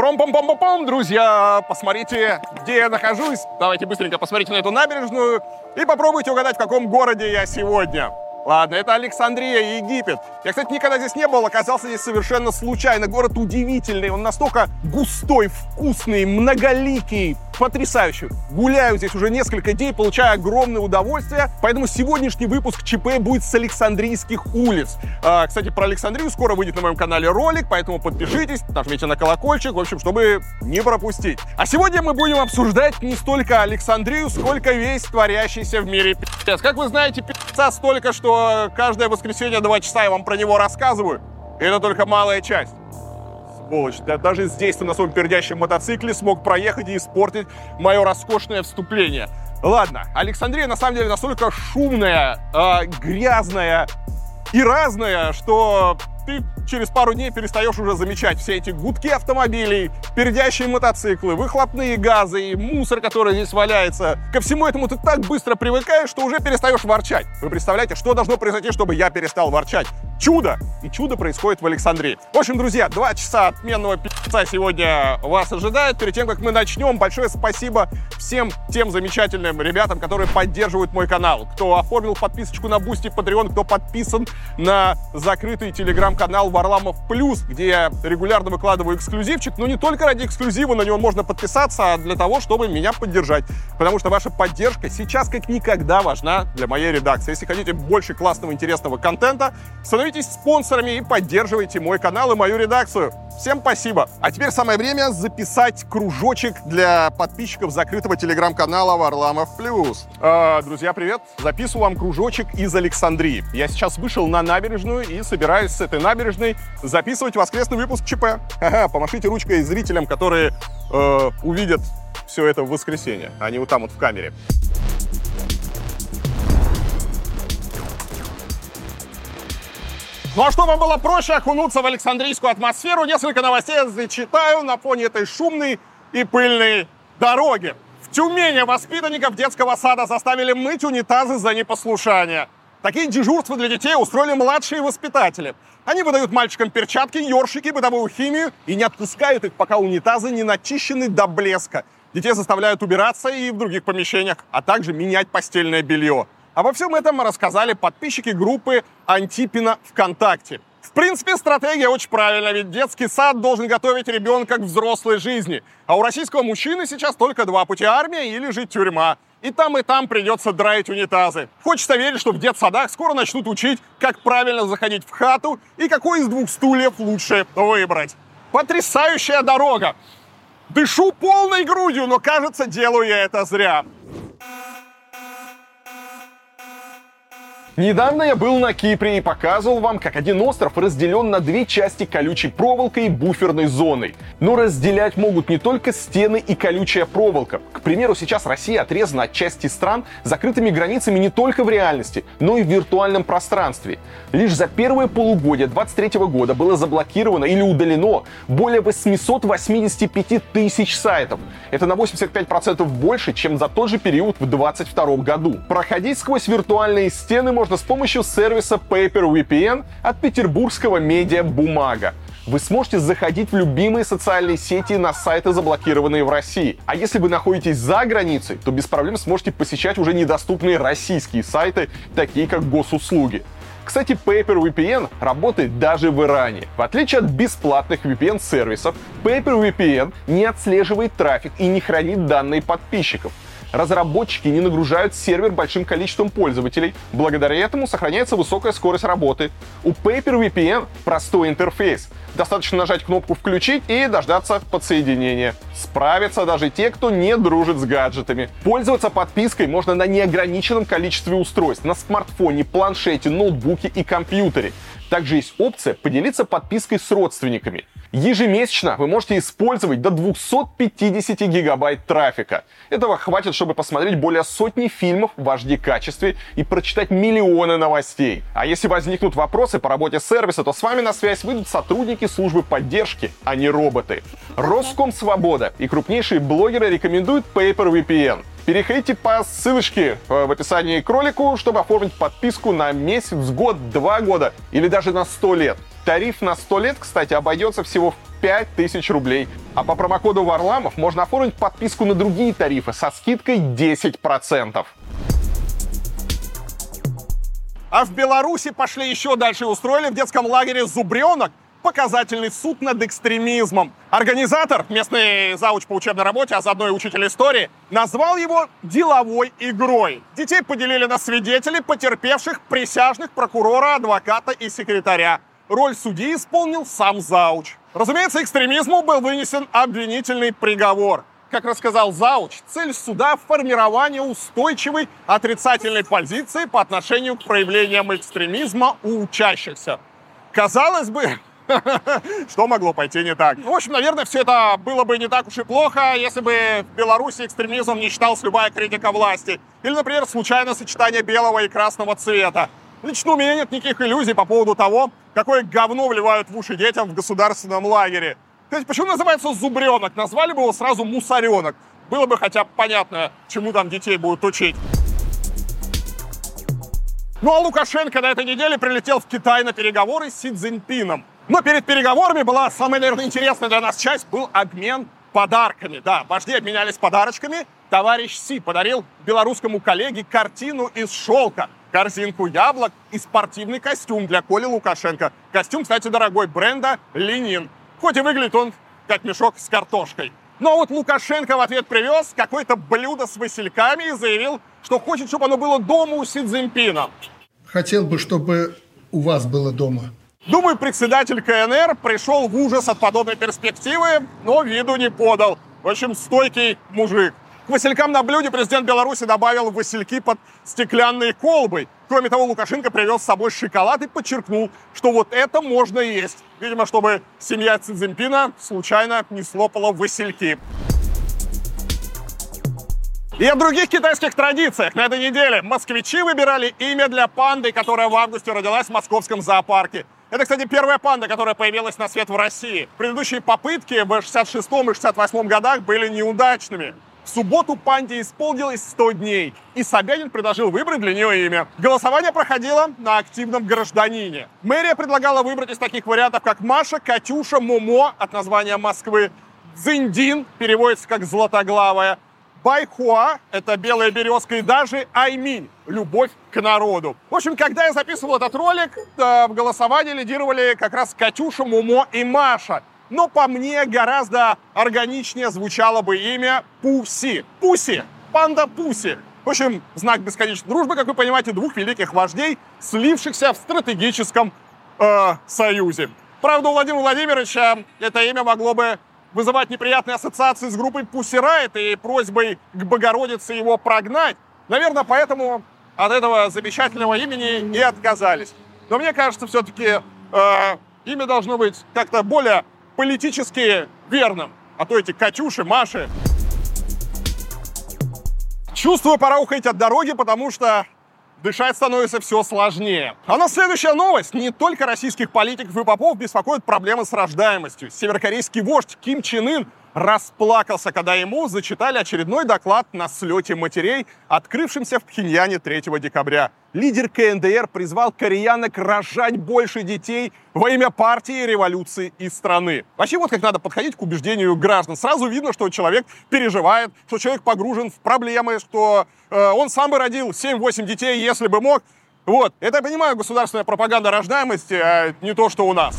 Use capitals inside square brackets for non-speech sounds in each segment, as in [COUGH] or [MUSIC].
Пром-пом-пом-пом, друзья, посмотрите, где я нахожусь. Давайте быстренько посмотрите на эту набережную и попробуйте угадать, в каком городе я сегодня. Ладно, это Александрия, Египет. Я, кстати, никогда здесь не был, оказался здесь совершенно случайно. Город удивительный, он настолько густой, вкусный, многоликий, потрясающий. Гуляю здесь уже несколько дней, получаю огромное удовольствие, поэтому сегодняшний выпуск ЧП будет с Александрийских улиц. А, кстати, про Александрию скоро выйдет на моем канале ролик, поэтому подпишитесь, нажмите на колокольчик, в общем, чтобы не пропустить. А сегодня мы будем обсуждать не столько Александрию, сколько весь творящийся в мире пи***ц. Как вы знаете, пи***ца столько, что каждое воскресенье два часа я вам про него рассказываю. Это только малая часть сволочь. Да, даже здесь ты на своем пердящем мотоцикле смог проехать и испортить мое роскошное вступление. Ладно, Александрия на самом деле настолько шумная, э, грязная и разная, что ты через пару дней перестаешь уже замечать все эти гудки автомобилей, пердящие мотоциклы, выхлопные газы и мусор, который здесь валяется. Ко всему этому ты так быстро привыкаешь, что уже перестаешь ворчать. Вы представляете, что должно произойти, чтобы я перестал ворчать? Чудо! И чудо происходит в Александрии. В общем, друзья, два часа отменного пи***ца сегодня вас ожидает. Перед тем, как мы начнем, большое спасибо всем тем замечательным ребятам, которые поддерживают мой канал. Кто оформил подписочку на Boosty, Patreon, кто подписан на закрытый телеграм-канал Варламов Плюс, где я регулярно выкладываю эксклюзивчик, но не только ради эксклюзива на него можно подписаться, а для того, чтобы меня поддержать. Потому что ваша поддержка сейчас как никогда важна для моей редакции. Если хотите больше классного, интересного контента, становитесь спонсорами и поддерживайте мой канал и мою редакцию. Всем спасибо. А теперь самое время записать кружочек для подписчиков закрытого телеграм-канала Варламов Плюс. А, друзья, привет. Записываю вам кружочек из Александрии. Я сейчас вышел на набережную и собираюсь с этой набережной записывать воскресный выпуск ЧП. Ага, помашите ручкой зрителям, которые э, увидят все это в воскресенье. Они вот там вот в камере. Ну а чтобы было проще окунуться в Александрийскую атмосферу, несколько новостей я зачитаю на фоне этой шумной и пыльной дороги. В Тюмени воспитанников детского сада заставили мыть унитазы за непослушание. Такие дежурства для детей устроили младшие воспитатели. Они выдают мальчикам перчатки, ёршики, бытовую химию и не отпускают их, пока унитазы не начищены до блеска. Детей заставляют убираться и в других помещениях, а также менять постельное белье. Обо всем этом рассказали подписчики группы Антипина ВКонтакте. В принципе, стратегия очень правильная, ведь детский сад должен готовить ребенка к взрослой жизни. А у российского мужчины сейчас только два пути – армия или же тюрьма. И там, и там придется драить унитазы. Хочется верить, что в детсадах скоро начнут учить, как правильно заходить в хату и какой из двух стульев лучше выбрать. Потрясающая дорога! Дышу полной грудью, но кажется, делаю я это зря. Недавно я был на Кипре и показывал вам, как один остров разделен на две части колючей проволокой и буферной зоной. Но разделять могут не только стены и колючая проволока. К примеру, сейчас Россия отрезана от части стран закрытыми границами не только в реальности, но и в виртуальном пространстве. Лишь за первое полугодие 2023 года было заблокировано или удалено более 885 тысяч сайтов. Это на 85% больше, чем за тот же период в 2022 году. Проходить сквозь виртуальные стены можно с помощью сервиса PaperVPN от петербургского медиа «Бумага». Вы сможете заходить в любимые социальные сети на сайты, заблокированные в России. А если вы находитесь за границей, то без проблем сможете посещать уже недоступные российские сайты, такие как госуслуги. Кстати, PaperVPN работает даже в Иране. В отличие от бесплатных VPN-сервисов, PaperVPN не отслеживает трафик и не хранит данные подписчиков разработчики не нагружают сервер большим количеством пользователей. Благодаря этому сохраняется высокая скорость работы. У PaperVPN простой интерфейс. Достаточно нажать кнопку «Включить» и дождаться подсоединения. Справятся даже те, кто не дружит с гаджетами. Пользоваться подпиской можно на неограниченном количестве устройств на смартфоне, планшете, ноутбуке и компьютере. Также есть опция поделиться подпиской с родственниками. Ежемесячно вы можете использовать до 250 гигабайт трафика. Этого хватит, чтобы посмотреть более сотни фильмов в HD-качестве и прочитать миллионы новостей. А если возникнут вопросы по работе сервиса, то с вами на связь выйдут сотрудники службы поддержки, а не роботы. Роском Свобода и крупнейшие блогеры рекомендуют PaperVPN. Переходите по ссылочке э, в описании к ролику, чтобы оформить подписку на месяц, год, два года или даже на 100 лет. Тариф на 100 лет, кстати, обойдется всего в 5000 рублей. А по промокоду Варламов можно оформить подписку на другие тарифы со скидкой 10%. А в Беларуси пошли еще дальше и устроили в детском лагере «Зубренок» показательный суд над экстремизмом. Организатор, местный зауч по учебной работе, а заодно и учитель истории, назвал его деловой игрой. Детей поделили на свидетелей, потерпевших, присяжных, прокурора, адвоката и секретаря. Роль судьи исполнил сам зауч. Разумеется, экстремизму был вынесен обвинительный приговор. Как рассказал Зауч, цель суда – формирование устойчивой отрицательной позиции по отношению к проявлениям экстремизма у учащихся. Казалось бы, [LAUGHS] что могло пойти не так? В общем, наверное, все это было бы не так уж и плохо, если бы в Беларуси экстремизм не считался любая критика власти. Или, например, случайное сочетание белого и красного цвета. Лично у меня нет никаких иллюзий по поводу того, какое говно вливают в уши детям в государственном лагере. Кстати, почему называется зубренок? Назвали бы его сразу мусоренок. Было бы хотя бы понятно, чему там детей будут учить. Ну а Лукашенко на этой неделе прилетел в Китай на переговоры с Си Цзиньпином. Но перед переговорами была самая, наверное, интересная для нас часть, был обмен подарками. Да, вожди обменялись подарочками. Товарищ Си подарил белорусскому коллеге картину из шелка, корзинку яблок и спортивный костюм для Коли Лукашенко. Костюм, кстати, дорогой, бренда «Ленин». Хоть и выглядит он как мешок с картошкой. Но вот Лукашенко в ответ привез какое-то блюдо с васильками и заявил, что хочет, чтобы оно было дома у Си Цзиньпина. Хотел бы, чтобы у вас было дома. Думаю, председатель КНР пришел в ужас от подобной перспективы, но виду не подал. В общем, стойкий мужик. К василькам на блюде президент Беларуси добавил васильки под стеклянные колбы. Кроме того, Лукашенко привез с собой шоколад и подчеркнул, что вот это можно есть. Видимо, чтобы семья Цзиньпина случайно не слопала васильки. И о других китайских традициях. На этой неделе москвичи выбирали имя для панды, которая в августе родилась в московском зоопарке. Это, кстати, первая панда, которая появилась на свет в России. Предыдущие попытки в 66 и 68 годах были неудачными. В субботу панде исполнилось 100 дней, и Собянин предложил выбрать для нее имя. Голосование проходило на активном гражданине. Мэрия предлагала выбрать из таких вариантов, как Маша, Катюша, Момо от названия Москвы, Зиндин переводится как «златоглавая», Байхуа — это белая березка, и даже Айминь — любовь к народу. В общем, когда я записывал этот ролик, в голосовании лидировали как раз Катюша, Мумо и Маша. Но по мне гораздо органичнее звучало бы имя Пуси. Пуси. Панда Пуси. В общем, знак бесконечной дружбы, как вы понимаете, двух великих вождей, слившихся в стратегическом э, союзе. Правда, у Владимира Владимировича это имя могло бы вызывать неприятные ассоциации с группой Riot и просьбой к Богородице его прогнать. Наверное, поэтому от этого замечательного имени и отказались. Но мне кажется, все-таки э, имя должно быть как-то более политически верным. А то эти Катюши, Маши. Чувствую, пора уходить от дороги, потому что дышать становится все сложнее. А на следующая новость. Не только российских политиков и попов беспокоят проблемы с рождаемостью. Северокорейский вождь Ким Чен Ын расплакался, когда ему зачитали очередной доклад на слете матерей, открывшемся в Пхеньяне 3 декабря. Лидер КНДР призвал кореянок рожать больше детей во имя партии, революции и страны. Вообще вот как надо подходить к убеждению граждан. Сразу видно, что человек переживает, что человек погружен в проблемы, что э, он сам бы родил 7-8 детей, если бы мог. Вот, это я понимаю, государственная пропаганда рождаемости, а не то, что у нас.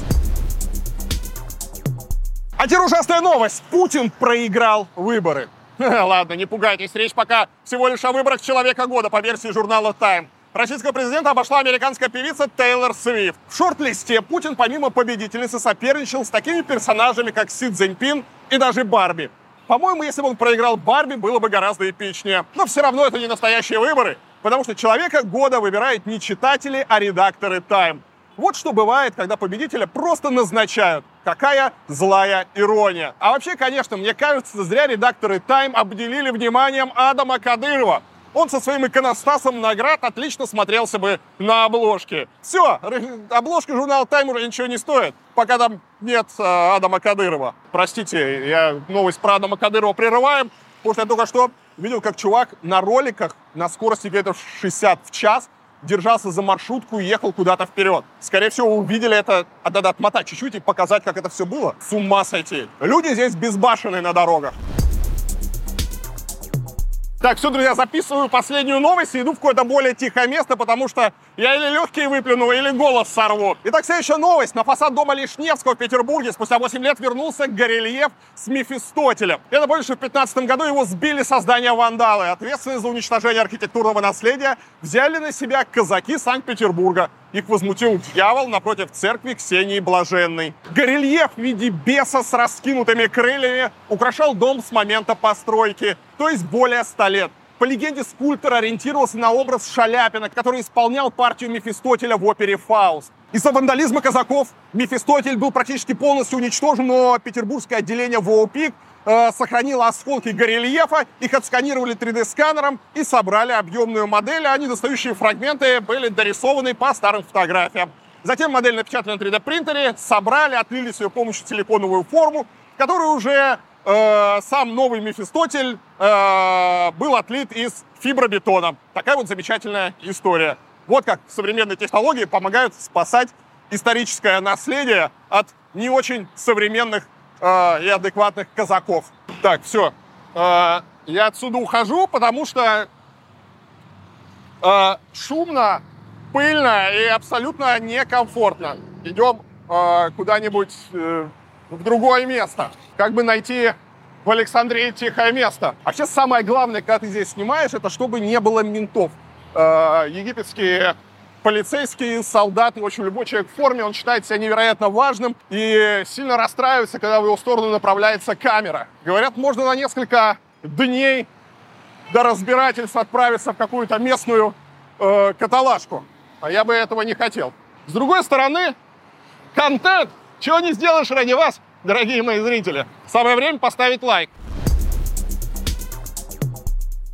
А теперь ужасная новость. Путин проиграл выборы. [LAUGHS] Ладно, не пугайтесь, речь пока всего лишь о выборах Человека года по версии журнала Time. Российского президента обошла американская певица Тейлор Свифт. В шорт-листе Путин помимо победительницы соперничал с такими персонажами, как Си Цзиньпин и даже Барби. По-моему, если бы он проиграл Барби, было бы гораздо эпичнее. Но все равно это не настоящие выборы, потому что человека года выбирают не читатели, а редакторы Time. Вот что бывает, когда победителя просто назначают. Какая злая ирония. А вообще, конечно, мне кажется, зря редакторы Time обделили вниманием Адама Кадырова. Он со своим иконостасом наград отлично смотрелся бы на обложке. Все, обложка журнала Time уже ничего не стоит, пока там нет э, Адама Кадырова. Простите, я новость про Адама Кадырова прерываем, потому что я только что видел, как чувак на роликах на скорости где-то 60 в час держался за маршрутку и ехал куда-то вперед. Скорее всего, увидели это, а надо отмотать чуть-чуть и показать, как это все было. С ума сойти. Люди здесь безбашенные на дорогах. Так, все, друзья, записываю последнюю новость и иду в какое-то более тихое место, потому что я или легкие выплюну, или голос сорву. Итак, следующая новость. На фасад дома Лишневского в Петербурге спустя 8 лет вернулся горельеф с. Я напомню, что в 15 году его сбили со здания вандалы. Ответственность за уничтожение архитектурного наследия взяли на себя казаки Санкт-Петербурга. Их возмутил дьявол напротив церкви Ксении Блаженной. Горельеф в виде беса с раскинутыми крыльями украшал дом с момента постройки, то есть более 100 лет. По легенде, скульптор ориентировался на образ Шаляпина, который исполнял партию Мефистотеля в опере «Фауст». Из-за вандализма казаков Мефистотель был практически полностью уничтожен, но петербургское отделение ВОПИК э, сохранило осколки горельефа, их отсканировали 3D-сканером и собрали объемную модель, а недостающие фрагменты были дорисованы по старым фотографиям. Затем модель напечатали на 3D-принтере, собрали, отлили с ее помощью силиконовую форму, которую уже э, сам новый Мефистотель э, был отлит из фибробетона. Такая вот замечательная история. Вот как современные технологии помогают спасать историческое наследие от не очень современных э, и адекватных казаков. Так, все. Э, я отсюда ухожу, потому что э, шумно, пыльно и абсолютно некомфортно. Идем э, куда-нибудь э, в другое место. Как бы найти в Александрии тихое место. А сейчас самое главное, когда ты здесь снимаешь, это чтобы не было ментов. Э, египетские полицейские, солдаты, очень любой человек в форме, он считает себя невероятно важным и сильно расстраивается, когда в его сторону направляется камера. Говорят, можно на несколько дней до разбирательств отправиться в какую-то местную э, каталажку. А я бы этого не хотел. С другой стороны, контент, чего не сделаешь ради вас, дорогие мои зрители. Самое время поставить лайк.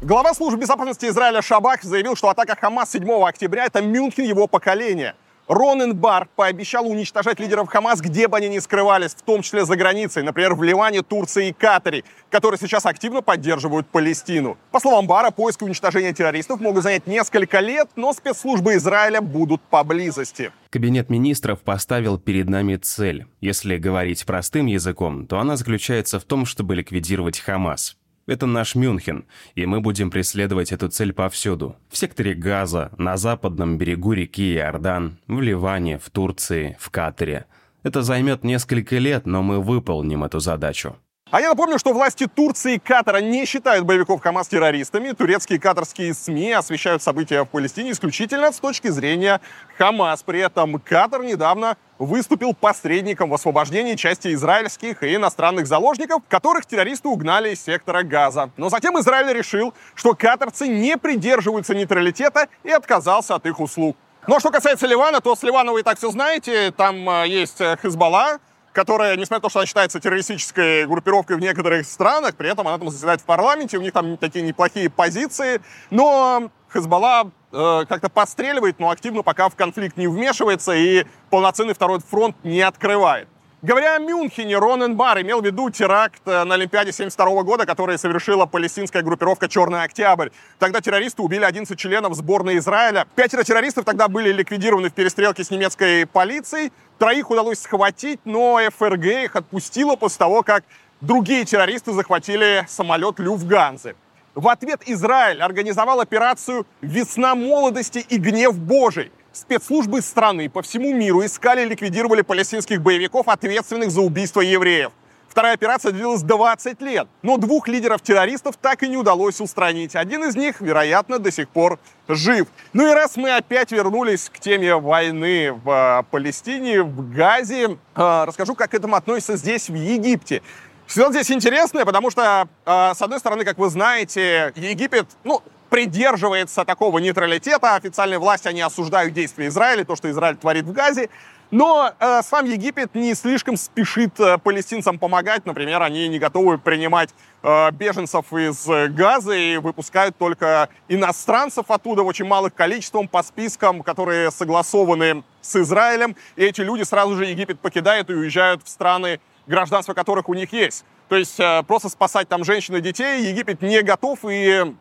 Глава службы безопасности Израиля Шабак заявил, что атака Хамас 7 октября – это Мюнхен его поколения. Ронен Бар пообещал уничтожать лидеров Хамас, где бы они ни скрывались, в том числе за границей, например, в Ливане, Турции и Катаре, которые сейчас активно поддерживают Палестину. По словам Бара, поиск и уничтожение террористов могут занять несколько лет, но спецслужбы Израиля будут поблизости. Кабинет министров поставил перед нами цель. Если говорить простым языком, то она заключается в том, чтобы ликвидировать Хамас. Это наш Мюнхен, и мы будем преследовать эту цель повсюду. В секторе Газа, на западном берегу реки Иордан, в Ливане, в Турции, в Катаре. Это займет несколько лет, но мы выполним эту задачу. А я напомню, что власти Турции и Катара не считают боевиков Хамас террористами. Турецкие и катарские СМИ освещают события в Палестине исключительно с точки зрения Хамас. При этом Катар недавно выступил посредником в освобождении части израильских и иностранных заложников, которых террористы угнали из сектора Газа. Но затем Израиль решил, что катарцы не придерживаются нейтралитета и отказался от их услуг. Ну а что касается Ливана, то с Ливана вы и так все знаете. Там э, есть Хизбалла, которая, несмотря на то, что она считается террористической группировкой в некоторых странах, при этом она там заседает в парламенте, у них там такие неплохие позиции, но Хезбалла э, как-то подстреливает, но активно пока в конфликт не вмешивается и полноценный второй фронт не открывает. Говоря о Мюнхене, Ронен Бар имел в виду теракт э, на Олимпиаде 72 года, который совершила палестинская группировка «Черный октябрь». Тогда террористы убили 11 членов сборной Израиля. Пятеро террористов тогда были ликвидированы в перестрелке с немецкой полицией. Троих удалось схватить, но ФРГ их отпустила после того, как другие террористы захватили самолет Люфганзы. В ответ Израиль организовал операцию «Весна молодости и гнев Божий». Спецслужбы страны по всему миру искали и ликвидировали палестинских боевиков, ответственных за убийство евреев. Вторая операция длилась 20 лет, но двух лидеров-террористов так и не удалось устранить. Один из них, вероятно, до сих пор жив. Ну и раз мы опять вернулись к теме войны в э, Палестине, в Газе, э, расскажу, как к этому относится здесь, в Египте. Ситуация здесь интересная, потому что, э, с одной стороны, как вы знаете, Египет, ну, придерживается такого нейтралитета. Официальные власти, они осуждают действия Израиля, то, что Израиль творит в Газе. Но э, сам Египет не слишком спешит э, палестинцам помогать. Например, они не готовы принимать э, беженцев из э, Газа и выпускают только иностранцев оттуда в очень малых количествах по спискам, которые согласованы с Израилем. И эти люди сразу же Египет покидают и уезжают в страны, гражданство которых у них есть. То есть э, просто спасать там женщин и детей Египет не готов, и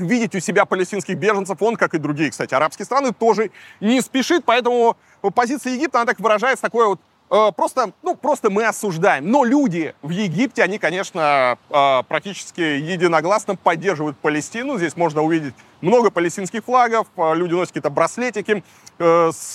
видеть у себя палестинских беженцев, он, как и другие, кстати, арабские страны, тоже не спешит, поэтому позиция Египта, она так выражается, такое вот Э, просто, ну, просто мы осуждаем. Но люди в Египте, они, конечно, э, практически единогласно поддерживают Палестину. Здесь можно увидеть много палестинских флагов, э, люди носят какие-то браслетики с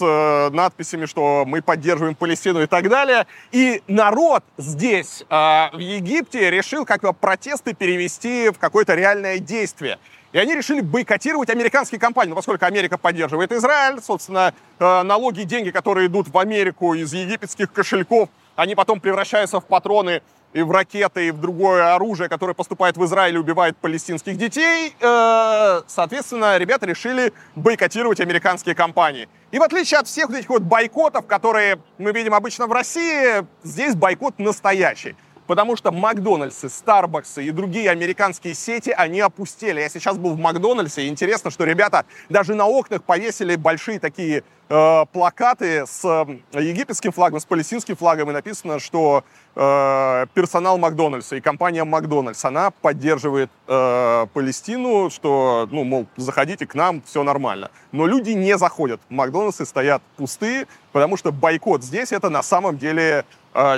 надписями, что мы поддерживаем Палестину и так далее. И народ здесь, в Египте, решил как-то протесты перевести в какое-то реальное действие. И они решили бойкотировать американские компании. Ну, поскольку Америка поддерживает Израиль, собственно, э, налоги и деньги, которые идут в Америку из египетских кошельков, они потом превращаются в патроны и в ракеты, и в другое оружие, которое поступает в Израиль и убивает палестинских детей. Э, соответственно, ребята решили бойкотировать американские компании. И в отличие от всех этих вот бойкотов, которые мы видим обычно в России, здесь бойкот настоящий потому что Макдональдсы, Старбаксы и другие американские сети, они опустели. Я сейчас был в Макдональдсе, и интересно, что ребята даже на окнах повесили большие такие э, плакаты с э, египетским флагом, с палестинским флагом, и написано, что э, персонал Макдональдса и компания Макдональдс, она поддерживает э, Палестину, что, ну, мол, заходите к нам, все нормально. Но люди не заходят. Макдональдсы стоят пустые, потому что бойкот здесь это на самом деле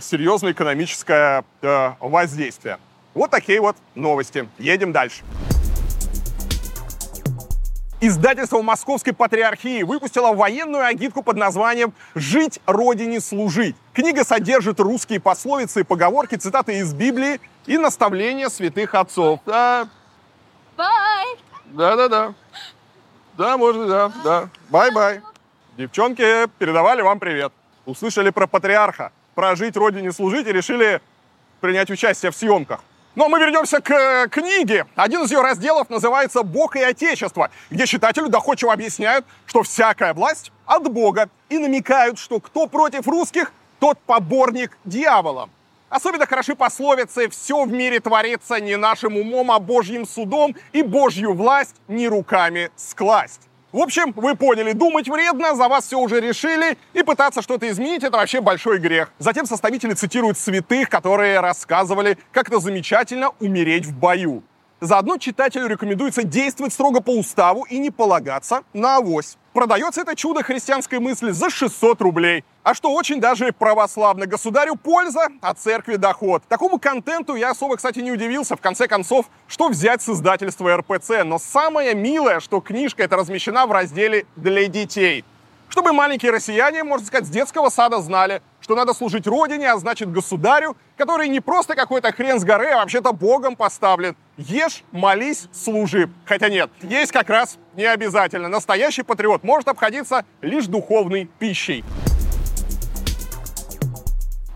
серьезное экономическое э, воздействие. Вот такие вот новости. Едем дальше. Издательство Московской Патриархии выпустило военную агитку под названием «Жить Родине служить». Книга содержит русские пословицы и поговорки, цитаты из Библии и наставления святых отцов. Да. Bye! Да-да-да. Да, можно, да, да. Bye-bye. Девчонки передавали вам привет. Услышали про патриарха про жить родине служить и решили принять участие в съемках. Но мы вернемся к э, книге. Один из ее разделов называется «Бог и Отечество», где читателю доходчиво объясняют, что всякая власть от Бога и намекают, что кто против русских, тот поборник дьявола. Особенно хороши пословицы «все в мире творится не нашим умом, а Божьим судом, и Божью власть не руками скласть». В общем, вы поняли, думать вредно, за вас все уже решили, и пытаться что-то изменить — это вообще большой грех. Затем составители цитируют святых, которые рассказывали, как это замечательно умереть в бою. Заодно читателю рекомендуется действовать строго по уставу и не полагаться на авось. Продается это чудо христианской мысли за 600 рублей. А что очень даже православно. Государю польза, а церкви доход. Такому контенту я особо, кстати, не удивился. В конце концов, что взять с издательства РПЦ? Но самое милое, что книжка эта размещена в разделе «Для детей». Чтобы маленькие россияне, можно сказать, с детского сада знали, что надо служить родине, а значит государю, который не просто какой-то хрен с горы, а вообще-то богом поставлен. Ешь, молись, служи. Хотя нет, есть как раз не обязательно. Настоящий патриот может обходиться лишь духовной пищей.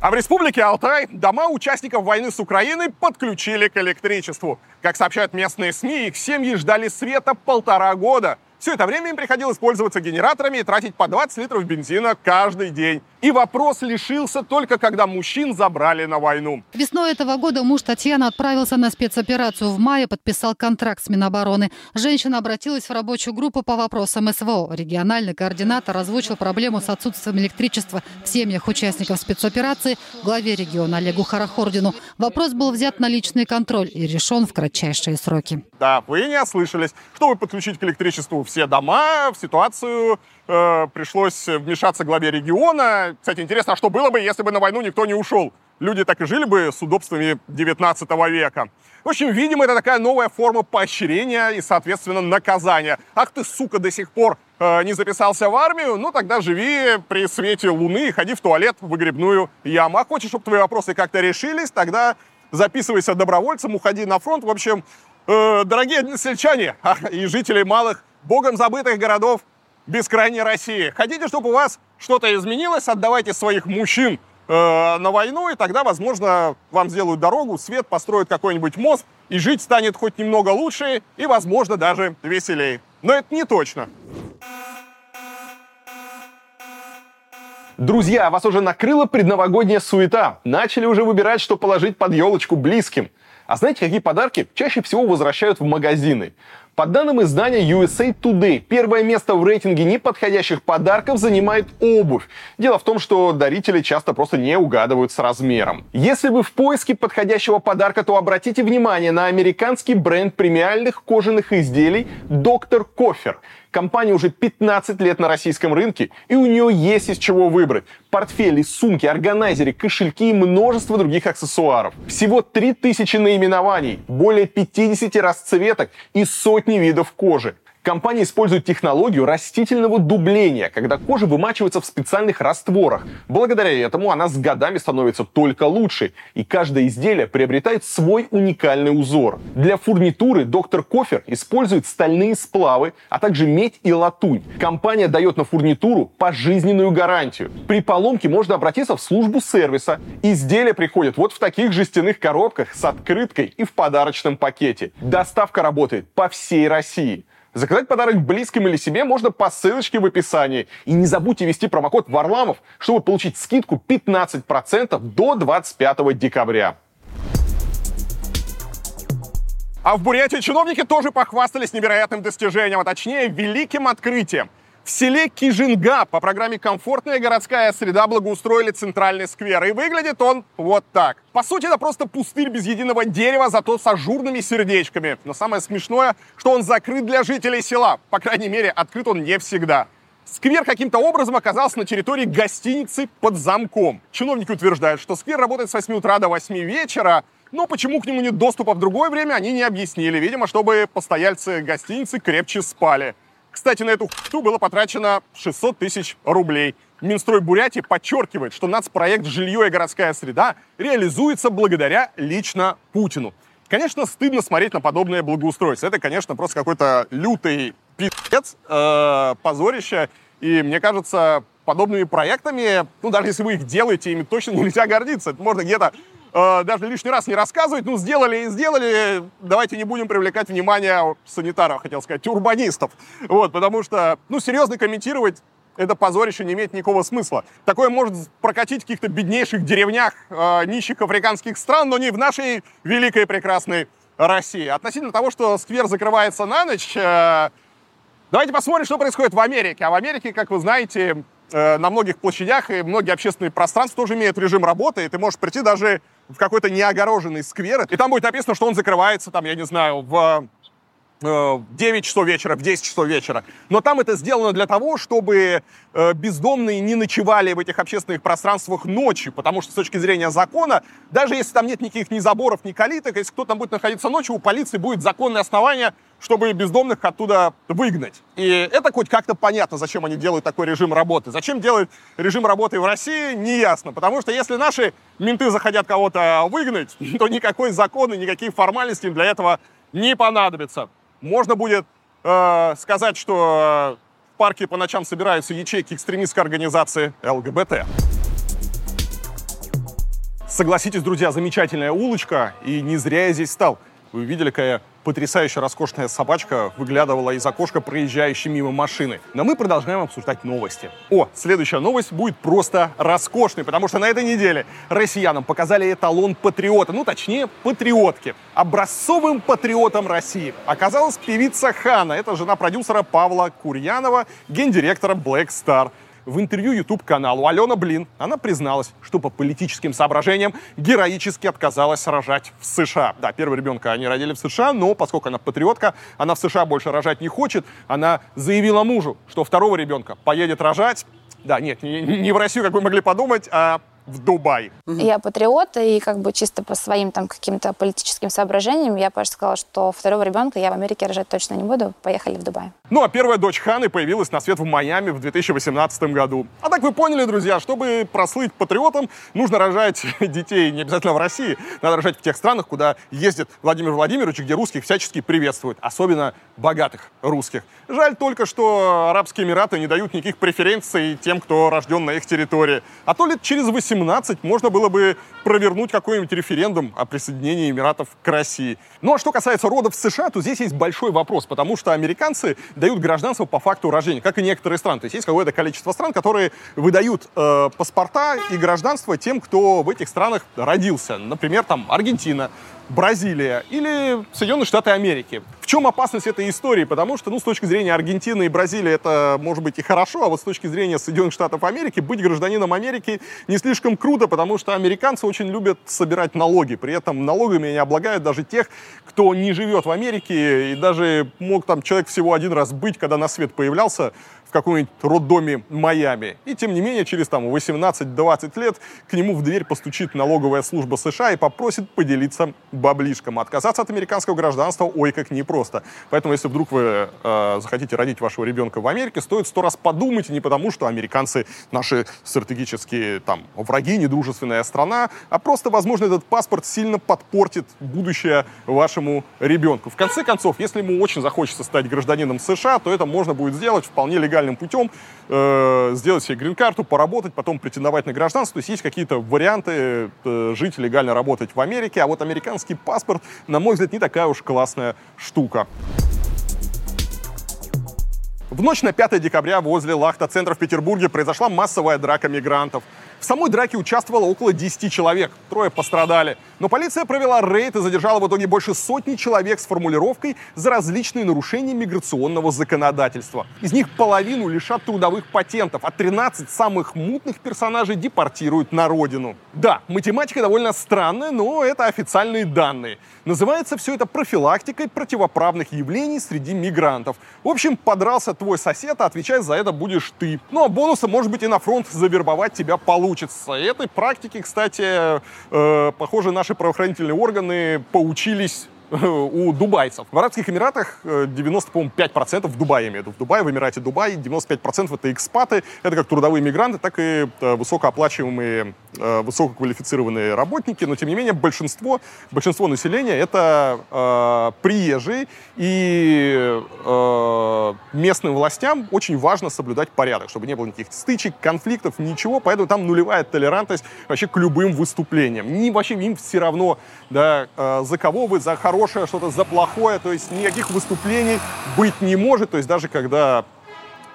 А в республике Алтай дома участников войны с Украиной подключили к электричеству. Как сообщают местные СМИ, их семьи ждали света полтора года – все это время им приходилось пользоваться генераторами и тратить по 20 литров бензина каждый день. И вопрос лишился только когда мужчин забрали на войну. Весной этого года муж Татьяна отправился на спецоперацию. В мае подписал контракт с Минобороны. Женщина обратилась в рабочую группу по вопросам СВО. Региональный координатор озвучил проблему с отсутствием электричества в семьях участников спецоперации главе региона Олегу Харахордину. Вопрос был взят на личный контроль и решен в кратчайшие сроки. Да, вы не ослышались. Чтобы подключить к электричеству все дома, в ситуацию э, пришлось вмешаться главе региона. Кстати, интересно, а что было бы, если бы на войну никто не ушел? Люди так и жили бы с удобствами 19 века. В общем, видимо, это такая новая форма поощрения и, соответственно, наказания. Ах ты, сука, до сих пор э, не записался в армию? Ну, тогда живи при свете луны и ходи в туалет в выгребную яму. А хочешь, чтобы твои вопросы как-то решились, тогда записывайся добровольцем, уходи на фронт. В общем, э, дорогие односельчане [LAUGHS] и жители малых богом забытых городов бескрайней России. Хотите, чтобы у вас что-то изменилось, отдавайте своих мужчин э, на войну, и тогда, возможно, вам сделают дорогу, свет, построят какой-нибудь мост, и жить станет хоть немного лучше и, возможно, даже веселее. Но это не точно. Друзья, вас уже накрыла предновогодняя суета. Начали уже выбирать, что положить под елочку близким. А знаете, какие подарки чаще всего возвращают в магазины? По данным издания USA Today, первое место в рейтинге неподходящих подарков занимает обувь. Дело в том, что дарители часто просто не угадывают с размером. Если вы в поиске подходящего подарка, то обратите внимание на американский бренд премиальных кожаных изделий Доктор Кофер. Компания уже 15 лет на российском рынке, и у нее есть из чего выбрать. Портфели, сумки, органайзеры, кошельки и множество других аксессуаров. Всего 3000 наименований, более 50 расцветок и сотни видов кожи. Компания использует технологию растительного дубления, когда кожа вымачивается в специальных растворах. Благодаря этому она с годами становится только лучше, и каждое изделие приобретает свой уникальный узор. Для фурнитуры доктор Кофер использует стальные сплавы, а также медь и латунь. Компания дает на фурнитуру пожизненную гарантию. При поломке можно обратиться в службу сервиса. Изделия приходят вот в таких жестяных коробках с открыткой и в подарочном пакете. Доставка работает по всей России. Заказать подарок близким или себе можно по ссылочке в описании. И не забудьте ввести промокод Варламов, чтобы получить скидку 15% до 25 декабря. А в Бурятии чиновники тоже похвастались невероятным достижением, а точнее великим открытием – в селе Кижинга по программе «Комфортная городская среда» благоустроили центральный сквер. И выглядит он вот так. По сути, это просто пустырь без единого дерева, зато с ажурными сердечками. Но самое смешное, что он закрыт для жителей села. По крайней мере, открыт он не всегда. Сквер каким-то образом оказался на территории гостиницы под замком. Чиновники утверждают, что сквер работает с 8 утра до 8 вечера, но почему к нему нет доступа в другое время, они не объяснили. Видимо, чтобы постояльцы гостиницы крепче спали. Кстати, на эту хту было потрачено 600 тысяч рублей. Минстрой Бурятии подчеркивает, что нацпроект «Жилье и городская среда» реализуется благодаря лично Путину. Конечно, стыдно смотреть на подобное благоустройство. Это, конечно, просто какой-то лютый пиздец, э, позорище. И мне кажется, подобными проектами, ну, даже если вы их делаете, ими точно [LAUGHS] нельзя гордиться. Это можно где-то э, даже лишний раз не рассказывать. Ну, сделали и сделали. Давайте не будем привлекать внимание санитаров, хотел сказать, урбанистов. Вот, потому что, ну, серьезно комментировать это позорище не имеет никакого смысла. Такое может прокатить в каких-то беднейших деревнях э, нищих африканских стран, но не в нашей великой прекрасной России. Относительно того, что сквер закрывается на ночь, э, давайте посмотрим, что происходит в Америке. А в Америке, как вы знаете, э, на многих площадях и многие общественные пространства тоже имеют режим работы, и ты можешь прийти даже в какой-то неогороженный сквер, и там будет написано, что он закрывается, там, я не знаю, в 9 э, часов вечера, в 10 часов вечера. Но там это сделано для того, чтобы э, бездомные не ночевали в этих общественных пространствах ночью, потому что с точки зрения закона, даже если там нет никаких ни заборов, ни калиток, если кто там будет находиться ночью, у полиции будет законное основание, чтобы бездомных оттуда выгнать. И это хоть как-то понятно, зачем они делают такой режим работы. Зачем делают режим работы в России, не ясно. Потому что если наши менты захотят кого-то выгнать, [LAUGHS] то никакой закон и никаких формальностей для этого не понадобится можно будет э, сказать, что в парке по ночам собираются ячейки экстремистской организации ЛГБТ. Согласитесь, друзья, замечательная улочка, и не зря я здесь стал. Вы видели, какая потрясающая роскошная собачка выглядывала из окошка проезжающей мимо машины. Но мы продолжаем обсуждать новости. О, следующая новость будет просто роскошной, потому что на этой неделе россиянам показали эталон патриота, ну точнее патриотки. Образцовым патриотом России оказалась певица Хана. Это жена продюсера Павла Курьянова, гендиректора Black Star. В интервью YouTube-каналу. Алена Блин она призналась, что по политическим соображениям героически отказалась рожать в США. Да, первого ребенка они родили в США, но поскольку она патриотка, она в США больше рожать не хочет, она заявила мужу, что второго ребенка поедет рожать. Да, нет, не, не в Россию, как вы могли подумать, а в Дубай. Я патриот, и как бы чисто по своим там каким-то политическим соображениям я просто сказала, что второго ребенка я в Америке рожать точно не буду. Поехали в Дубай. Ну, а первая дочь Ханы появилась на свет в Майами в 2018 году. А так вы поняли, друзья, чтобы прослыть патриотом, нужно рожать [LAUGHS] детей не обязательно в России, надо рожать в тех странах, куда ездит Владимир Владимирович, где русских всячески приветствуют, особенно богатых русских. Жаль только, что Арабские Эмираты не дают никаких преференций тем, кто рожден на их территории. А то лет через 18 17 можно было бы провернуть какой-нибудь референдум о присоединении Эмиратов к России. Ну а что касается родов в США, то здесь есть большой вопрос, потому что американцы дают гражданство по факту рождения, как и некоторые страны. То есть есть какое-то количество стран, которые выдают э, паспорта и гражданство тем, кто в этих странах родился. Например, там Аргентина, Бразилия или Соединенные Штаты Америки. В чем опасность этой истории? Потому что, ну, с точки зрения Аргентины и Бразилии это может быть и хорошо, а вот с точки зрения Соединенных Штатов Америки быть гражданином Америки не слишком круто, потому что американцы очень любят собирать налоги. При этом налогами они облагают даже тех, кто не живет в Америке и даже мог там человек всего один раз быть, когда на свет появлялся, в каком-нибудь роддоме Майами. И тем не менее, через там 18-20 лет к нему в дверь постучит налоговая служба США и попросит поделиться баблишком. Отказаться от американского гражданства, ой, как непросто. Поэтому, если вдруг вы э, захотите родить вашего ребенка в Америке, стоит сто раз подумать, не потому что американцы наши стратегические там враги, недружественная страна, а просто, возможно, этот паспорт сильно подпортит будущее вашему ребенку. В конце концов, если ему очень захочется стать гражданином США, то это можно будет сделать вполне легально легальным путем э, сделать себе грин-карту, поработать, потом претендовать на гражданство. То есть есть какие-то варианты э, жить легально работать в Америке, а вот американский паспорт, на мой взгляд, не такая уж классная штука. В ночь на 5 декабря возле Лахта-центра в Петербурге произошла массовая драка мигрантов. В самой драке участвовало около 10 человек, трое пострадали. Но полиция провела рейд и задержала в итоге больше сотни человек с формулировкой за различные нарушения миграционного законодательства. Из них половину лишат трудовых патентов, а 13 самых мутных персонажей депортируют на родину. Да, математика довольно странная, но это официальные данные. Называется все это профилактикой противоправных явлений среди мигрантов. В общем, подрался твой сосед, а отвечать за это будешь ты. Ну а бонусом может быть и на фронт завербовать тебя получится. Этой практике, кстати, э, похоже, наши правоохранительные органы поучились [LAUGHS] у дубайцев. В Арабских Эмиратах 90, по 5% в Дубае, имею в виду. В Дубае, в Эмирате Дубай, 95% это экспаты. Это как трудовые мигранты, так и э, высокооплачиваемые, э, высококвалифицированные работники. Но, тем не менее, большинство, большинство населения это э, приезжие. И э, местным властям очень важно соблюдать порядок, чтобы не было никаких стычек, конфликтов, ничего. Поэтому там нулевая толерантность вообще к любым выступлениям. Не, вообще им все равно, да, э, за кого вы, за хорошее, что-то за плохое, то есть никаких выступлений быть не может, то есть даже когда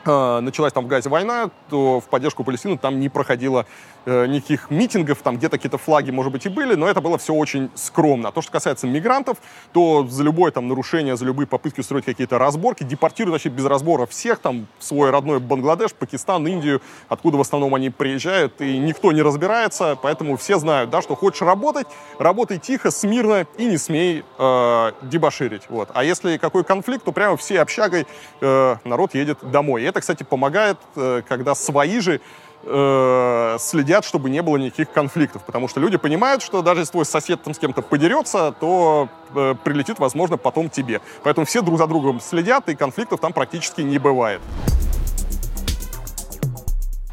началась там в Газе война, то в поддержку Палестины там не проходило э, никаких митингов, там где-то какие-то флаги, может быть, и были, но это было все очень скромно. А то, что касается мигрантов, то за любое там нарушение, за любые попытки устроить какие-то разборки, депортируют вообще без разбора всех, там, в свой родной Бангладеш, Пакистан, Индию, откуда в основном они приезжают, и никто не разбирается, поэтому все знают, да, что хочешь работать, работай тихо, смирно и не смей э, дебоширить, вот. А если какой конфликт, то прямо все общагой э, народ едет домой. И это, кстати, помогает, э, когда свои же э, следят, чтобы не было никаких конфликтов. Потому что люди понимают, что даже если твой сосед там с кем-то подерется, то э, прилетит, возможно, потом тебе. Поэтому все друг за другом следят, и конфликтов там практически не бывает.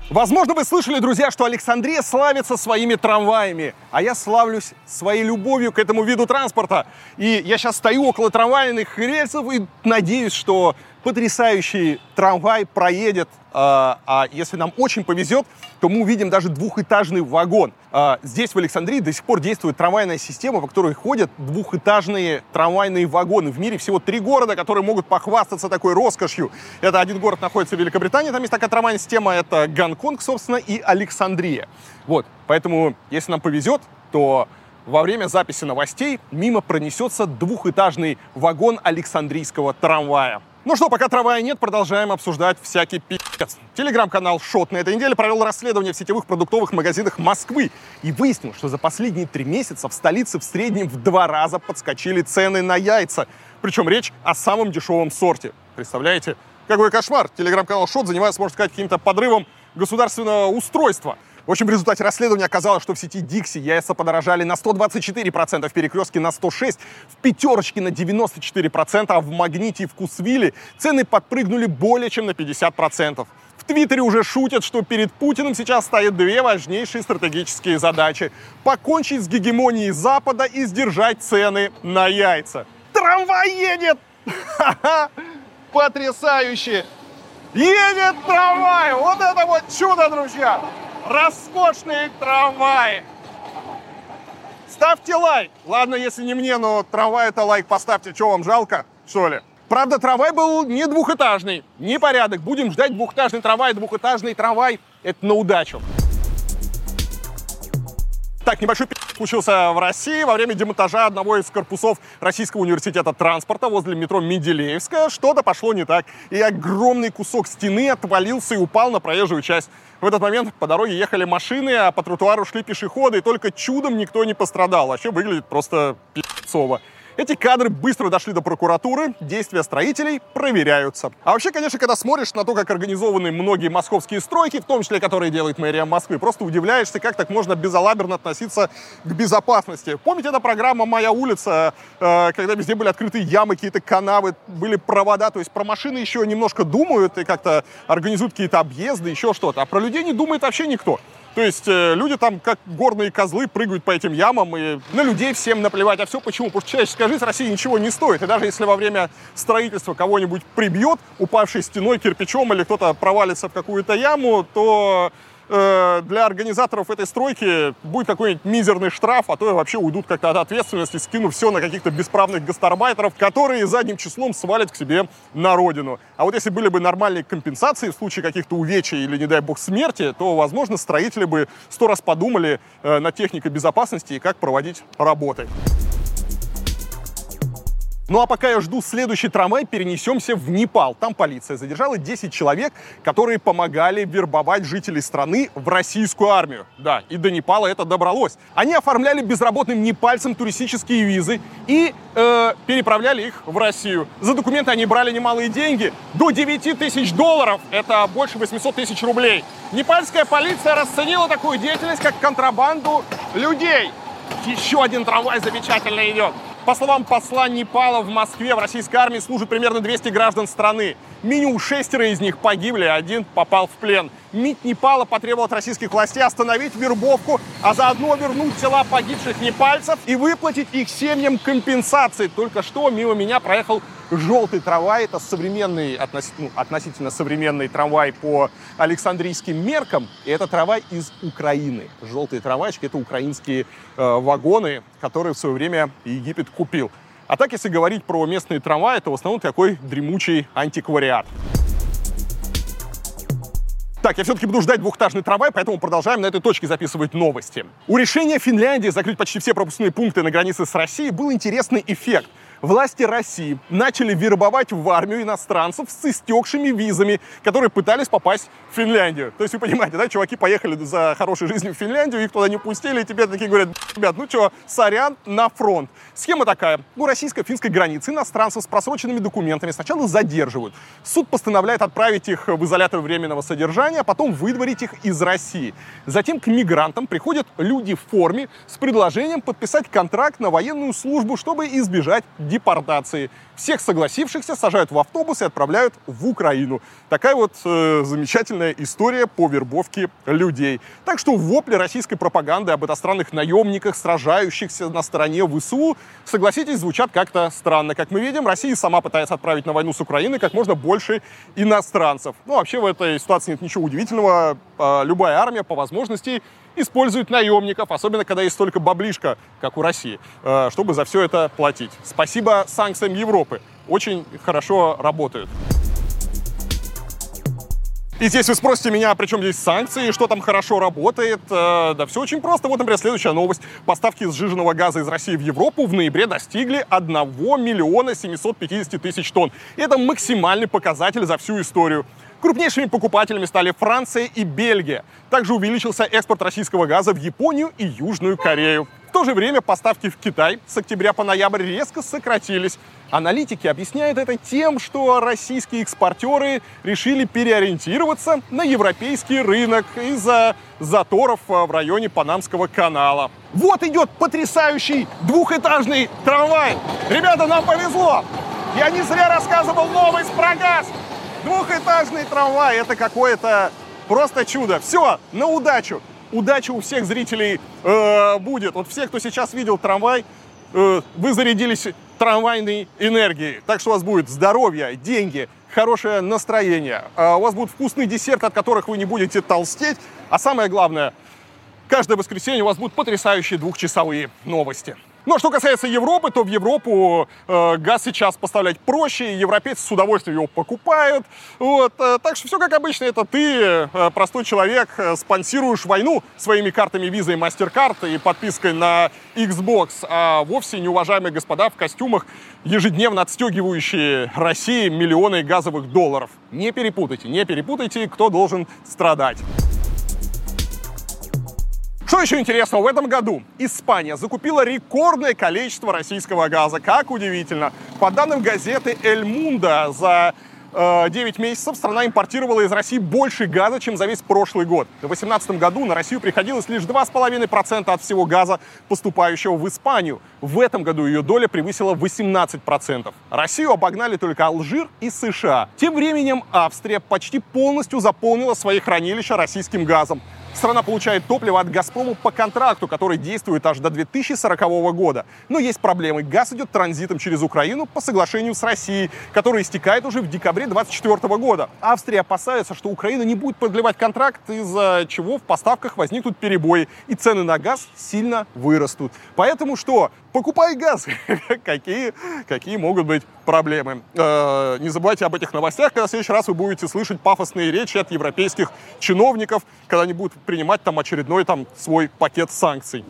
Возможно, вы слышали, друзья, что Александрия славится своими трамваями, а я славлюсь своей любовью к этому виду транспорта. И я сейчас стою около трамвайных рельсов и надеюсь, что потрясающий трамвай проедет, а, а если нам очень повезет, то мы увидим даже двухэтажный вагон. А, здесь, в Александрии, до сих пор действует трамвайная система, по которой ходят двухэтажные трамвайные вагоны. В мире всего три города, которые могут похвастаться такой роскошью. Это один город находится в Великобритании, там есть такая трамвайная система, это Гонконг, собственно, и Александрия. Вот, поэтому, если нам повезет, то во время записи новостей мимо пронесется двухэтажный вагон Александрийского трамвая. Ну что, пока трамвая нет, продолжаем обсуждать всякий пи***ц. Телеграм-канал Шот на этой неделе провел расследование в сетевых продуктовых магазинах Москвы и выяснил, что за последние три месяца в столице в среднем в два раза подскочили цены на яйца. Причем речь о самом дешевом сорте. Представляете? Какой кошмар! Телеграм-канал Шот занимается, можно сказать, каким-то подрывом государственного устройства. В общем, в результате расследования оказалось, что в сети Dixie яйца подорожали на 124%, в Перекрестке на 106%, в Пятерочке на 94%, а в Магните и Вкусвилле цены подпрыгнули более чем на 50%. В Твиттере уже шутят, что перед Путиным сейчас стоят две важнейшие стратегические задачи. Покончить с гегемонией Запада и сдержать цены на яйца. Трамвай едет! Потрясающе! Едет трамвай! Вот это вот чудо, друзья! Роскошные трамваи. Ставьте лайк. Ладно, если не мне, но трамвай это лайк поставьте. Что вам жалко, что ли? Правда, трамвай был не двухэтажный. Непорядок. Будем ждать двухэтажный трамвай. Двухэтажный трамвай — это на удачу. Так, небольшой пи*** случился в России во время демонтажа одного из корпусов Российского университета транспорта возле метро Менделеевская. Что-то пошло не так, и огромный кусок стены отвалился и упал на проезжую часть. В этот момент по дороге ехали машины, а по тротуару шли пешеходы, и только чудом никто не пострадал. Вообще выглядит просто пи***цово. Эти кадры быстро дошли до прокуратуры, действия строителей проверяются. А вообще, конечно, когда смотришь на то, как организованы многие московские стройки, в том числе, которые делает мэрия Москвы, просто удивляешься, как так можно безалаберно относиться к безопасности. Помните, эта программа «Моя улица», э, когда везде были открыты ямы, какие-то канавы, были провода, то есть про машины еще немножко думают и как-то организуют какие-то объезды, еще что-то, а про людей не думает вообще никто. То есть э, люди там, как горные козлы, прыгают по этим ямам, и на людей всем наплевать. А все почему? Потому что человеческая жизнь России ничего не стоит. И даже если во время строительства кого-нибудь прибьет, упавшей стеной, кирпичом, или кто-то провалится в какую-то яму, то э, для организаторов этой стройки будет какой-нибудь мизерный штраф, а то и вообще уйдут как-то от ответственности, скинув все на каких-то бесправных гастарбайтеров, которые задним числом свалят к себе на родину. А вот если были бы нормальные компенсации в случае каких-то увечий или, не дай бог, смерти, то, возможно, строители бы сто раз подумали э, над техникой безопасности и как проводить работы. Ну а пока я жду следующий трамвай, перенесемся в Непал. Там полиция задержала 10 человек, которые помогали вербовать жителей страны в российскую армию. Да, и до Непала это добралось. Они оформляли безработным непальцам туристические визы и э, переправляли их в Россию. За документы они брали немалые деньги. До 9 тысяч долларов, это больше 800 тысяч рублей. Непальская полиция расценила такую деятельность как контрабанду людей. Еще один трамвай замечательно идет. По словам посла Непала в Москве, в российской армии служит примерно 200 граждан страны. Минимум шестеро из них погибли, один попал в плен. МИД Непала потребовал от российских властей остановить вербовку, а заодно вернуть тела погибших непальцев и выплатить их семьям компенсации. Только что мимо меня проехал желтый трамвай. Это современный, относительно, ну, относительно современный трамвай по Александрийским меркам. И это трамвай из Украины. Желтые трамвайчики — это украинские э, вагоны, которые в свое время Египет купил. А так, если говорить про местные трамваи, то в основном такой дремучий антиквариат. Так, я все-таки буду ждать двухэтажный трамвай, поэтому продолжаем на этой точке записывать новости. У решения Финляндии закрыть почти все пропускные пункты на границе с Россией был интересный эффект – власти России начали вербовать в армию иностранцев с истекшими визами, которые пытались попасть в Финляндию. То есть вы понимаете, да, чуваки поехали за хорошей жизнью в Финляндию, их туда не пустили, и тебе такие говорят, ребят, ну что, сорян, на фронт. Схема такая. У российско-финской границы иностранцев с просроченными документами сначала задерживают. Суд постановляет отправить их в изолятор временного содержания, а потом выдворить их из России. Затем к мигрантам приходят люди в форме с предложением подписать контракт на военную службу, чтобы избежать депортации. Всех согласившихся сажают в автобус и отправляют в Украину. Такая вот э, замечательная история по вербовке людей. Так что вопли российской пропаганды об иностранных наемниках, сражающихся на стороне ВСУ, согласитесь, звучат как-то странно. Как мы видим, Россия сама пытается отправить на войну с Украиной как можно больше иностранцев. Ну, вообще в этой ситуации нет ничего удивительного. А, любая армия по возможности используют наемников, особенно когда есть столько баблишка, как у России, э, чтобы за все это платить. Спасибо санкциям Европы. Очень хорошо работают. И здесь вы спросите меня, а при чем здесь санкции, что там хорошо работает. Э, да все очень просто. Вот, например, следующая новость. Поставки сжиженного газа из России в Европу в ноябре достигли 1 миллиона 750 тысяч тонн. Это максимальный показатель за всю историю. Крупнейшими покупателями стали Франция и Бельгия. Также увеличился экспорт российского газа в Японию и Южную Корею. В то же время поставки в Китай с октября по ноябрь резко сократились. Аналитики объясняют это тем, что российские экспортеры решили переориентироваться на европейский рынок из-за заторов в районе Панамского канала. Вот идет потрясающий двухэтажный трамвай. Ребята, нам повезло. Я не зря рассказывал новость про газ. Двухэтажный трамвай, это какое-то просто чудо. Все, на удачу. Удача у всех зрителей э, будет. Вот все, кто сейчас видел трамвай, э, вы зарядились трамвайной энергией. Так что у вас будет здоровье, деньги, хорошее настроение. А у вас будет вкусный десерт, от которых вы не будете толстеть. А самое главное, каждое воскресенье у вас будут потрясающие двухчасовые новости. Ну а что касается Европы, то в Европу э, газ сейчас поставлять проще, и европейцы с удовольствием его покупают. Вот, э, так что все как обычно, это ты, э, простой человек, э, спонсируешь войну своими картами Visa и MasterCard и подпиской на Xbox, а вовсе неуважаемые господа в костюмах, ежедневно отстегивающие России миллионы газовых долларов. Не перепутайте, не перепутайте, кто должен страдать. Что еще интересного? В этом году Испания закупила рекордное количество российского газа. Как удивительно. По данным газеты «Эль Мунда», за 9 месяцев страна импортировала из России больше газа, чем за весь прошлый год. В 2018 году на Россию приходилось лишь 2,5% от всего газа, поступающего в Испанию. В этом году ее доля превысила 18%. Россию обогнали только Алжир и США. Тем временем Австрия почти полностью заполнила свои хранилища российским газом. Страна получает топливо от «Газпрома» по контракту, который действует аж до 2040 года. Но есть проблемы. Газ идет транзитом через Украину по соглашению с Россией, которое истекает уже в декабре 2024 года. Австрия опасается, что Украина не будет продлевать контракт, из-за чего в поставках возникнут перебои, и цены на газ сильно вырастут. Поэтому что? Покупай газ. [LAUGHS] какие, какие могут быть проблемы? Э, не забывайте об этих новостях, когда в следующий раз вы будете слышать пафосные речи от европейских чиновников, когда они будут принимать там очередной там свой пакет санкций.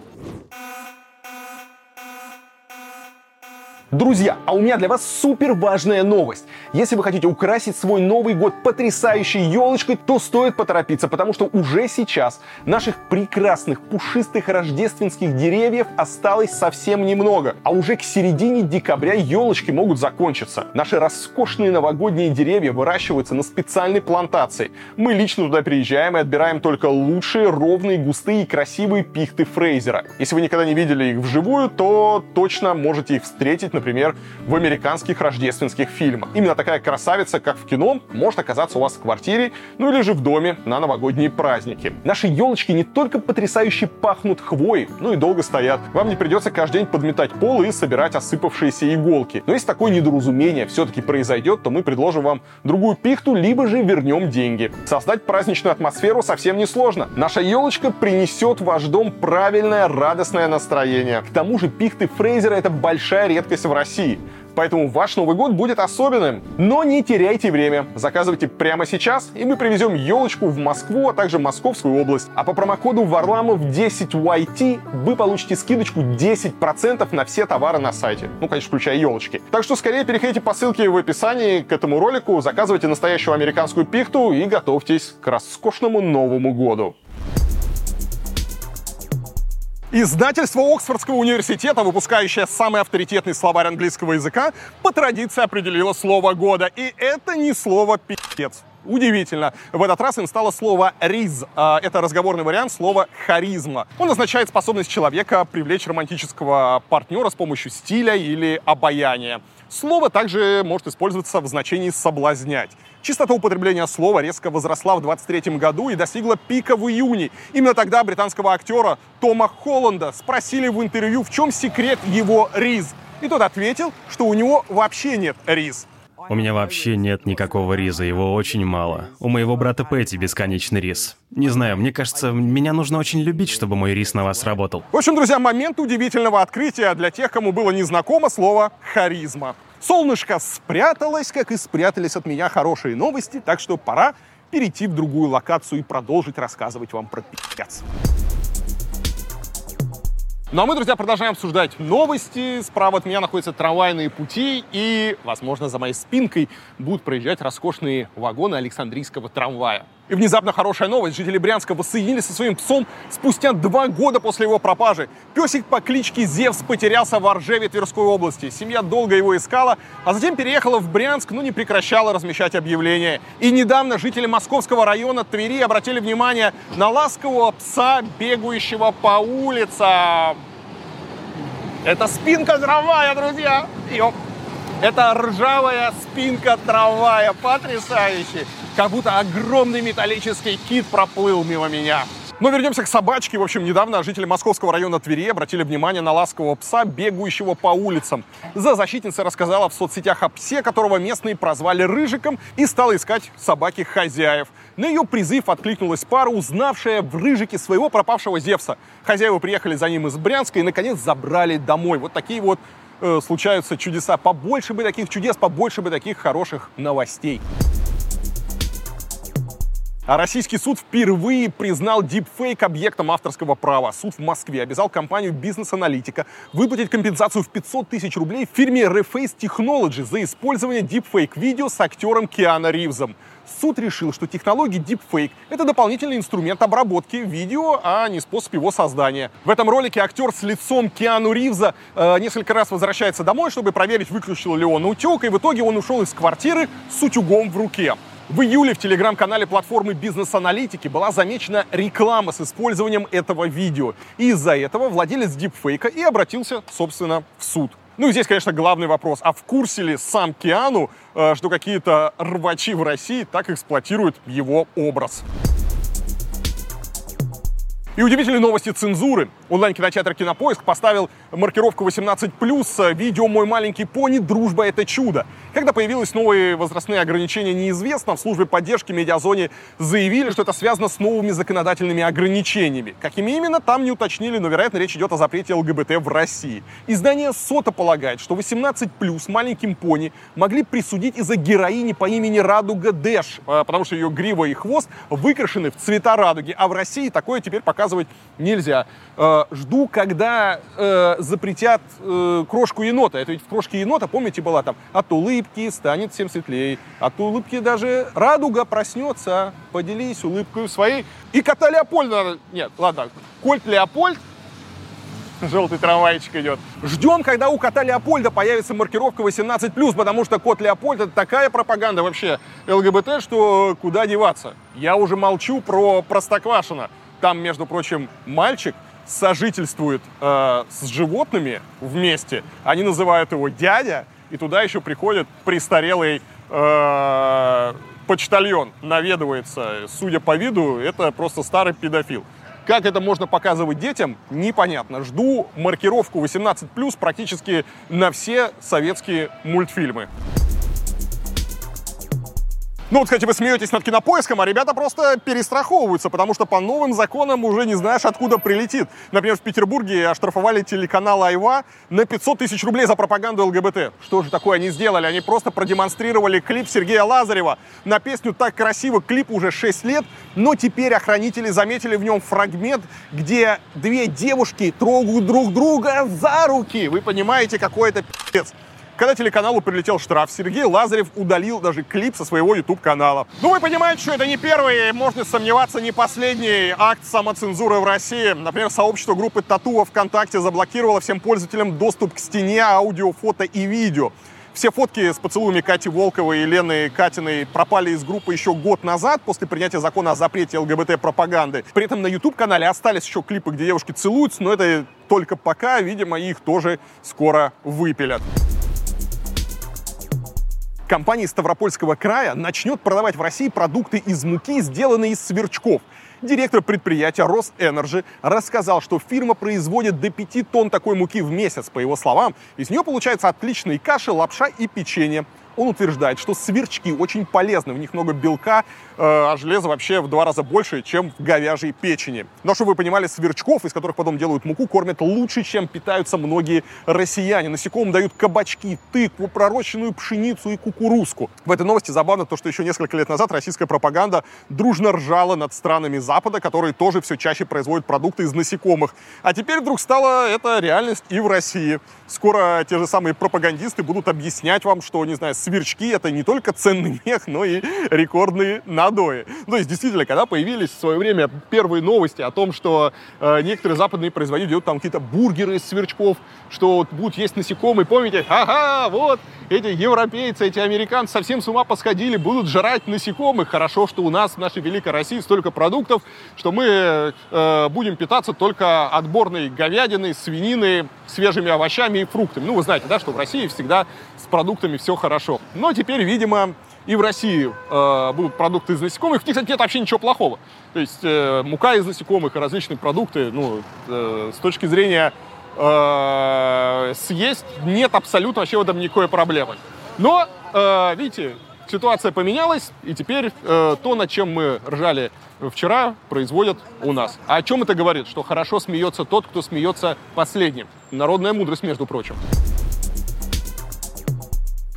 Друзья, а у меня для вас супер важная новость. Если вы хотите украсить свой Новый год потрясающей елочкой, то стоит поторопиться, потому что уже сейчас наших прекрасных пушистых рождественских деревьев осталось совсем немного. А уже к середине декабря елочки могут закончиться. Наши роскошные новогодние деревья выращиваются на специальной плантации. Мы лично туда приезжаем и отбираем только лучшие, ровные, густые и красивые пихты Фрейзера. Если вы никогда не видели их вживую, то точно можете их встретить, например, в американских рождественских фильмах. Именно такая красавица, как в кино, может оказаться у вас в квартире, ну или же в доме на новогодние праздники. Наши елочки не только потрясающе пахнут хвоей, ну и долго стоят. Вам не придется каждый день подметать пол и собирать осыпавшиеся иголки. Но если такое недоразумение все-таки произойдет, то мы предложим вам другую пихту, либо же вернем деньги. Создать праздничную атмосферу совсем не сложно. Наша елочка принесет в ваш дом правильное, радостное настроение. К тому же пихты Фрейзера это большая редкость в России. Поэтому ваш Новый год будет особенным. Но не теряйте время. Заказывайте прямо сейчас, и мы привезем елочку в Москву, а также Московскую область. А по промокоду Варламов 10YT вы получите скидочку 10% на все товары на сайте. Ну, конечно, включая елочки. Так что скорее переходите по ссылке в описании к этому ролику, заказывайте настоящую американскую пихту и готовьтесь к роскошному Новому году. Издательство Оксфордского университета, выпускающее самый авторитетный словарь английского языка, по традиции определило слово года. И это не слово «пи***ц». Удивительно. В этот раз им стало слово «риз». А, это разговорный вариант слова «харизма». Он означает способность человека привлечь романтического партнера с помощью стиля или обаяния. Слово также может использоваться в значении «соблазнять». Частота употребления слова резко возросла в 23 году и достигла пика в июне. Именно тогда британского актера Тома Холланда спросили в интервью, в чем секрет его риз. И тот ответил, что у него вообще нет риз. У меня вообще нет никакого риза, его очень мало. У моего брата Пэти бесконечный рис. Не знаю, мне кажется, меня нужно очень любить, чтобы мой рис на вас работал. В общем, друзья, момент удивительного открытия для тех, кому было незнакомо слово «харизма». Солнышко спряталось, как и спрятались от меня хорошие новости, так что пора перейти в другую локацию и продолжить рассказывать вам про пи***ц. Ну а мы, друзья, продолжаем обсуждать новости. Справа от меня находятся трамвайные пути, и, возможно, за моей спинкой будут проезжать роскошные вагоны Александрийского трамвая. И внезапно хорошая новость. Жители Брянска воссоединились со своим псом спустя два года после его пропажи. Песик по кличке Зевс потерялся в Оржеве Тверской области. Семья долго его искала, а затем переехала в Брянск, но не прекращала размещать объявления. И недавно жители Московского района Твери обратили внимание на ласкового пса, бегающего по улицам. Это спинка трамвая, друзья! Ёп. Это ржавая спинка трамвая, потрясающе! Как будто огромный металлический кит проплыл мимо меня. Но вернемся к собачке. В общем, недавно жители московского района Твери обратили внимание на ласкового пса, бегающего по улицам. За защитница рассказала в соцсетях о псе, которого местные прозвали Рыжиком, и стала искать собаки хозяев. На ее призыв откликнулась пара, узнавшая в Рыжике своего пропавшего Зевса. Хозяева приехали за ним из Брянска и, наконец, забрали домой. Вот такие вот э, случаются чудеса. Побольше бы таких чудес, побольше бы таких хороших новостей. А российский суд впервые признал дипфейк объектом авторского права. Суд в Москве обязал компанию «Бизнес-аналитика» выплатить компенсацию в 500 тысяч рублей фирме Reface Technology за использование дипфейк-видео с актером Киану Ривзом. Суд решил, что технология deepfake — это дополнительный инструмент обработки видео, а не способ его создания. В этом ролике актер с лицом Киану Ривза э, несколько раз возвращается домой, чтобы проверить, выключил ли он утюг, и в итоге он ушел из квартиры с утюгом в руке. В июле в телеграм-канале платформы бизнес-аналитики была замечена реклама с использованием этого видео. И из-за этого владелец дипфейка и обратился, собственно, в суд. Ну и здесь, конечно, главный вопрос. А в курсе ли сам Киану, э, что какие-то рвачи в России так эксплуатируют его образ? И удивительные новости цензуры. Онлайн-кинотеатр «Кинопоиск» поставил маркировку 18+, видео «Мой маленький пони. Дружба – это чудо». Когда появились новые возрастные ограничения, неизвестно. В службе поддержки медиазоне заявили, что это связано с новыми законодательными ограничениями. Какими именно, там не уточнили, но, вероятно, речь идет о запрете ЛГБТ в России. Издание «Сота» полагает, что 18+, маленьким пони могли присудить из-за героини по имени Радуга Дэш, э, потому что ее грива и хвост выкрашены в цвета радуги, а в России такое теперь показывать нельзя. Э, жду, когда э, запретят э, крошку енота. Это ведь в крошке енота, помните, была там от улыбки станет всем светлее, от улыбки даже радуга проснется, поделись улыбкой своей. И кота Леопольда, нет, ладно, Кольт Леопольд, желтый трамвайчик идет. Ждем, когда у кота Леопольда появится маркировка 18+, потому что кот Леопольд это такая пропаганда вообще ЛГБТ, что куда деваться. Я уже молчу про Простоквашино. Там, между прочим, мальчик сожительствует э, с животными вместе. Они называют его дядя, и туда еще приходит престарелый э, почтальон, наведывается. Судя по виду, это просто старый педофил. Как это можно показывать детям, непонятно. Жду маркировку 18+, практически на все советские мультфильмы. Ну, вот, кстати, вы смеетесь над кинопоиском, а ребята просто перестраховываются, потому что по новым законам уже не знаешь, откуда прилетит. Например, в Петербурге оштрафовали телеканал Айва на 500 тысяч рублей за пропаганду ЛГБТ. Что же такое они сделали? Они просто продемонстрировали клип Сергея Лазарева на песню «Так красиво». Клип уже 6 лет, но теперь охранители заметили в нем фрагмент, где две девушки трогают друг друга за руки. Вы понимаете, какой это пи***ц. Когда телеканалу прилетел штраф, Сергей Лазарев удалил даже клип со своего YouTube-канала. Ну, вы понимаете, что это не первый, можно сомневаться, не последний акт самоцензуры в России. Например, сообщество группы Тату ВКонтакте заблокировало всем пользователям доступ к стене аудио, фото и видео. Все фотки с поцелуями Кати Волковой и Лены Катиной пропали из группы еще год назад, после принятия закона о запрете ЛГБТ-пропаганды. При этом на YouTube-канале остались еще клипы, где девушки целуются, но это только пока, видимо, их тоже скоро выпилят компания из Ставропольского края начнет продавать в России продукты из муки, сделанные из сверчков. Директор предприятия Росэнерджи рассказал, что фирма производит до 5 тонн такой муки в месяц. По его словам, из нее получается отличные каши, лапша и печенье. Он утверждает, что сверчки очень полезны, в них много белка, э, а железа вообще в два раза больше, чем в говяжьей печени. Но чтобы вы понимали, сверчков, из которых потом делают муку, кормят лучше, чем питаются многие россияне. Насекомым дают кабачки, тыкву, пророщенную пшеницу и кукурузку. В этой новости забавно то, что еще несколько лет назад российская пропаганда дружно ржала над странами Запада, которые тоже все чаще производят продукты из насекомых. А теперь вдруг стала это реальность и в России. Скоро те же самые пропагандисты будут объяснять вам, что, не знаю, сверчки это не только ценный мех, но и рекордные надои. То есть, действительно, когда появились в свое время первые новости о том, что э, некоторые западные производители делают там какие-то бургеры из сверчков, что вот будут есть насекомые, помните? Ага, вот, эти европейцы, эти американцы совсем с ума посходили, будут жрать насекомых. Хорошо, что у нас в нашей великой России столько продуктов, что мы э, будем питаться только отборной говядиной, свининой, свежими овощами и фруктами. Ну, вы знаете, да, что в России всегда с продуктами все хорошо. Но теперь, видимо, и в России э, будут продукты из насекомых, в них, кстати, нет вообще ничего плохого. То есть э, мука из насекомых и различные продукты, ну, э, с точки зрения э, съесть, нет абсолютно вообще в этом никакой проблемы. Но, э, видите, ситуация поменялась, и теперь э, то, над чем мы ржали вчера, производят у нас. А о чем это говорит? Что хорошо смеется тот, кто смеется последним. Народная мудрость, между прочим.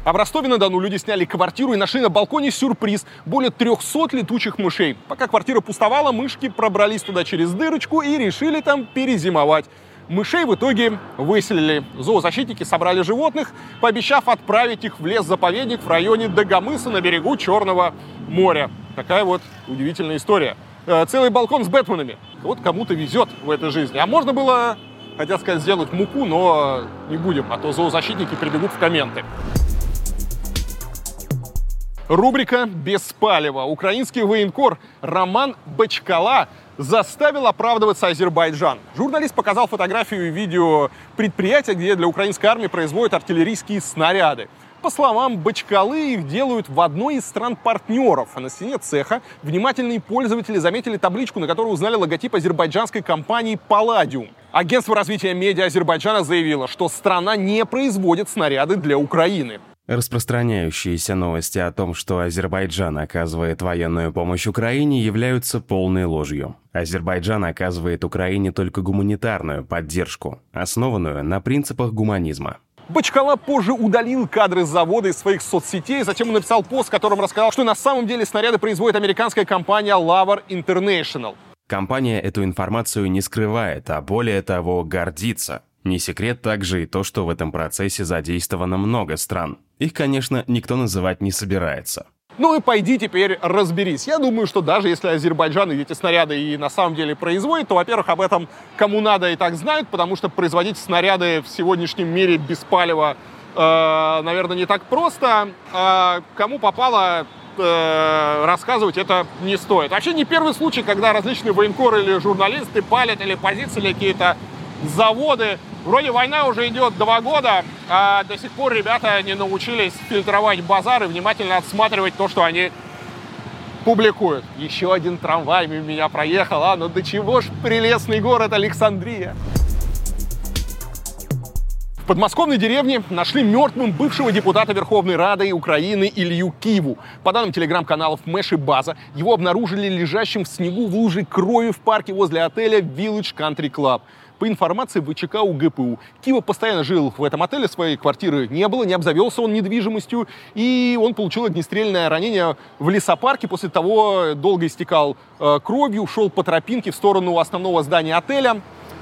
А в Ростове-на-Дону люди сняли квартиру и нашли на балконе сюрприз. Более 300 летучих мышей. Пока квартира пустовала, мышки пробрались туда через дырочку и решили там перезимовать. Мышей в итоге выселили. Зоозащитники собрали животных, пообещав отправить их в лес-заповедник в районе Дагомыса на берегу Черного моря. Такая вот удивительная история. Э, целый балкон с Бэтменами. Вот кому-то везет в этой жизни. А можно было, хотел сказать, сделать муку, но не будем, а то зоозащитники прибегут в комменты. Рубрика «Без палева». Украинский военкор Роман Бачкала заставил оправдываться Азербайджан. Журналист показал фотографию и видео предприятия, где для украинской армии производят артиллерийские снаряды. По словам Бачкалы, их делают в одной из стран-партнеров. А на стене цеха внимательные пользователи заметили табличку, на которой узнали логотип азербайджанской компании «Палладиум». Агентство развития медиа Азербайджана заявило, что страна не производит снаряды для Украины. Распространяющиеся новости о том, что Азербайджан оказывает военную помощь Украине, являются полной ложью. Азербайджан оказывает Украине только гуманитарную поддержку, основанную на принципах гуманизма. Бачкала позже удалил кадры с завода из своих соцсетей, затем он написал пост, в котором рассказал, что на самом деле снаряды производит американская компания Lavar International. Компания эту информацию не скрывает, а более того гордится. Не секрет также и то, что в этом процессе задействовано много стран. Их, конечно, никто называть не собирается. Ну и пойди теперь разберись. Я думаю, что даже если Азербайджан эти снаряды и на самом деле производит, то, во-первых, об этом кому надо и так знают, потому что производить снаряды в сегодняшнем мире без палева, э, наверное, не так просто. А кому попало, э, рассказывать это не стоит. Вообще не первый случай, когда различные военкоры или журналисты палят или позиции, или какие-то заводы Вроде война уже идет два года, а до сих пор ребята не научились фильтровать базар и внимательно отсматривать то, что они публикуют. Еще один трамвай мимо меня проехал, а ну до чего ж прелестный город Александрия. В подмосковной деревне нашли мертвым бывшего депутата Верховной Рады Украины Илью Киву. По данным телеграм-каналов Мэш и База, его обнаружили лежащим в снегу в луже крови в парке возле отеля Village Country Club. По информации ВЧК УГПУ, Кива постоянно жил в этом отеле, своей квартиры не было, не обзавелся он недвижимостью, и он получил огнестрельное ранение в лесопарке, после того долго истекал э, кровью, шел по тропинке в сторону основного здания отеля,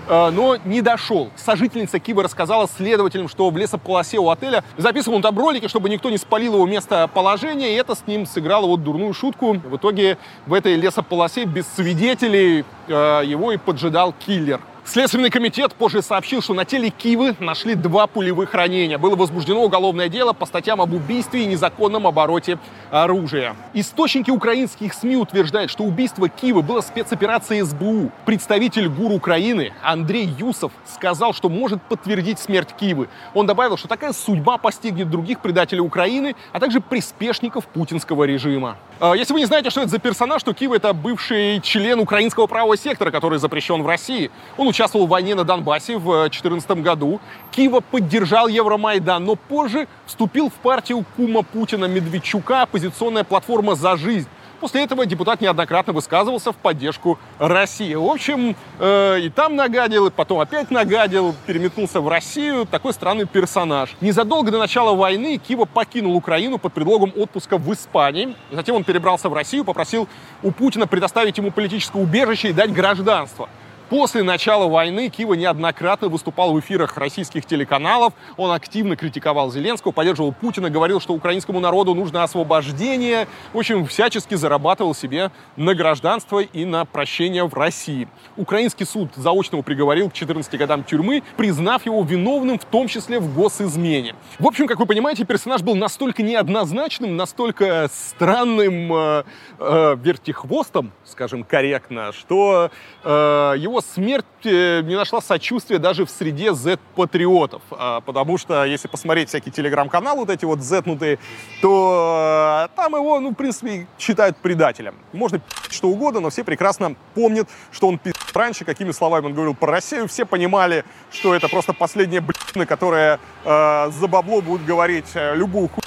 э, но не дошел. Сожительница Кива рассказала следователям, что в лесополосе у отеля записывал он там ролики, чтобы никто не спалил его местоположение, и это с ним сыграло вот дурную шутку. В итоге в этой лесополосе без свидетелей э, его и поджидал киллер. Следственный комитет позже сообщил, что на теле Кивы нашли два пулевых ранения. Было возбуждено уголовное дело по статьям об убийстве и незаконном обороте оружия. Источники украинских СМИ утверждают, что убийство Кивы было спецоперацией СБУ. Представитель ГУР Украины Андрей Юсов сказал, что может подтвердить смерть Кивы. Он добавил, что такая судьба постигнет других предателей Украины, а также приспешников путинского режима. А, если вы не знаете, что это за персонаж, то Кива это бывший член украинского правого сектора, который запрещен в России. Он участвовал в войне на Донбассе в 2014 году. Кива поддержал Евромайдан, но позже вступил в партию кума Путина Медведчука, оппозиционная платформа «За жизнь». После этого депутат неоднократно высказывался в поддержку России. В общем, э, и там нагадил, и потом опять нагадил, переметнулся в Россию. Такой странный персонаж. Незадолго до начала войны Кива покинул Украину под предлогом отпуска в Испании. Затем он перебрался в Россию, попросил у Путина предоставить ему политическое убежище и дать гражданство. После начала войны Кива неоднократно выступал в эфирах российских телеканалов. Он активно критиковал Зеленского, поддерживал Путина, говорил, что украинскому народу нужно освобождение. В общем, всячески зарабатывал себе на гражданство и на прощение в России. Украинский суд заочно приговорил к 14 годам тюрьмы, признав его виновным в том числе в госизмене. В общем, как вы понимаете, персонаж был настолько неоднозначным, настолько странным э, э, вертихвостом, скажем корректно, что э, его его смерть э, не нашла сочувствия даже в среде Z-патриотов. А, потому что, если посмотреть всякие телеграм-каналы, вот эти вот Z-нутые, то э, там его, ну, в принципе, считают предателем. Можно что угодно, но все прекрасно помнят, что он пи*** раньше, какими словами он говорил про Россию. Все понимали, что это просто последняя блядь, которая э, за бабло будет говорить э, любую хуйню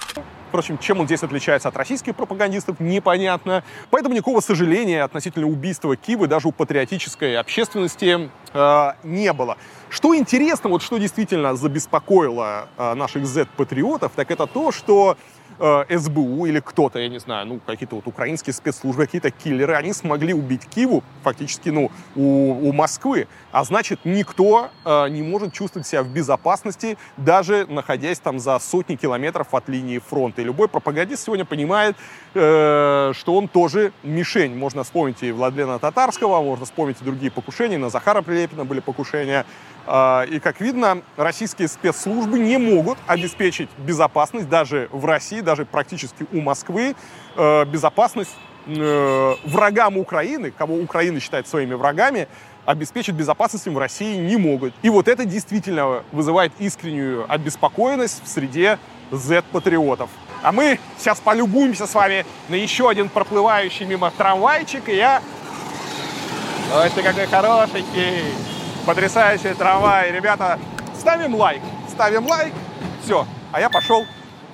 Впрочем, чем он здесь отличается от российских пропагандистов, непонятно. Поэтому никакого сожаления относительно убийства Кивы даже у патриотической общественности э, не было. Что интересно, вот что действительно забеспокоило э, наших Z-патриотов, так это то, что э, СБУ или кто-то, я не знаю, ну, какие-то вот украинские спецслужбы, какие-то киллеры, они смогли убить Киву фактически, ну, у, у Москвы. А значит, никто э, не может чувствовать себя в безопасности, даже находясь там за сотни километров от линии фронта. И любой пропагандист сегодня понимает, э, что он тоже мишень. Можно вспомнить и Владлена Татарского, можно вспомнить и другие покушения. На Захара Прилепина были покушения. А, и, как видно, российские спецслужбы не могут обеспечить безопасность даже в России, даже практически у Москвы, э, безопасность э, врагам Украины, кого Украина считает своими врагами, обеспечить безопасность им в России не могут. И вот это действительно вызывает искреннюю обеспокоенность в среде Z-патриотов. А мы сейчас полюбуемся с вами на еще один проплывающий мимо трамвайчик, и я... Ой, ты какой хорошенький! Потрясающий трамвай. Ребята, ставим лайк. Ставим лайк. Все. А я пошел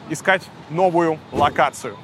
искать новую локацию.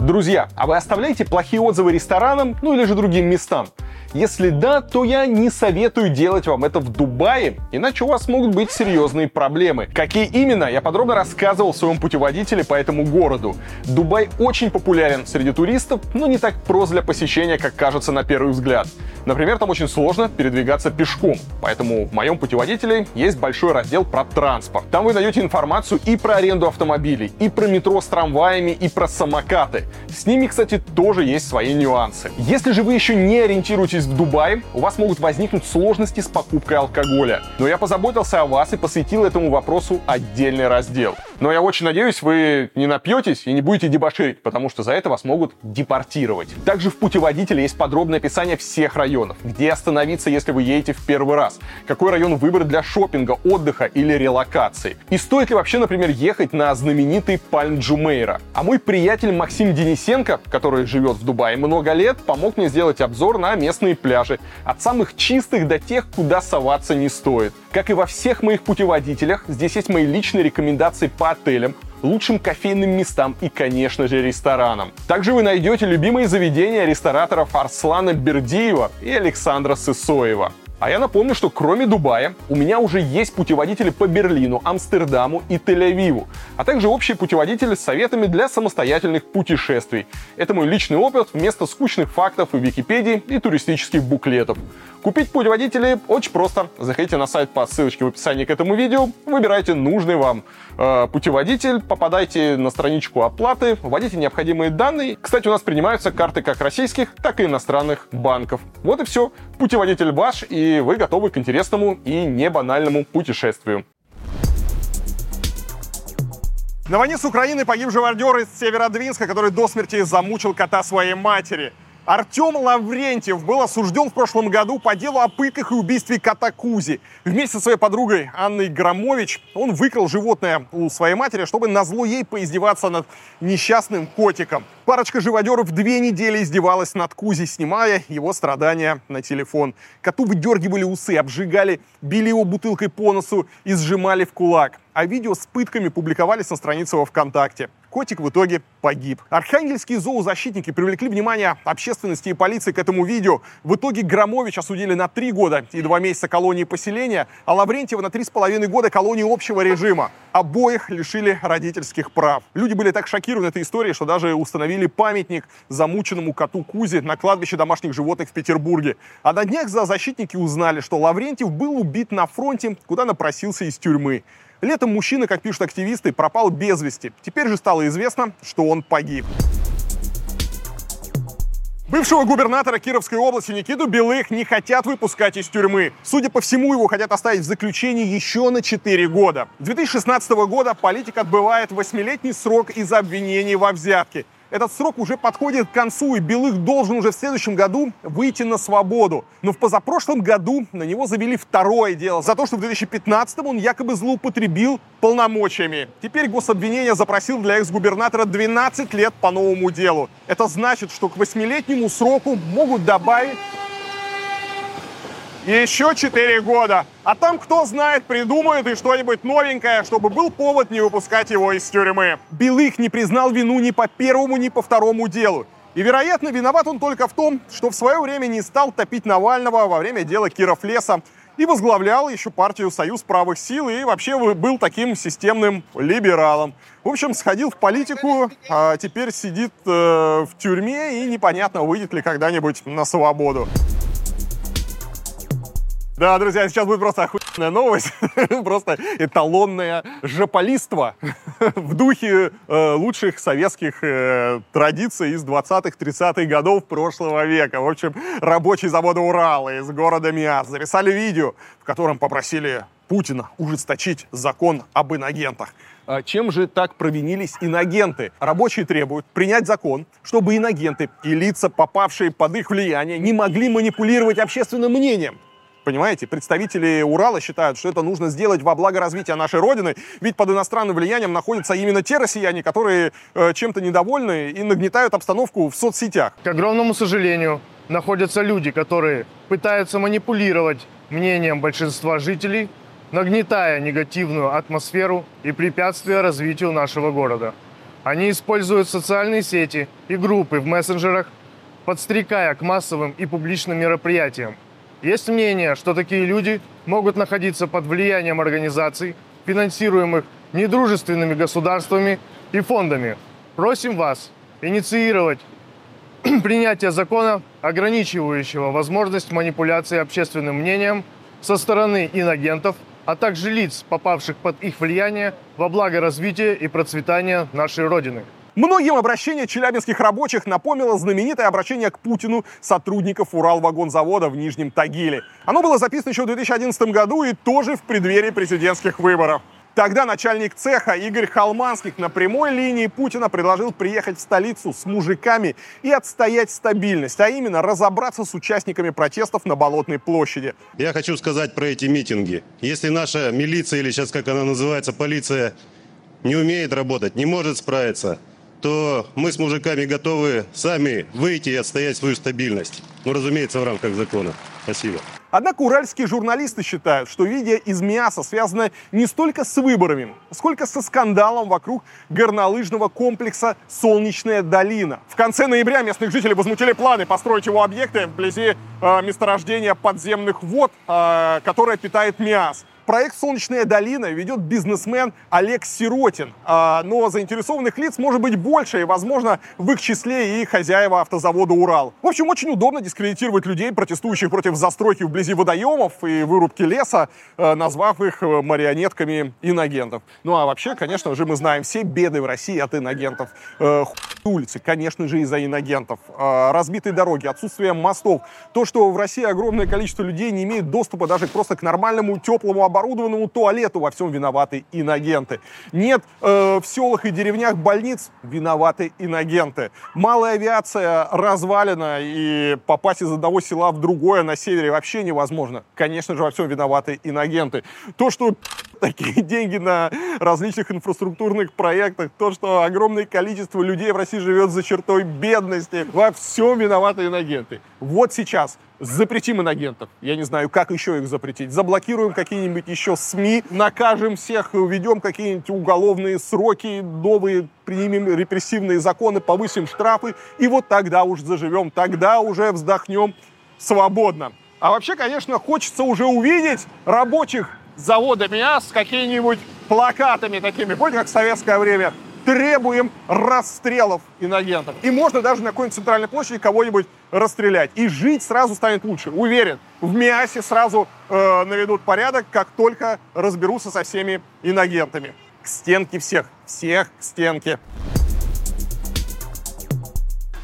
Друзья, а вы оставляете плохие отзывы ресторанам, ну или же другим местам? Если да, то я не советую делать вам это в Дубае, иначе у вас могут быть серьезные проблемы. Какие именно, я подробно рассказывал в своем путеводителе по этому городу. Дубай очень популярен среди туристов, но не так прост для посещения, как кажется на первый взгляд. Например, там очень сложно передвигаться пешком, поэтому в моем путеводителе есть большой раздел про транспорт. Там вы найдете информацию и про аренду автомобилей, и про метро с трамваями, и про самокаты. С ними, кстати, тоже есть свои нюансы. Если же вы еще не ориентируетесь в Дубае, у вас могут возникнуть сложности с покупкой алкоголя. Но я позаботился о вас и посвятил этому вопросу отдельный раздел. Но я очень надеюсь, вы не напьетесь и не будете дебоширить, потому что за это вас могут депортировать. Также в путеводителе есть подробное описание всех районов, где остановиться, если вы едете в первый раз, какой район выбрать для шопинга, отдыха или релокации. И стоит ли вообще, например, ехать на знаменитый Пальм Джумейра. А мой приятель Максим Денисенко, который живет в Дубае много лет, помог мне сделать обзор на местные пляжи, от самых чистых до тех, куда соваться не стоит. Как и во всех моих путеводителях, здесь есть мои личные рекомендации по отелям, лучшим кофейным местам и, конечно же, ресторанам. Также вы найдете любимые заведения рестораторов Арслана Бердиева и Александра Сысоева. А я напомню, что кроме Дубая у меня уже есть путеводители по Берлину, Амстердаму и Тель-Авиву, а также общие путеводители с советами для самостоятельных путешествий. Это мой личный опыт вместо скучных фактов и Википедии и туристических буклетов. Купить путеводители очень просто. Заходите на сайт по ссылочке в описании к этому видео, выбирайте нужный вам путеводитель, попадайте на страничку оплаты, вводите необходимые данные. Кстати, у нас принимаются карты как российских, так и иностранных банков. Вот и все. Путеводитель ваш, и вы готовы к интересному и не банальному путешествию. На войне с Украиной погиб живодер из Северодвинска, который до смерти замучил кота своей матери. Артем Лаврентьев был осужден в прошлом году по делу о пытках и убийстве кота Кузи. Вместе со своей подругой Анной Громович он выкрал животное у своей матери, чтобы назло ей поиздеваться над несчастным котиком. Парочка живодеров две недели издевалась над Кузи, снимая его страдания на телефон. Коту выдергивали усы, обжигали, били его бутылкой по носу и сжимали в кулак. А видео с пытками публиковались на странице во ВКонтакте. Котик в итоге погиб. Архангельские зоозащитники привлекли внимание общественности и полиции к этому видео. В итоге Громович осудили на три года и два месяца колонии поселения, а Лаврентьева на три с половиной года колонии общего режима. Обоих лишили родительских прав. Люди были так шокированы этой историей, что даже установили памятник замученному коту Кузе на кладбище домашних животных в Петербурге. А на днях зоозащитники узнали, что Лаврентьев был убит на фронте, куда напросился из тюрьмы. Летом мужчина, как пишут активисты, пропал без вести. Теперь же стало известно, что он погиб. Бывшего губернатора Кировской области Никиту Белых не хотят выпускать из тюрьмы. Судя по всему, его хотят оставить в заключении еще на 4 года. 2016 года политик отбывает восьмилетний срок из-за обвинений во взятке. Этот срок уже подходит к концу, и Белых должен уже в следующем году выйти на свободу. Но в позапрошлом году на него завели второе дело за то, что в 2015 он якобы злоупотребил полномочиями. Теперь гособвинение запросил для экс-губернатора 12 лет по новому делу. Это значит, что к восьмилетнему сроку могут добавить еще 4 года. А там, кто знает, придумают и что-нибудь новенькое, чтобы был повод не выпускать его из тюрьмы. Белых не признал вину ни по первому, ни по второму делу. И, вероятно, виноват он только в том, что в свое время не стал топить Навального во время дела Киров леса и возглавлял еще партию «Союз правых сил» и вообще был таким системным либералом. В общем, сходил в политику, а теперь сидит э, в тюрьме и непонятно, выйдет ли когда-нибудь на свободу. Да, друзья, сейчас будет просто охуенная новость. [LAUGHS] просто эталонное жополиство [LAUGHS] в духе э, лучших советских э, традиций из 20-30-х годов прошлого века. В общем, рабочий завода Урала из города Миас записали видео, в котором попросили Путина ужесточить закон об инагентах. А чем же так провинились инагенты? Рабочие требуют принять закон, чтобы инагенты и лица, попавшие под их влияние, не могли манипулировать общественным мнением. Понимаете, представители Урала считают, что это нужно сделать во благо развития нашей Родины, ведь под иностранным влиянием находятся именно те россияне, которые э, чем-то недовольны и нагнетают обстановку в соцсетях. К огромному сожалению, находятся люди, которые пытаются манипулировать мнением большинства жителей, нагнетая негативную атмосферу и препятствия развитию нашего города. Они используют социальные сети и группы в мессенджерах, подстрекая к массовым и публичным мероприятиям, есть мнение, что такие люди могут находиться под влиянием организаций, финансируемых недружественными государствами и фондами. Просим вас инициировать [CLEARS THROAT] принятие закона, ограничивающего возможность манипуляции общественным мнением со стороны инагентов, а также лиц, попавших под их влияние во благо развития и процветания нашей Родины. Многим обращение челябинских рабочих напомнило знаменитое обращение к Путину сотрудников Уралвагонзавода в Нижнем Тагиле. Оно было записано еще в 2011 году и тоже в преддверии президентских выборов. Тогда начальник цеха Игорь Халманских на прямой линии Путина предложил приехать в столицу с мужиками и отстоять стабильность, а именно разобраться с участниками протестов на Болотной площади. Я хочу сказать про эти митинги. Если наша милиция, или сейчас как она называется, полиция, не умеет работать, не может справиться – то мы с мужиками готовы сами выйти и отстоять свою стабильность. Ну, разумеется, в рамках закона. Спасибо. Однако уральские журналисты считают, что видео из мяса связано не столько с выборами, сколько со скандалом вокруг горнолыжного комплекса «Солнечная долина». В конце ноября местных жителей возмутили планы построить его объекты вблизи э, месторождения подземных вод, э, которое питает МИАС. Проект «Солнечная долина» ведет бизнесмен Олег Сиротин. А, но заинтересованных лиц может быть больше, и, возможно, в их числе и хозяева автозавода «Урал». В общем, очень удобно дискредитировать людей, протестующих против застройки вблизи водоемов и вырубки леса, э, назвав их э, марионетками инагентов. Ну а вообще, конечно же, мы знаем все беды в России от инагентов. Улицы, конечно же, из-за инагентов. Разбитые дороги, отсутствие мостов. То, что в России огромное количество людей не имеет доступа даже просто к нормальному теплому оборудованному туалету во всем виноваты иногенты. Нет э, в селах и деревнях больниц, виноваты иногенты. Малая авиация развалена, и попасть из одного села в другое на севере вообще невозможно. Конечно же, во всем виноваты иногенты. То, что такие деньги на различных инфраструктурных проектах, то, что огромное количество людей в России живет за чертой бедности, во всем виноваты иногенты. Вот сейчас запретим инагентов. Я не знаю, как еще их запретить. Заблокируем какие-нибудь еще СМИ, накажем всех, введем какие-нибудь уголовные сроки, новые примем репрессивные законы, повысим штрафы, и вот тогда уж заживем, тогда уже вздохнем свободно. А вообще, конечно, хочется уже увидеть рабочих завода МИАС с какими-нибудь плакатами такими, помните, как в советское время, требуем расстрелов инагентов. И можно даже на какой-нибудь центральной площади кого-нибудь расстрелять. И жить сразу станет лучше. Уверен, в МИАСе сразу э, наведут порядок, как только разберутся со всеми инагентами. К стенке всех. Всех к стенке.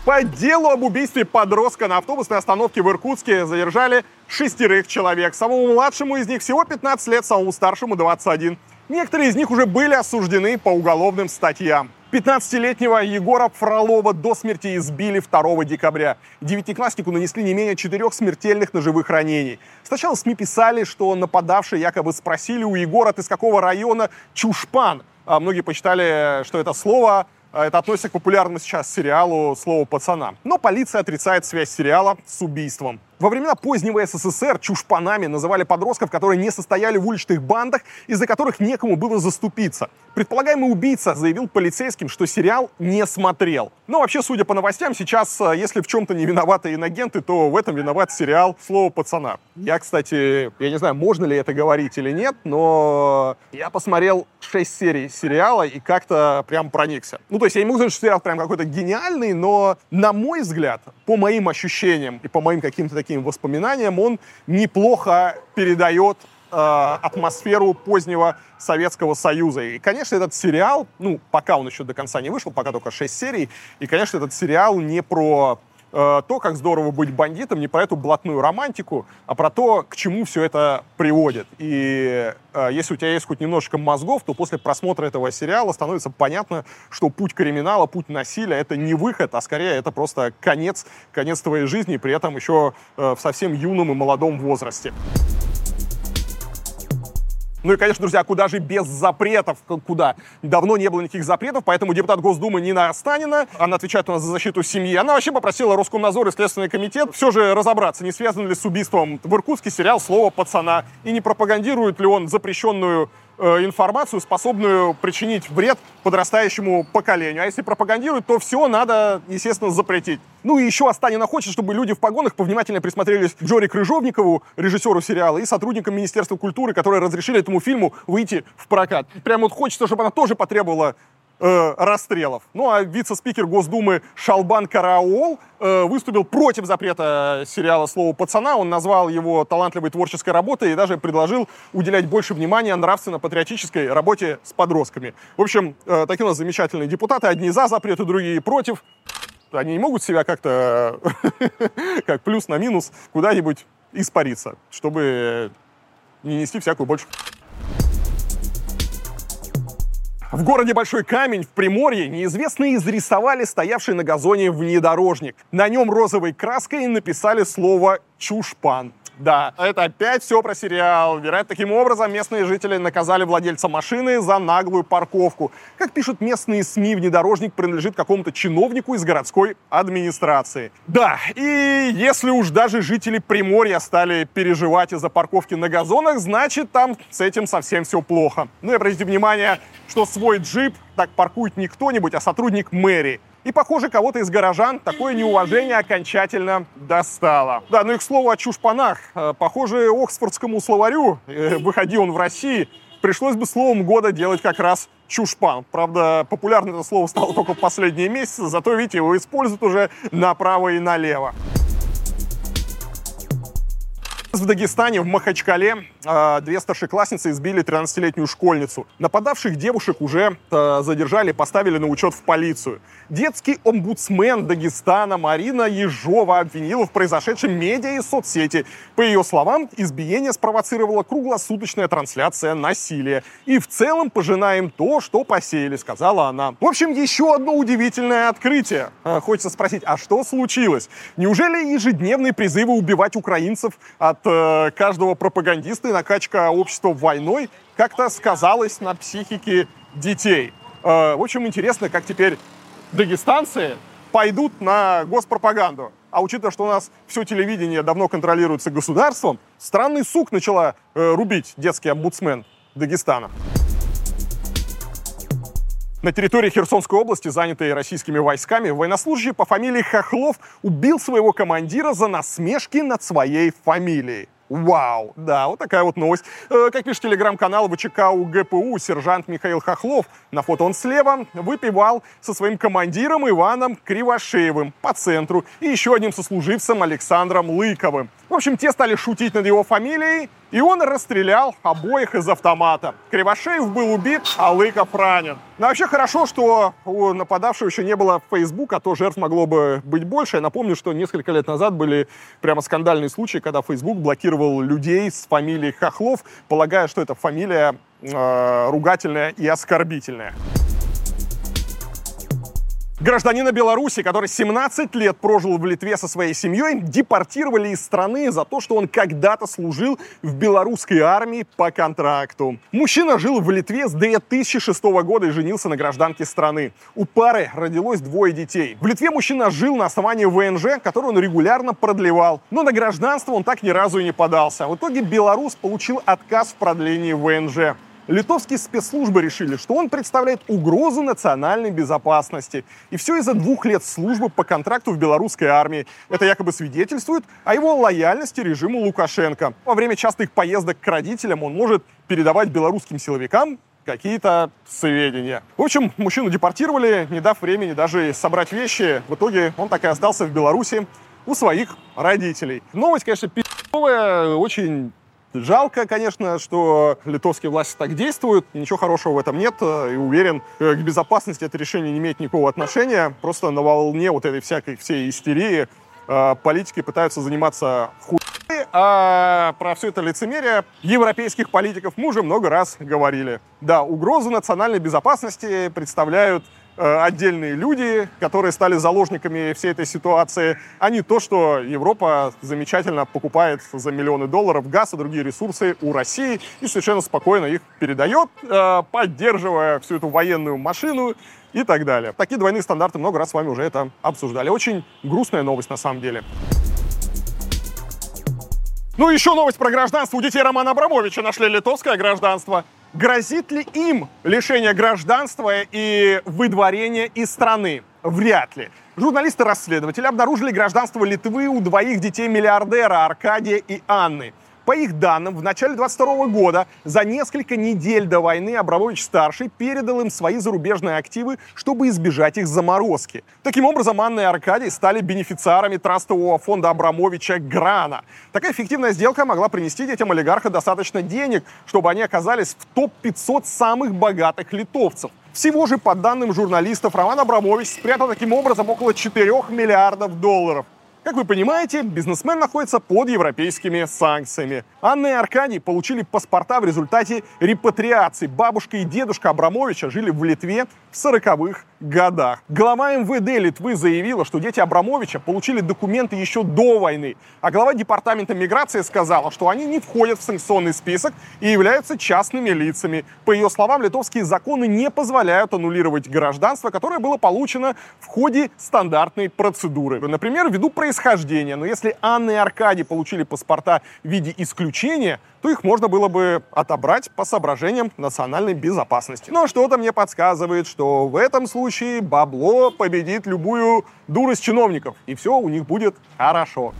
По делу об убийстве подростка на автобусной остановке в Иркутске задержали шестерых человек. Самому младшему из них всего 15 лет, самому старшему 21. Некоторые из них уже были осуждены по уголовным статьям. 15-летнего Егора Фролова до смерти избили 2 декабря. Девятикласснику нанесли не менее четырех смертельных ножевых ранений. Сначала СМИ писали, что нападавшие якобы спросили у Егора, ты из какого района Чушпан. А многие посчитали, что это слово это относится к популярному сейчас сериалу «Слово пацана». Но полиция отрицает связь сериала с убийством. Во времена позднего СССР чушпанами называли подростков, которые не состояли в уличных бандах, из-за которых некому было заступиться. Предполагаемый убийца заявил полицейским, что сериал не смотрел. Но вообще, судя по новостям, сейчас, э, если в чем-то не виноваты инагенты, то в этом виноват сериал «Слово пацана». Я, кстати, я не знаю, можно ли это говорить или нет, но я посмотрел 6 серий сериала и как-то прям проникся. Ну, то есть я не могу сказать, что сериал прям какой-то гениальный, но, на мой взгляд, по моим ощущениям и по моим каким-то таким таким воспоминаниям, он неплохо передает э, атмосферу позднего Советского Союза. И, конечно, этот сериал, ну, пока он еще до конца не вышел, пока только 6 серий, и, конечно, этот сериал не про Э, то, как здорово быть бандитом, не про эту блатную романтику, а про то, к чему все это приводит. И э, если у тебя есть хоть немножко мозгов, то после просмотра этого сериала становится понятно, что путь криминала, путь насилия — это не выход, а скорее это просто конец, конец твоей жизни, при этом еще э, в совсем юном и молодом возрасте. Ну и, конечно, друзья, куда же без запретов? Куда? Давно не было никаких запретов, поэтому депутат Госдумы Нина Останина, она отвечает у нас за защиту семьи, она вообще попросила Роскомнадзор и Следственный комитет все же разобраться, не связан ли с убийством в Иркутске сериал «Слово пацана» и не пропагандирует ли он запрещенную информацию, способную причинить вред подрастающему поколению. А если пропагандируют, то все надо, естественно, запретить. Ну и еще Останина хочет, чтобы люди в погонах повнимательнее присмотрелись Джори Крыжовникову, режиссеру сериала, и сотрудникам Министерства культуры, которые разрешили этому фильму выйти в прокат. Прям вот хочется, чтобы она тоже потребовала э, расстрелов. Ну а вице-спикер Госдумы Шалбан Караол э, выступил против запрета сериала «Слово пацана». Он назвал его талантливой творческой работой и даже предложил уделять больше внимания нравственно-патриотической работе с подростками. В общем, э, такие у нас замечательные депутаты. Одни за запреты, другие против. Они не могут себя как-то, [LAUGHS] как плюс на минус, куда-нибудь испариться, чтобы не нести всякую больше в городе Большой Камень в Приморье неизвестные изрисовали стоявший на газоне внедорожник. На нем розовой краской написали слово «Чушпан». Да, это опять все про сериал. Вероятно, таким образом местные жители наказали владельца машины за наглую парковку. Как пишут местные СМИ, внедорожник принадлежит какому-то чиновнику из городской администрации. Да, и если уж даже жители Приморья стали переживать из-за парковки на газонах, значит там с этим совсем все плохо. Ну и обратите внимание, что свой джип так паркует не кто-нибудь, а сотрудник мэрии. И, похоже, кого-то из горожан такое неуважение окончательно достало. Да, ну и к слову о чушпанах. Э, похоже, Оксфордскому словарю, э, выходи он в России, пришлось бы словом года делать как раз чушпан. Правда, популярно это слово стало только в последние месяцы, зато, видите, его используют уже направо и налево. В Дагестане, в Махачкале, а, две старшеклассницы избили 13-летнюю школьницу. Нападавших девушек уже а, задержали, поставили на учет в полицию. Детский омбудсмен Дагестана Марина Ежова обвинила в произошедшем медиа и соцсети. По ее словам, избиение спровоцировала круглосуточная трансляция насилия. И в целом пожинаем то, что посеяли, сказала она. В общем, еще одно удивительное открытие. А, хочется спросить, а что случилось? Неужели ежедневные призывы убивать украинцев от от э, каждого пропагандиста и накачка общества войной как-то сказалась на психике детей. Э, в общем, интересно, как теперь дагестанцы пойдут на госпропаганду. А учитывая, что у нас все телевидение давно контролируется государством, странный сук начала э, рубить детский омбудсмен Дагестана. На территории Херсонской области, занятой российскими войсками, военнослужащий по фамилии Хохлов убил своего командира за насмешки над своей фамилией. Вау, да, вот такая вот новость. Э, как пишет телеграм-канал ВЧК УГПУ, сержант Михаил Хохлов, на фото он слева, выпивал со своим командиром Иваном Кривошеевым по центру и еще одним сослуживцем Александром Лыковым. В общем, те стали шутить над его фамилией, И он расстрелял обоих из автомата. Кривошеев был убит, а Лыков ранен. Но вообще хорошо, что у нападавшего еще не было Facebook, а то жертв могло бы быть больше. Я напомню, что несколько лет назад были прямо скандальные случаи, когда Facebook блокировал людей с фамилией Хохлов, полагая, что эта фамилия э, ругательная и оскорбительная. Гражданина Беларуси, который 17 лет прожил в Литве со своей семьей, депортировали из страны за то, что он когда-то служил в белорусской армии по контракту. Мужчина жил в Литве с 2006 года и женился на гражданке страны. У пары родилось двое детей. В Литве мужчина жил на основании ВНЖ, который он регулярно продлевал. Но на гражданство он так ни разу и не подался. В итоге белорус получил отказ в продлении ВНЖ литовские спецслужбы решили, что он представляет угрозу национальной безопасности. И все из-за двух лет службы по контракту в белорусской армии. Это якобы свидетельствует о его лояльности режиму Лукашенко. Во время частых поездок к родителям он может передавать белорусским силовикам какие-то сведения. В общем, мужчину депортировали, не дав времени даже собрать вещи. В итоге он так и остался в Беларуси у своих родителей. Новость, конечно, пи***овая, очень Жалко, конечно, что литовские власти так действуют, ничего хорошего в этом нет, и уверен, э, к безопасности это решение не имеет никакого отношения, просто на волне вот этой всякой всей истерии э, политики пытаются заниматься хуй а про все это лицемерие европейских политиков мы уже много раз говорили. Да, угрозу национальной безопасности представляют Э, отдельные люди, которые стали заложниками всей этой ситуации, а не то, что Европа замечательно покупает за миллионы долларов газ и другие ресурсы у России и совершенно спокойно их передает, э, поддерживая всю эту военную машину и так далее. Такие двойные стандарты много раз с вами уже это обсуждали. Очень грустная новость на самом деле. Ну, еще новость про гражданство. У детей Романа Абрамовича нашли литовское гражданство. Грозит ли им лишение гражданства и выдворение из страны? Вряд ли. Журналисты-расследователи обнаружили гражданство Литвы у двоих детей миллиардера Аркадия и Анны. По их данным, в начале 22 года, за несколько недель до войны, Абрамович-старший передал им свои зарубежные активы, чтобы избежать их заморозки. Таким образом, Анна и Аркадий стали бенефициарами трастового фонда Абрамовича «Грана». Такая эффективная сделка могла принести детям олигарха достаточно денег, чтобы они оказались в топ-500 самых богатых литовцев. Всего же, по данным журналистов, Роман Абрамович спрятал таким образом около 4 миллиардов долларов. Как вы понимаете, бизнесмен находится под европейскими санкциями. Анна и Аркадий получили паспорта в результате репатриации. Бабушка и дедушка Абрамовича жили в Литве в 40-х годах. Глава МВД Литвы заявила, что дети Абрамовича получили документы еще до войны, а глава департамента миграции сказала, что они не входят в санкционный список и являются частными лицами. По ее словам, литовские законы не позволяют аннулировать гражданство, которое было получено в ходе стандартной процедуры. Например, ввиду происхождения. Но если Анна и Аркадий получили паспорта в виде исключения, то их можно было бы отобрать по соображениям национальной безопасности. Но что-то мне подсказывает, что в этом случае бабло победит любую дурость чиновников, и все у них будет хорошо.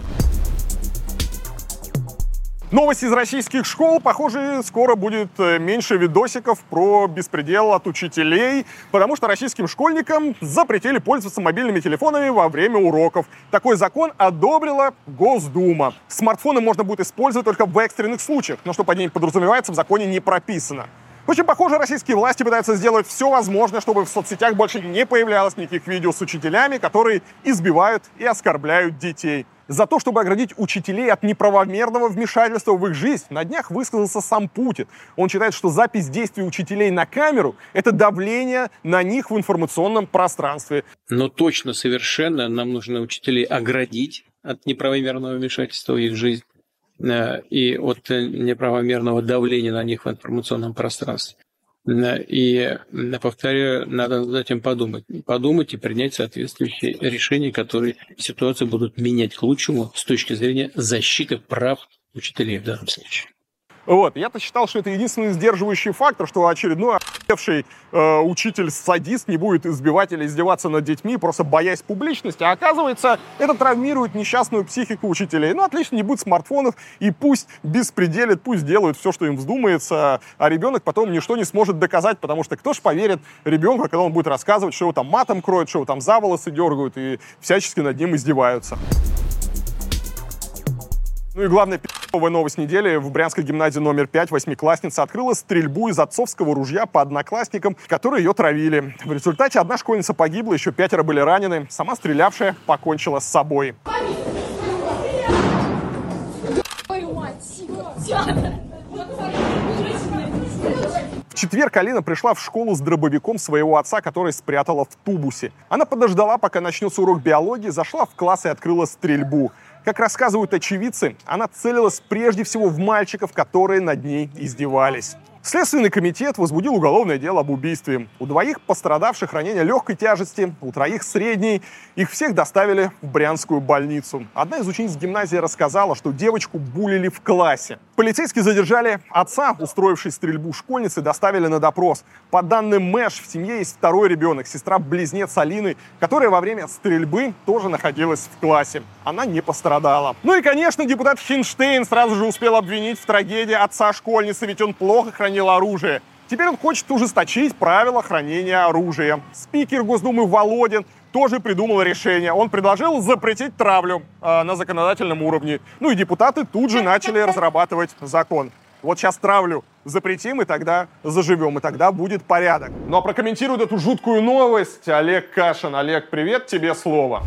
Новость из российских школ. Похоже, скоро будет э, меньше видосиков про беспредел от учителей, потому что российским школьникам запретили пользоваться мобильными телефонами во время уроков. Такой закон одобрила Госдума. Смартфоны можно будет использовать только в экстренных случаях, но что под ним подразумевается, в законе не прописано. Очень похоже, российские власти пытаются сделать все возможное, чтобы в соцсетях больше не появлялось никаких видео с учителями, которые избивают и оскорбляют детей. За то, чтобы оградить учителей от неправомерного вмешательства в их жизнь, на днях высказался сам Путин. Он считает, что запись действий учителей на камеру – это давление на них в информационном пространстве. Но точно, совершенно нам нужно учителей оградить от неправомерного вмешательства в их жизнь э, и от неправомерного давления на них в информационном пространстве. И, повторяю, надо над этим подумать. Подумать и принять соответствующие решения, которые ситуацию будут менять к лучшему с точки зрения защиты прав учителей в данном случае. Вот. Я-то считал, что это единственный сдерживающий фактор, что очередной охуевший э, учитель-садист не будет избивать или издеваться над детьми, просто боясь публичности. А оказывается, это травмирует несчастную психику учителей. Ну, отлично, не будет смартфонов, и пусть беспределит, пусть делают все, что им вздумается, а ребенок потом ничто не сможет доказать, потому что кто ж поверит ребенку, когда он будет рассказывать, что его там матом кроют, что его там за волосы дергают и всячески над ним издеваются. Ну и главное, Новая новость недели. В Брянской гимназии номер 5 восьмиклассница открыла стрельбу из отцовского ружья по одноклассникам, которые ее травили. В результате одна школьница погибла, еще пятеро были ранены. Сама стрелявшая покончила с собой. В четверг Алина пришла в школу с дробовиком своего отца, который спрятала в тубусе. Она подождала, пока начнется урок биологии, зашла в класс и открыла стрельбу. Как рассказывают очевидцы, она целилась прежде всего в мальчиков, которые над ней издевались. Следственный комитет возбудил уголовное дело об убийстве. У двоих пострадавших ранения легкой тяжести, у троих средней. Их всех доставили в Брянскую больницу. Одна из учениц гимназии рассказала, что девочку булили в классе. Полицейские задержали отца, устроившей стрельбу школьницы, доставили на допрос. По данным Мэш, в семье есть второй ребенок, сестра-близнец Алины, которая во время стрельбы тоже находилась в классе. Она не пострадала. Ну и, конечно, депутат Хинштейн сразу же успел обвинить в трагедии отца школьницы, ведь он плохо хранил оружие. Теперь он хочет ужесточить правила хранения оружия. Спикер Госдумы Володин тоже придумал решение. Он предложил запретить травлю э, на законодательном уровне. Ну и депутаты тут же начали разрабатывать закон. Вот сейчас травлю запретим, и тогда заживем, и тогда будет порядок. Ну а прокомментирует эту жуткую новость Олег Кашин. Олег, привет, тебе слово.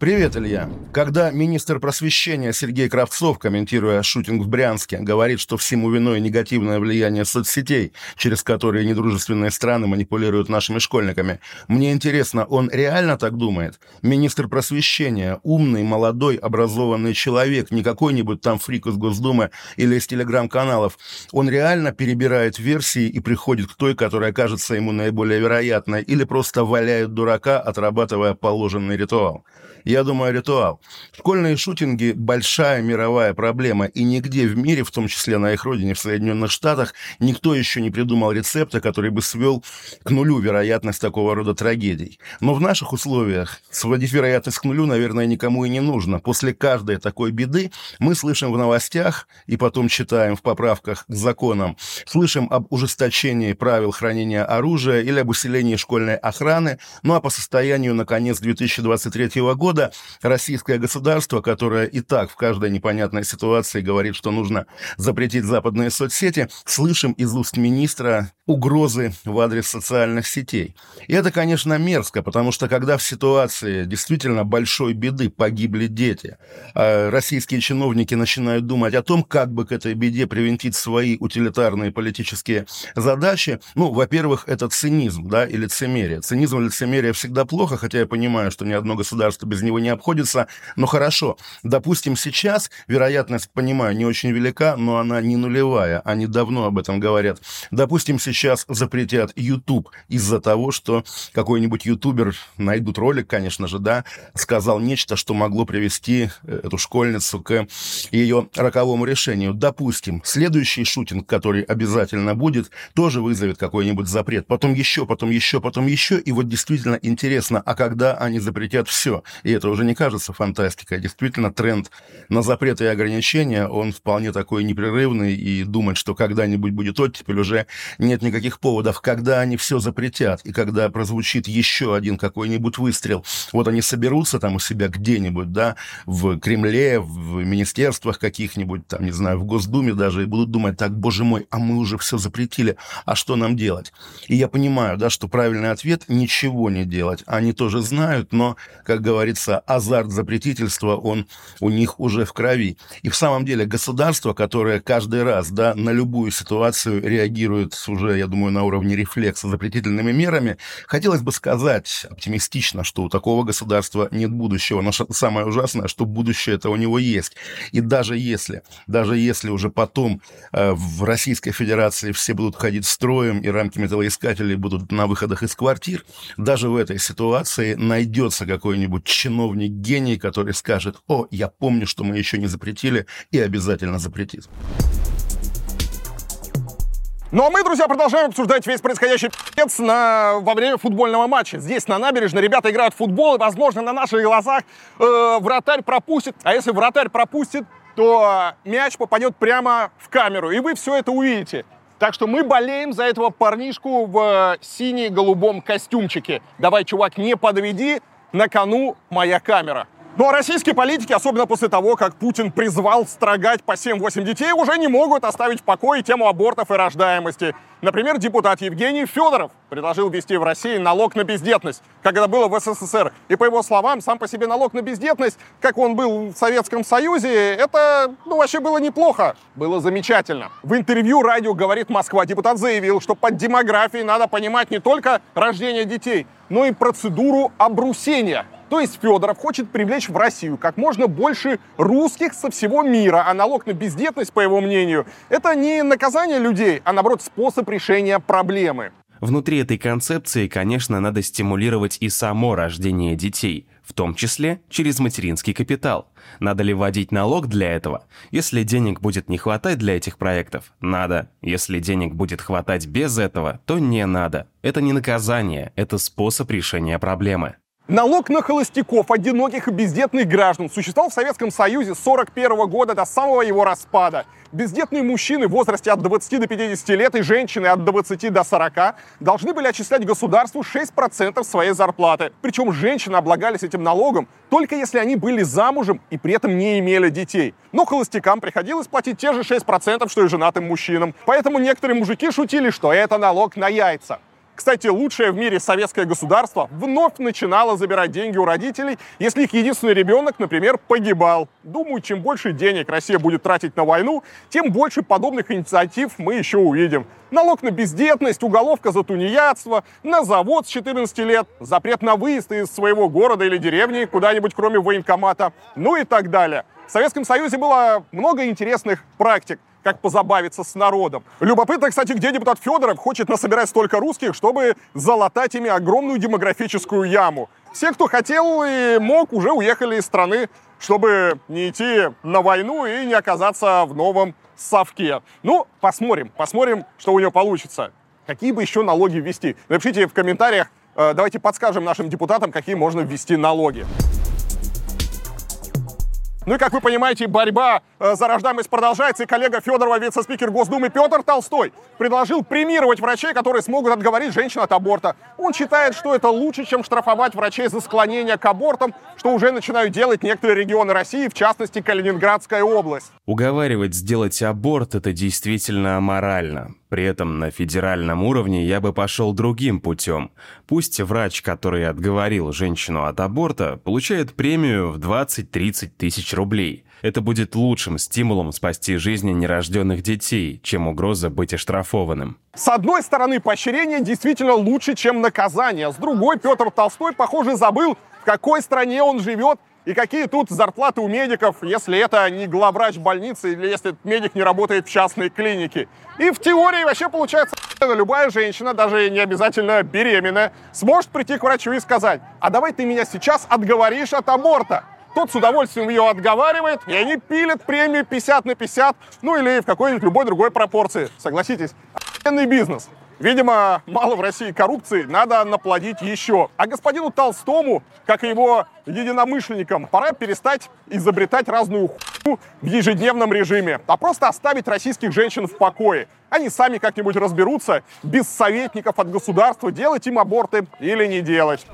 Привет, Илья. Когда министр просвещения Сергей Кравцов, комментируя шутинг в Брянске, говорит, что всему виной негативное влияние соцсетей, через которые недружественные страны манипулируют нашими школьниками, мне интересно, он реально так думает? Министр просвещения, умный, молодой, образованный человек, не какой-нибудь там фрик из Госдумы или из телеграм-каналов, он реально перебирает версии и приходит к той, которая кажется ему наиболее вероятной, или просто валяет дурака, отрабатывая положенный ритуал? Я думаю, ритуал. Школьные шутинги – большая мировая проблема, и нигде в мире, в том числе на их родине, в Соединенных Штатах, никто еще не придумал рецепта, который бы свел к нулю вероятность такого рода трагедий. Но в наших условиях сводить вероятность к нулю, наверное, никому и не нужно. После каждой такой беды мы слышим в новостях и потом читаем в поправках к законам, слышим об ужесточении правил хранения оружия или об усилении школьной охраны, ну а по состоянию на конец 2023 года года российское государство, которое и так в каждой непонятной ситуации говорит, что нужно запретить западные соцсети, слышим из уст министра угрозы в адрес социальных сетей. И это, конечно, мерзко, потому что когда в ситуации действительно большой беды погибли дети, а российские чиновники начинают думать о том, как бы к этой беде привинтить свои утилитарные политические задачи, ну, во-первых, это цинизм, да, и лицемерие. Цинизм и лицемерие всегда плохо, хотя я понимаю, что ни одно государство без него не обходится, но хорошо. Допустим, сейчас вероятность, понимаю, не очень велика, но она не нулевая, они давно об этом говорят. Допустим, сейчас запретят YouTube из-за того, что какой-нибудь ютубер, найдут ролик, конечно же, да, сказал нечто, что могло привести э, эту школьницу к ее роковому решению. Допустим, следующий шутинг, который обязательно будет, тоже вызовет какой-нибудь запрет. Потом еще, потом еще, потом еще. И вот действительно интересно, а когда они запретят все? Это уже не кажется фантастикой. А действительно, тренд на запреты и ограничения, он вполне такой непрерывный. И думать, что когда-нибудь будет оттепель, уже нет никаких поводов, когда они все запретят, и когда прозвучит еще один какой-нибудь выстрел, вот они соберутся там у себя где-нибудь, да, в Кремле, в министерствах каких-нибудь, там, не знаю, в Госдуме даже, и будут думать, так, боже мой, а мы уже все запретили, а что нам делать? И я понимаю, да, что правильный ответ – ничего не делать. Они тоже знают, но, как говорится, азарт запретительства, он у них уже в крови. И в самом деле государство, которое каждый раз, да, на любую ситуацию реагирует уже я думаю, на уровне рефлекса запретительными мерами, хотелось бы сказать оптимистично, что у такого государства нет будущего. Но самое ужасное, что будущее это у него есть. И даже если, даже если уже потом э, в Российской Федерации все будут ходить строем и рамки металлоискателей будут на выходах из квартир, даже в этой ситуации найдется какой-нибудь чиновник-гений, который скажет, о, я помню, что мы еще не запретили, и обязательно запретит. Ну а мы, друзья, продолжаем обсуждать весь происходящий пи***ц на, во время футбольного матча. Здесь, на набережной, ребята играют в футбол, и, возможно, на наших глазах э, вратарь пропустит. А если вратарь пропустит, то мяч попадет прямо в камеру, и вы все это увидите. Так что мы болеем за этого парнишку в сине-голубом костюмчике. Давай, чувак, не подведи, на кону моя камера. Ну а российские политики, особенно после того, как Путин призвал строгать по 7-8 детей, уже не могут оставить в покое тему абортов и рождаемости. Например, депутат Евгений Федоров предложил ввести в России налог на бездетность, как это было в СССР. И по его словам, сам по себе налог на бездетность, как он был в Советском Союзе, это ну, вообще было неплохо, было замечательно. В интервью радио «Говорит Москва» депутат заявил, что под демографией надо понимать не только рождение детей, но и процедуру обрусения – то есть Федоров хочет привлечь в Россию как можно больше русских со всего мира, а налог на бездетность, по его мнению, это не наказание людей, а наоборот способ решения проблемы. Внутри этой концепции, конечно, надо стимулировать и само рождение детей, в том числе через материнский капитал. Надо ли вводить налог для этого? Если денег будет не хватать для этих проектов, надо. Если денег будет хватать без этого, то не надо. Это не наказание, это способ решения проблемы. Налог на холостяков, одиноких и бездетных граждан существовал в Советском Союзе с 41 года до самого его распада. Бездетные мужчины в возрасте от 20 до 50 лет и женщины от 20 до 40 должны были отчислять государству 6% своей зарплаты. Причем женщины облагались этим налогом только если они были замужем и при этом не имели детей. Но холостякам приходилось платить те же 6%, что и женатым мужчинам. Поэтому некоторые мужики шутили, что это налог на яйца. Кстати, лучшее в мире советское государство вновь начинало забирать деньги у родителей, если их единственный ребенок, например, погибал. Думаю, чем больше денег Россия будет тратить на войну, тем больше подобных инициатив мы еще увидим. Налог на бездетность, уголовка за тунеядство, на завод с 14 лет, запрет на выезд из своего города или деревни куда-нибудь кроме военкомата, ну и так далее. В Советском Союзе было много интересных практик как позабавиться с народом. Любопытно, кстати, где депутат Федоров хочет насобирать столько русских, чтобы залатать ими огромную демографическую яму. Все, кто хотел и мог, уже уехали из страны, чтобы не идти на войну и не оказаться в новом совке. Ну, посмотрим, посмотрим, что у него получится. Какие бы еще налоги ввести? Напишите в комментариях, э, давайте подскажем нашим депутатам, какие можно ввести налоги. Ну и, как вы понимаете, борьба э, за рождаемость продолжается, и коллега Федорова, вице-спикер Госдумы Петр Толстой, предложил премировать врачей, которые смогут отговорить женщин от аборта. Он считает, что это лучше, чем штрафовать врачей за склонение к абортам, что уже начинают делать некоторые регионы России, в частности, Калининградская область. Уговаривать сделать аборт – это действительно аморально. При этом на федеральном уровне я бы пошел другим путем. Пусть врач, который отговорил женщину от аборта, получает премию в 20-30 тысяч рублей. Это будет лучшим стимулом спасти жизни нерожденных детей, чем угроза быть оштрафованным. С одной стороны, поощрение действительно лучше, чем наказание. С другой, Петр Толстой, похоже, забыл, в какой стране он живет и какие тут зарплаты у медиков, если это не главврач больницы или если этот медик не работает в частной клинике. И в теории вообще получается, любая женщина, даже не обязательно беременная, сможет прийти к врачу и сказать, а давай ты меня сейчас отговоришь от аборта. Тот с удовольствием ее отговаривает, и они пилят премию 50 на 50, ну или в какой-нибудь любой другой пропорции. Согласитесь, охуенный бизнес. Видимо, мало в России коррупции, надо наплодить еще. А господину Толстому, как и его единомышленникам, пора перестать изобретать разную хуйню в ежедневном режиме, а просто оставить российских женщин в покое. Они сами как-нибудь разберутся, без советников от государства, делать им аборты или не делать.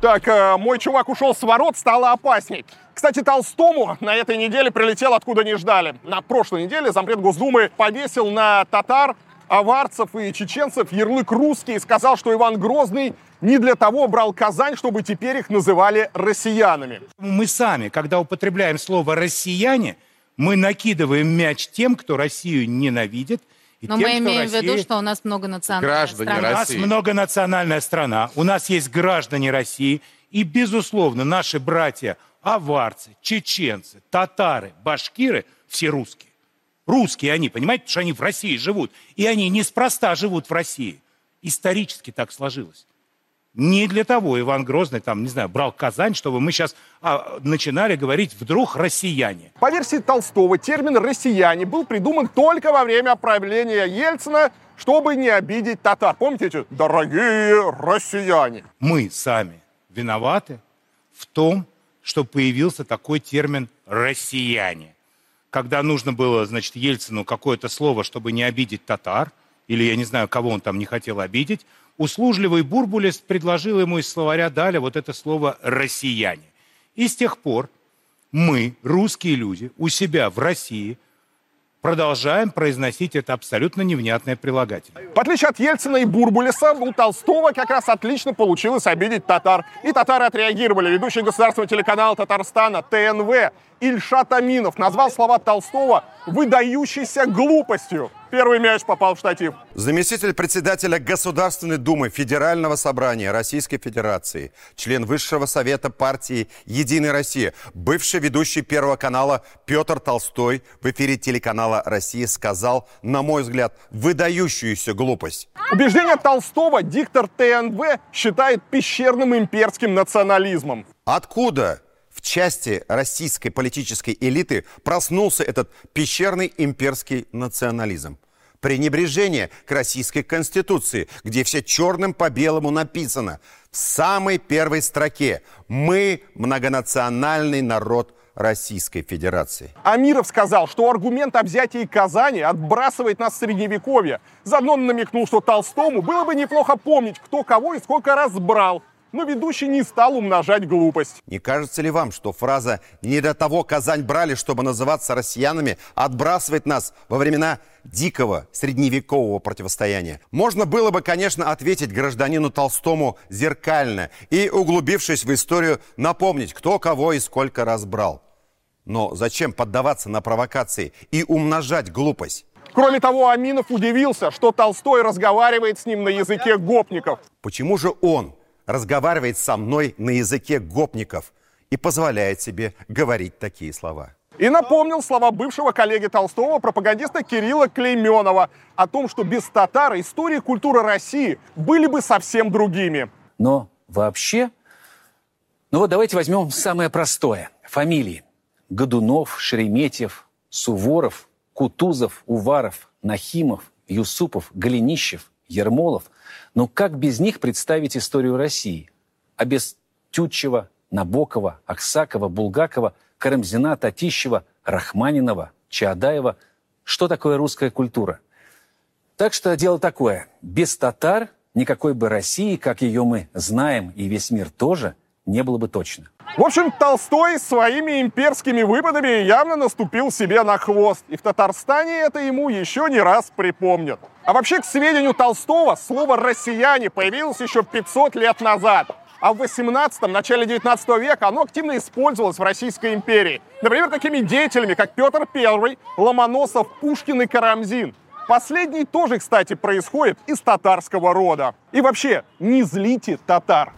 Так, э, мой чувак ушел с ворот, стало опасней. Кстати, Толстому на этой неделе прилетел откуда не ждали. На прошлой неделе зампред Госдумы повесил на татар, аварцев и чеченцев ярлык русский и сказал, что Иван Грозный не для того брал Казань, чтобы теперь их называли россиянами. Мы сами, когда употребляем слово «россияне», мы накидываем мяч тем, кто Россию ненавидит, и Но тем, мы имеем Россия... в виду, что у нас многонациональная граждане страна. России. У нас многонациональная страна, у нас есть граждане России, и, безусловно, наши братья аварцы, чеченцы, татары, башкиры, все русские. Русские они, понимаете, потому что они в России живут. И они неспроста живут в России. Исторически так сложилось. Не для того Иван Грозный, там, не знаю, брал Казань, чтобы мы сейчас а, начинали говорить вдруг «россияне». По версии Толстого, термин «россияне» был придуман только во время правления Ельцина, чтобы не обидеть татар. Помните эти «дорогие россияне»? Мы сами виноваты в том, что появился такой термин «россияне». Когда нужно было, значит, Ельцину какое-то слово, чтобы не обидеть татар, или я не знаю, кого он там не хотел обидеть, услужливый Бурбулес предложил ему из словаря Даля вот это слово «россияне». И с тех пор мы, русские люди, у себя в России продолжаем произносить это абсолютно невнятное прилагательное. В отличие от Ельцина и Бурбулеса, у Толстого как раз отлично получилось обидеть татар. И татары отреагировали. Ведущий государственного телеканала Татарстана ТНВ Ильшат Аминов назвал слова Толстого выдающейся глупостью. Первый мяч попал в штатив. Заместитель председателя Государственной Думы Федерального собрания Российской Федерации, член Высшего совета партии «Единая Россия», бывший ведущий Первого канала Петр Толстой в эфире телеканала «Россия» сказал, на мой взгляд, выдающуюся глупость. Убеждение Толстого диктор ТНВ считает пещерным имперским национализмом. Откуда в части российской политической элиты проснулся этот пещерный имперский национализм. Пренебрежение к российской конституции, где все черным по белому написано в самой первой строке «Мы многонациональный народ Российской Федерации. Амиров сказал, что аргумент о взятии Казани отбрасывает нас в Средневековье. Заодно намекнул, что Толстому было бы неплохо помнить, кто кого и сколько раз брал но ведущий не стал умножать глупость. Не кажется ли вам, что фраза «не до того Казань брали, чтобы называться россиянами» отбрасывает нас во времена дикого средневекового противостояния? Можно было бы, конечно, ответить гражданину Толстому зеркально и, углубившись в историю, напомнить, кто кого и сколько раз брал. Но зачем поддаваться на провокации и умножать глупость? Кроме того, Аминов удивился, что Толстой разговаривает с ним на языке гопников. Почему же он, разговаривает со мной на языке гопников и позволяет себе говорить такие слова. И напомнил слова бывшего коллеги Толстого, пропагандиста Кирилла Клейменова, о том, что без татар история и культура России были бы совсем другими. Но вообще, ну вот давайте возьмем самое простое. Фамилии. Годунов, Шереметьев, Суворов, Кутузов, Уваров, Нахимов, Юсупов, Голенищев, Ермолов – но как без них представить историю России? А без Тютчева, Набокова, Аксакова, Булгакова, Карамзина, Татищева, Рахманинова, Чаадаева. Что такое русская культура? Так что дело такое. Без татар никакой бы России, как ее мы знаем, и весь мир тоже, не было бы точно. В общем, Толстой своими имперскими выпадами явно наступил себе на хвост. И в Татарстане это ему еще не раз припомнят. А вообще, к сведению Толстого, слово «россияне» появилось еще 500 лет назад. А в 18-м, начале 19 века оно активно использовалось в Российской империи. Например, такими деятелями, как Петр I, Ломоносов, Пушкин и Карамзин. Последний тоже, кстати, происходит из татарского рода. И вообще, не злите татар.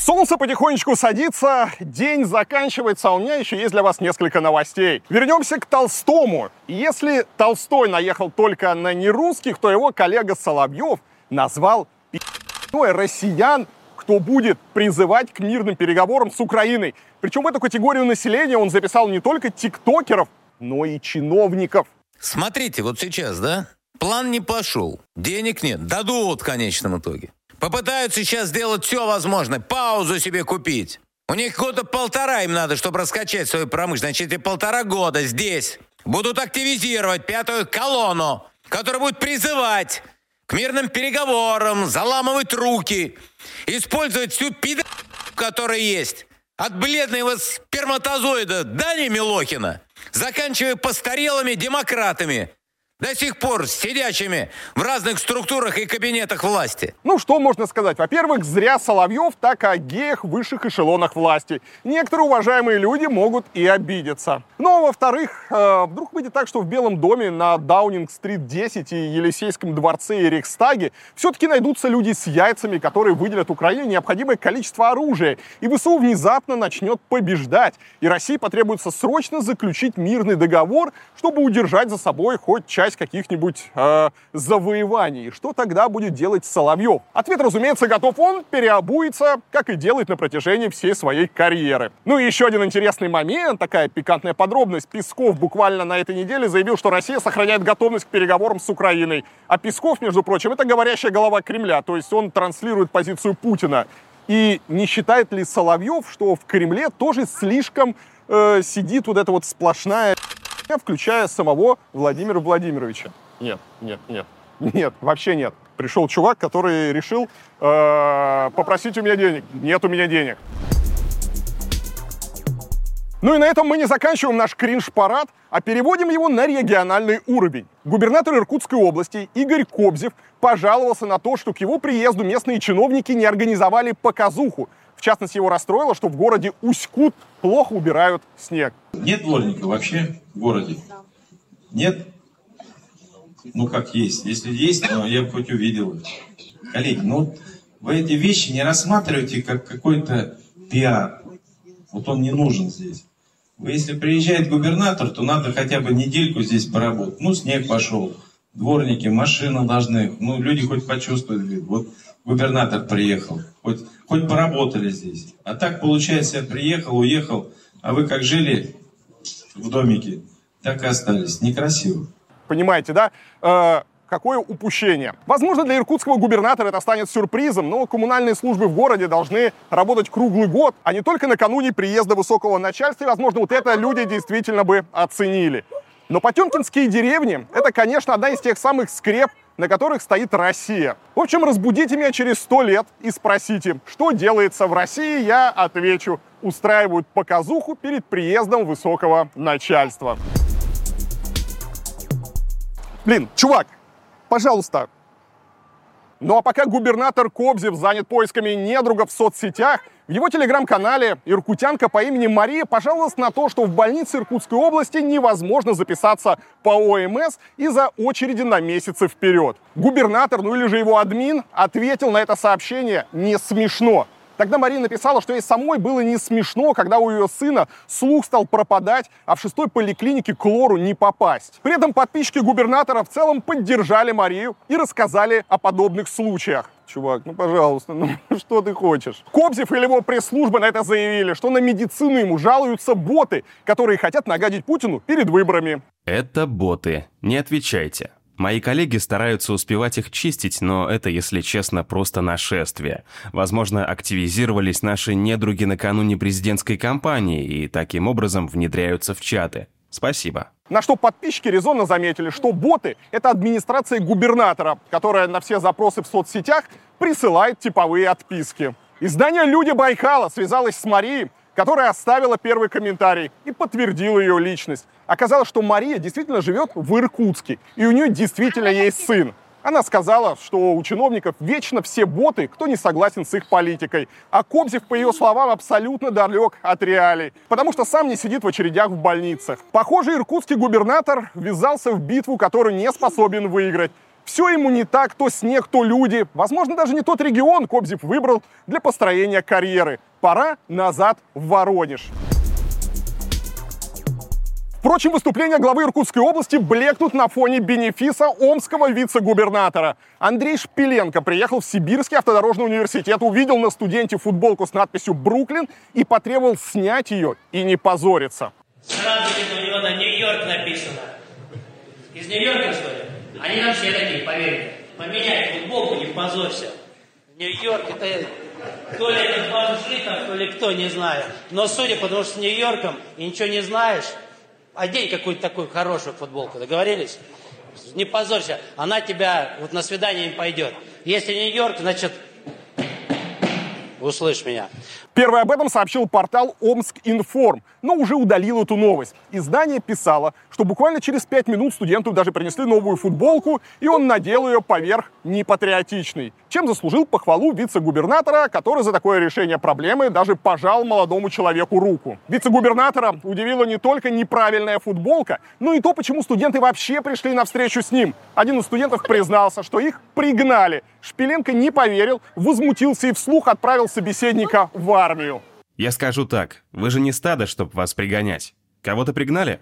Солнце потихонечку садится, день заканчивается, а у меня еще есть для вас несколько новостей. Вернемся к Толстому. Если Толстой наехал только на нерусских, то его коллега Соловьев назвал пи***ой россиян, кто будет призывать к мирным переговорам с Украиной. Причем эту категорию населения он записал не только тиктокеров, но и чиновников. Смотрите, вот сейчас, да? План не пошел, денег нет, дадут в конечном итоге. Попытаются сейчас сделать все возможное, паузу себе купить. У них года полтора им надо, чтобы раскачать свою промышленность. Значит, эти полтора года здесь будут активизировать пятую колонну, которая будет призывать к мирным переговорам, заламывать руки, использовать всю пидор, которая есть. От бледного сперматозоида Дани Милохина, заканчивая постарелыми демократами, до сих пор сидячими в разных структурах и кабинетах власти. Ну, что можно сказать? Во-первых, зря Соловьев так о геях в высших эшелонах власти. Некоторые уважаемые люди могут и обидеться. Ну, а во-вторых, э, вдруг выйдет так, что в Белом доме на Даунинг-стрит 10 и Елисейском дворце и Рейхстаге все-таки найдутся люди с яйцами, которые выделят Украине необходимое количество оружия, и ВСУ внезапно начнет побеждать, и России потребуется срочно заключить мирный договор, чтобы удержать за собой хоть часть часть каких-нибудь э, завоеваний. Что тогда будет делать Соловьев? Ответ, разумеется, готов он, переобуется, как и делает на протяжении всей своей карьеры. Ну и еще один интересный момент, такая пикантная подробность. Песков буквально на этой неделе заявил, что Россия сохраняет готовность к переговорам с Украиной. А Песков, между прочим, это говорящая голова Кремля, то есть он транслирует позицию Путина. И не считает ли Соловьев, что в Кремле тоже слишком э, сидит вот эта вот сплошная включая самого Владимира Владимировича. Нет, нет, нет. Нет, вообще нет. Пришел чувак, который решил э, попросить у меня денег. Нет у меня денег. Ну и на этом мы не заканчиваем наш кринж-парад, а переводим его на региональный уровень. Губернатор Иркутской области Игорь Кобзев пожаловался на то, что к его приезду местные чиновники не организовали показуху. В частности, его расстроило, что в городе Усть-Кут плохо убирают снег. Нет дворника вообще в городе? Нет? Ну, как есть. Если есть, то я бы хоть увидел. Коллеги, ну, вы эти вещи не рассматривайте как какой-то пиар. Вот он не нужен здесь. Вы, если приезжает губернатор, то надо хотя бы недельку здесь поработать. Ну, снег пошел, дворники, машины должны, ну, люди хоть почувствуют. Вот губернатор приехал, хоть, хоть поработали здесь. А так, получается, я приехал, уехал, а вы как жили в домике, так и остались. Некрасиво. Понимаете, да? Э, какое упущение. Возможно, для иркутского губернатора это станет сюрпризом, но коммунальные службы в городе должны работать круглый год, а не только накануне приезда высокого начальства. И, возможно, вот это люди действительно бы оценили. Но Потемкинские деревни — это, конечно, одна из тех самых скреп, на которых стоит Россия. В общем, разбудите меня через сто лет и спросите, что делается в России, я отвечу. Устраивают показуху перед приездом высокого начальства. Блин, чувак, пожалуйста. Ну а пока губернатор Кобзев занят поисками недругов в соцсетях, в его телеграм-канале иркутянка по имени Мария пожаловалась на то, что в больнице Иркутской области невозможно записаться по ОМС из-за очереди на месяцы вперед. Губернатор, ну или же его админ, ответил на это сообщение «не смешно». Тогда Марина написала, что ей самой было не смешно, когда у ее сына слух стал пропадать, а в шестой поликлинике к лору не попасть. При этом подписчики губернатора в целом поддержали Марию и рассказали о подобных случаях. Чувак, ну пожалуйста, ну [LAUGHS] что ты хочешь? Кобзев или его пресс-служба на это заявили, что на медицину ему жалуются боты, которые хотят нагадить Путину перед выборами. Это боты. Не отвечайте. Мои коллеги стараются успевать их чистить, но это, если честно, просто нашествие. Возможно, активизировались наши недруги накануне президентской кампании и таким образом внедряются в чаты. Спасибо. На что подписчики резонно заметили, что боты — это администрация губернатора, которая на все запросы в соцсетях присылает типовые отписки. Издание «Люди Байкала» связалось с Марией, которая оставила первый комментарий и подтвердила ее личность. Оказалось, что Мария действительно живет в Иркутске, и у нее действительно есть сын. Она сказала, что у чиновников вечно все боты, кто не согласен с их политикой. А Кобзев, по ее словам, абсолютно далек от реалий, потому что сам не сидит в очередях в больницах. Похоже, иркутский губернатор ввязался в битву, которую не способен выиграть. Все ему не так, то снег, то люди. Возможно, даже не тот регион Кобзев выбрал для построения карьеры. Пора назад в Воронеж. Впрочем, выступления главы Иркутской области блекнут на фоне бенефиса омского вице-губернатора. Андрей Шпиленко приехал в Сибирский автодорожный университет, увидел на студенте футболку с надписью «Бруклин» и потребовал снять ее и не позориться. Сразу у него на Нью-Йорк написано. Из Нью-Йорка, что ли? Они нам все такие, поверьте. Поменяй футболку, не позорься. Нью-Йорк это то ли это бомжи там, то ли кто, не знаю. Но судя по тому, что с Нью-Йорком и ничего не знаешь, одень какую-то такую хорошую футболку, договорились? Не позорься, она тебя вот на свидание не пойдет. Если Нью-Йорк, значит, услышь меня. Первый об этом сообщил портал Омск-Информ, но уже удалил эту новость. Издание писало, что буквально через пять минут студенту даже принесли новую футболку, и он надел ее поверх непатриотичной, чем заслужил похвалу вице-губернатора, который за такое решение проблемы даже пожал молодому человеку руку. Вице-губернатора удивила не только неправильная футболка, но и то, почему студенты вообще пришли на встречу с ним. Один из студентов признался, что их пригнали. Шпиленко не поверил, возмутился и вслух отправил собеседника в армию. Я скажу так, вы же не стадо, чтобы вас пригонять. Кого-то пригнали?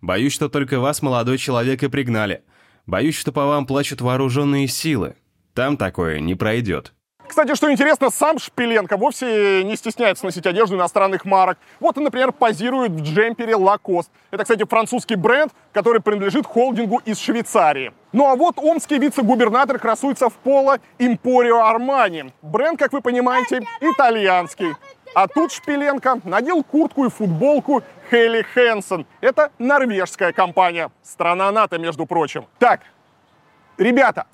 Боюсь, что только вас, молодой человек, и пригнали. Боюсь, что по вам плачут вооруженные силы. Там такое не пройдет. Кстати, что интересно, сам Шпиленко вовсе не стесняется носить одежду иностранных марок. Вот он, например, позирует в джемпере Lacoste. Это, кстати, французский бренд, который принадлежит холдингу из Швейцарии. Ну а вот омский вице-губернатор красуется в поло Emporio Armani. Бренд, как вы понимаете, итальянский. А тут Шпиленко надел куртку и футболку Хейли Хэнсон. Это норвежская компания. Страна НАТО, между прочим. Так, ребята,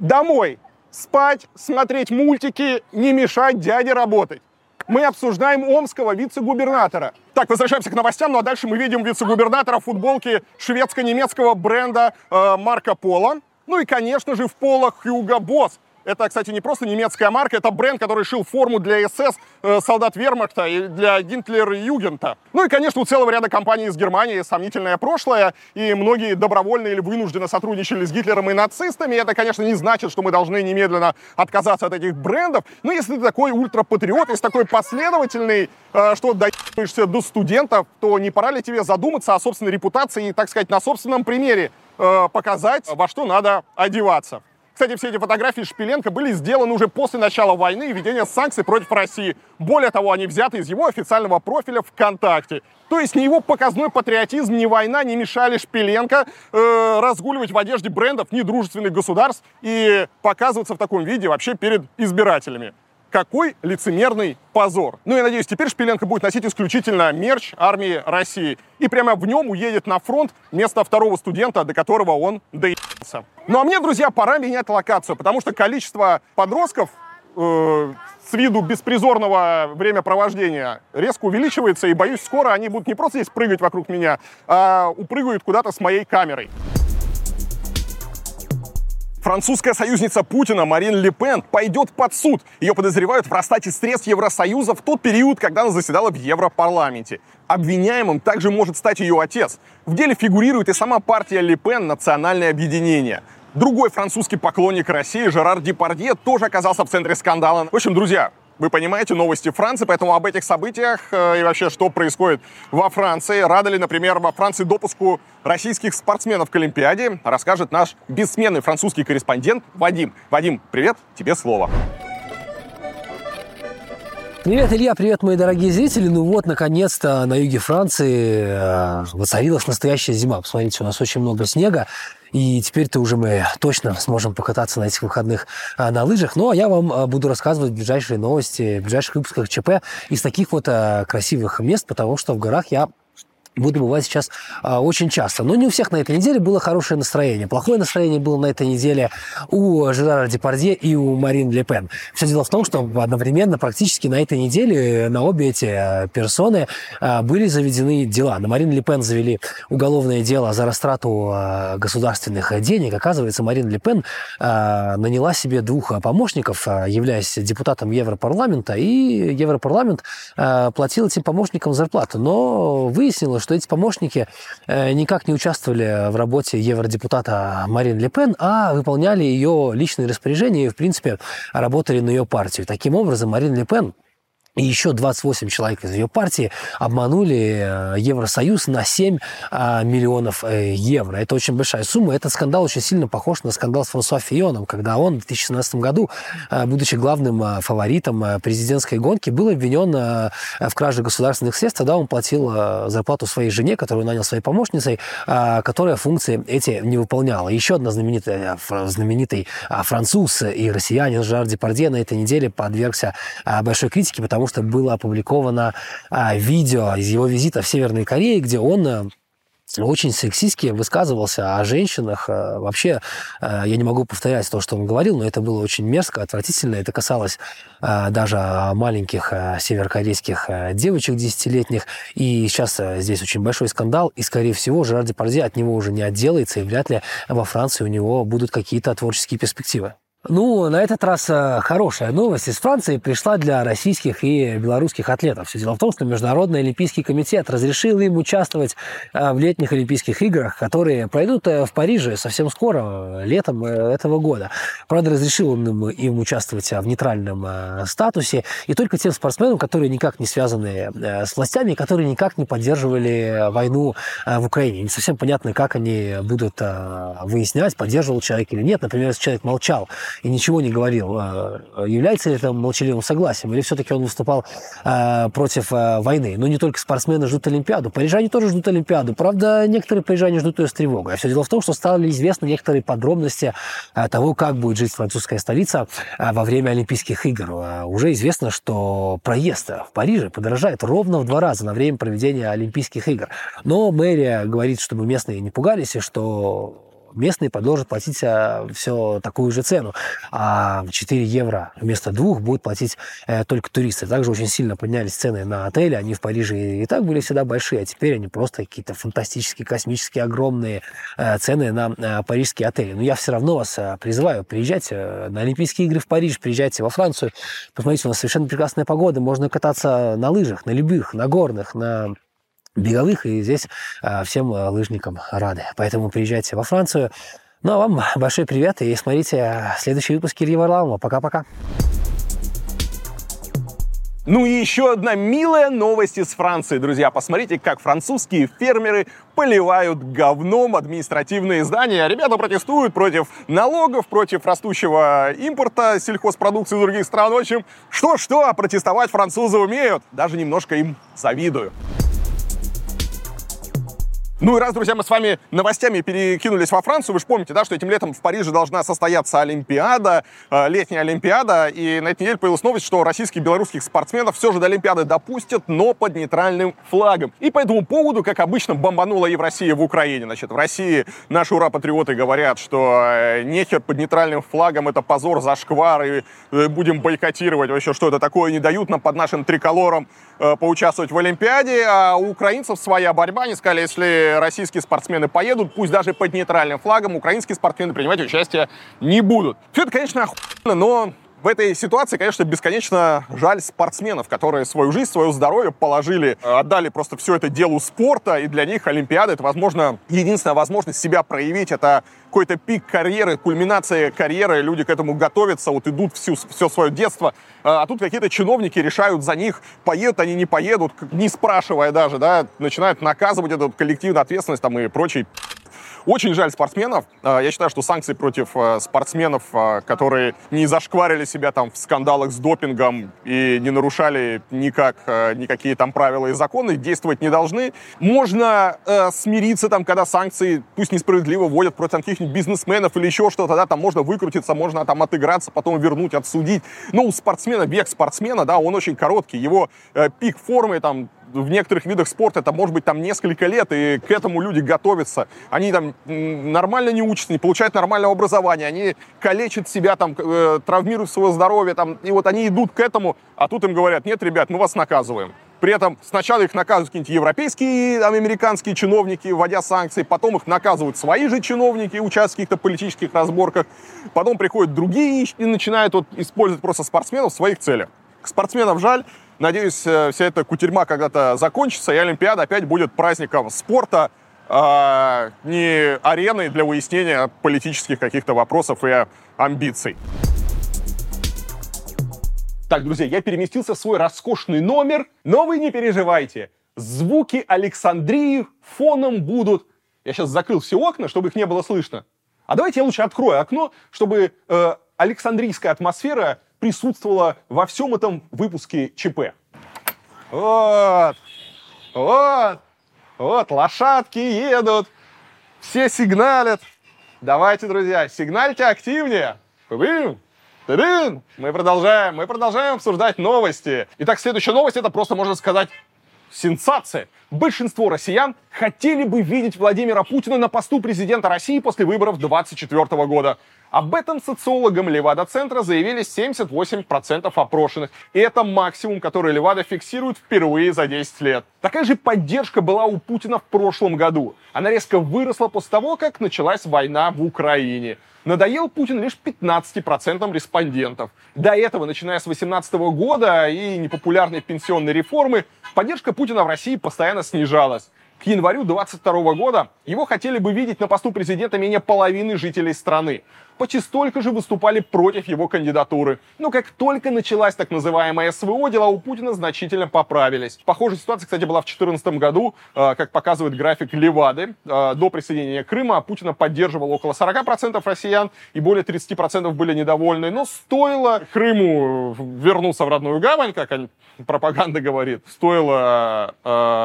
Домой. Спать, смотреть мультики, не мешать дяде работать. Мы обсуждаем омского вице-губернатора. Так, возвращаемся к новостям, ну а дальше мы видим вице-губернатора в футболке шведско-немецкого бренда э, Марко Поло. Ну и, конечно же, в полах Хьюго Босс. Это, кстати, не просто немецкая марка, это бренд, который шил форму для СС, э, солдат Вермахта и для Гинтлер Югента. Ну и, конечно, у целого ряда компаний из Германии сомнительное прошлое, и многие добровольно или вынужденно сотрудничали с Гитлером и нацистами. Это, конечно, не значит, что мы должны немедленно отказаться от этих брендов. Но если ты такой ультрапатриот, если такой последовательный, э, что доебаешься до студентов, то не пора ли тебе задуматься о собственной репутации и, так сказать, на собственном примере э, показать, во что надо одеваться. Кстати, все эти фотографии Шпиленко были сделаны уже после начала войны и введения санкций против России. Более того, они взяты из его официального профиля ВКонтакте. То есть ни его показной патриотизм, ни война не мешали Шпиленко э, разгуливать в одежде брендов недружественных государств и показываться в таком виде вообще перед избирателями. Какой лицемерный позор. Ну, я надеюсь, теперь Шпиленко будет носить исключительно мерч армии России. И прямо в нем уедет на фронт вместо второго студента, до которого он доебался. Ну, а мне, друзья, пора менять локацию, потому что количество подростков э, с виду беспризорного времяпровождения резко увеличивается, и боюсь, скоро они будут не просто здесь прыгать вокруг меня, а упрыгают куда-то с моей камерой. Французская союзница Путина Марин Ле Пен пойдет под суд. Ее подозревают в расстате средств Евросоюза в тот период, когда она заседала в Европарламенте. Обвиняемым также может стать ее отец. В деле фигурирует и сама партия Ле Пен «Национальное объединение». Другой французский поклонник России Жерар Депардье тоже оказался в центре скандала. В общем, друзья, вы понимаете новости Франции, поэтому об этих событиях э, и вообще, что происходит во Франции, рады ли, например, во Франции допуску российских спортсменов к Олимпиаде, расскажет наш бессменный французский корреспондент Вадим. Вадим, привет, тебе слово. Привет, Илья, привет, мои дорогие зрители. Ну вот, наконец-то на юге Франции э, воцарилась настоящая зима. Посмотрите, у нас очень много снега. И теперь-то уже мы точно сможем покататься на этих выходных а, на лыжах. Ну, а я вам а, буду рассказывать ближайшие новости, в ближайших выпусках ЧП из таких вот красивых мест, потому что в горах я буду бывать сейчас а, очень часто. Но не у всех на этой неделе было хорошее настроение. Плохое настроение было на этой неделе у Жерара Депардье и у Марин Ле Пен. Все дело в том, что одновременно практически на этой неделе на обе эти а, персоны а, были заведены дела. На Марин Ле Пен завели уголовное дело за растрату а, государственных денег. Оказывается, Марин Ле Пен а, наняла себе двух помощников, а, являясь депутатом Европарламента, и Европарламент а, платил этим помощникам зарплату. Но выяснилось, что эти помощники э, никак не участвовали в работе евродепутата Марин Ле Пен, а выполняли ее личные распоряжения и, в принципе, работали на ее партию. Таким образом, Марин Ле Пен и еще 28 человек из ее партии обманули э, Евросоюз на 7 а, миллионов э, евро. Это очень большая сумма. Этот скандал очень сильно похож на скандал с Франсуа Фионом, когда он в 2017 году, э, будучи главным фаворитом президентской гонки, был обвинен в краже государственных средств. Тогда он платил зарплату своей жене, которую нанял своей помощницей, которая функции эти не выполняла. Еще одна знаменитая, знаменитый француз и россиянин Жар Депардье на этой неделе подвергся большой критике, потому что было опубликовано а, видео из его визита в Северной Корее, где он а, очень сексистски высказывался о женщинах. А, вообще, а, я не могу повторять то, что он говорил, но это было очень мерзко, отвратительно. Это касалось даже маленьких северокорейских девочек десятилетних. И сейчас здесь очень большой скандал. И, скорее всего, Жерар Депардье от него уже не отделается, и вряд ли во Франции у него будут какие-то творческие перспективы. Ну, на этот раз э, хорошая новость из Франции пришла для российских и белорусских атлетов. Все дело в том, что Международный Олимпийский комитет разрешил им участвовать э, в летних Олимпийских играх, которые пройдут э, в Париже совсем скоро, летом этого года. Правда, разрешил он им, им участвовать в нейтральном статусе, и только тем спортсменам, которые никак не связаны с властями, которые никак не поддерживали войну в Украине. Не совсем понятно, как они будут выяснять, поддерживал человек или нет. Например, если человек молчал и ничего не говорил, а, является ли это молчаливым согласием, или все-таки он выступал а, против а, войны. Но не только спортсмены ждут Олимпиаду, парижане тоже ждут Олимпиаду. Правда, некоторые парижане ждут ее с тревогой. А все дело в том, что стали известны некоторые подробности того, как будет жить французская столица во время Олимпийских игр. Уже известно, что проезд в Париже подорожает ровно в два раза на время проведения Олимпийских игр. Но мэрия говорит, чтобы местные не пугались, и что местные продолжат платить все такую же цену. А 4 евро вместо двух будут платить только туристы. Также очень сильно поднялись цены на отели. Они в Париже и так были всегда большие, а теперь они просто какие-то фантастические, космические, огромные цены на парижские отели. Но я все равно вас призываю, приезжайте на Олимпийские игры в Париж, приезжайте во Францию. Посмотрите, у нас совершенно прекрасная погода. Можно кататься на лыжах, на любых, на горных, на беговых, и здесь а, всем а, лыжникам рады. Поэтому приезжайте во Францию. Ну а вам [LAUGHS] большой привет и смотрите а, следующий выпуск Ильи Варламова. Пока-пока. Ну и еще одна милая новость из Франции, друзья. Посмотрите, как французские фермеры поливают говном административные здания. Ребята протестуют против налогов, против растущего импорта сельхозпродукции из других стран. В общем, что-что, а протестовать французы умеют. Даже немножко им завидую. Ну и раз, друзья, мы с вами новостями перекинулись во Францию, вы же помните, да, что этим летом в Париже должна состояться Олимпиада, э, летняя Олимпиада, и на этой неделе появилась новость, что российских и белорусских спортсменов все же до Олимпиады допустят, но под нейтральным флагом. И по этому поводу, как обычно, бомбанула и в России, и в Украине. Значит, в России наши ура-патриоты говорят, что э, нехер под нейтральным флагом, это позор, зашквар, и э, будем бойкотировать. Вообще, что это такое, не дают нам под нашим триколором поучаствовать в Олимпиаде, а у украинцев своя борьба, они сказали, если российские спортсмены поедут, пусть даже под нейтральным флагом, украинские спортсмены принимать участие не будут. Все это, конечно, охуенно, но в этой ситуации, конечно, бесконечно жаль спортсменов, которые свою жизнь, свое здоровье положили, отдали просто все это делу спорта, и для них Олимпиада — это, возможно, единственная возможность себя проявить, это какой-то пик карьеры, кульминация карьеры, люди к этому готовятся, вот идут всю, все свое детство, а тут какие-то чиновники решают за них, поедут они, не поедут, не спрашивая даже, да, начинают наказывать эту коллективную ответственность там и прочий очень жаль спортсменов. А, я считаю, что санкции против а, спортсменов, а, которые не зашкварили себя там в скандалах с допингом и не нарушали никак никакие там правила и законы, действовать не должны. Можно э, смириться там, когда санкции, пусть несправедливо, вводят против каких-нибудь бизнесменов или еще что-то, да, там можно выкрутиться, можно там отыграться, потом вернуть, отсудить. Но у спортсмена, век спортсмена, да, он очень короткий. Его э, пик формы там в некоторых видах спорта это может быть там несколько лет, и к этому люди готовятся. Они там нормально не учатся, не получают нормального образования, они калечат себя, там, э, травмируют свое здоровье, там, и вот они идут к этому, а тут им говорят, нет, ребят, мы вас наказываем. При этом сначала их наказывают какие-нибудь европейские, там, американские чиновники, вводя санкции, потом их наказывают свои же чиновники, участвуют в каких-то политических разборках, потом приходят другие и начинают вот, использовать просто спортсменов в своих целях. Спортсменов жаль, Надеюсь, э, вся эта кутерьма когда-то закончится, и Олимпиада опять будет праздником спорта, а не ареной для выяснения политических каких-то вопросов и амбиций. Так, друзья, я переместился в свой роскошный номер, но вы не переживайте. Звуки Александрии фоном будут. Я сейчас закрыл все окна, чтобы их не было слышно. А давайте я лучше открою окно, чтобы э, Александрийская атмосфера присутствовала во всем этом выпуске ЧП. Вот, вот, вот, лошадки едут, все сигналят. Давайте, друзья, сигнальте активнее. Мы продолжаем, мы продолжаем обсуждать новости. Итак, следующая новость, это просто, можно сказать, сенсация. Большинство россиян хотели бы видеть Владимира Путина на посту президента России после выборов 2024 года. Об этом социологам Левада-центра заявили 78% опрошенных. И это максимум, который Левада фиксирует впервые за 10 лет. Такая же поддержка была у Путина в прошлом году. Она резко выросла после того, как началась война в Украине. Надоел Путин лишь 15% респондентов. До этого, начиная с 2018 года и непопулярной пенсионной реформы, поддержка Путина в России постоянно снижалась. К январю 2022 года его хотели бы видеть на посту президента менее половины жителей страны почти столько же выступали против его кандидатуры. Но как только началась так называемая СВО, дела у Путина значительно поправились. Похожая ситуация, кстати, была в 2014 году, э, как показывает график Левады. Э, до присоединения Крыма Путина поддерживал около 40% россиян, и более 30% были недовольны. Но стоило Крыму вернуться в родную гавань, как пропаганда говорит, стоило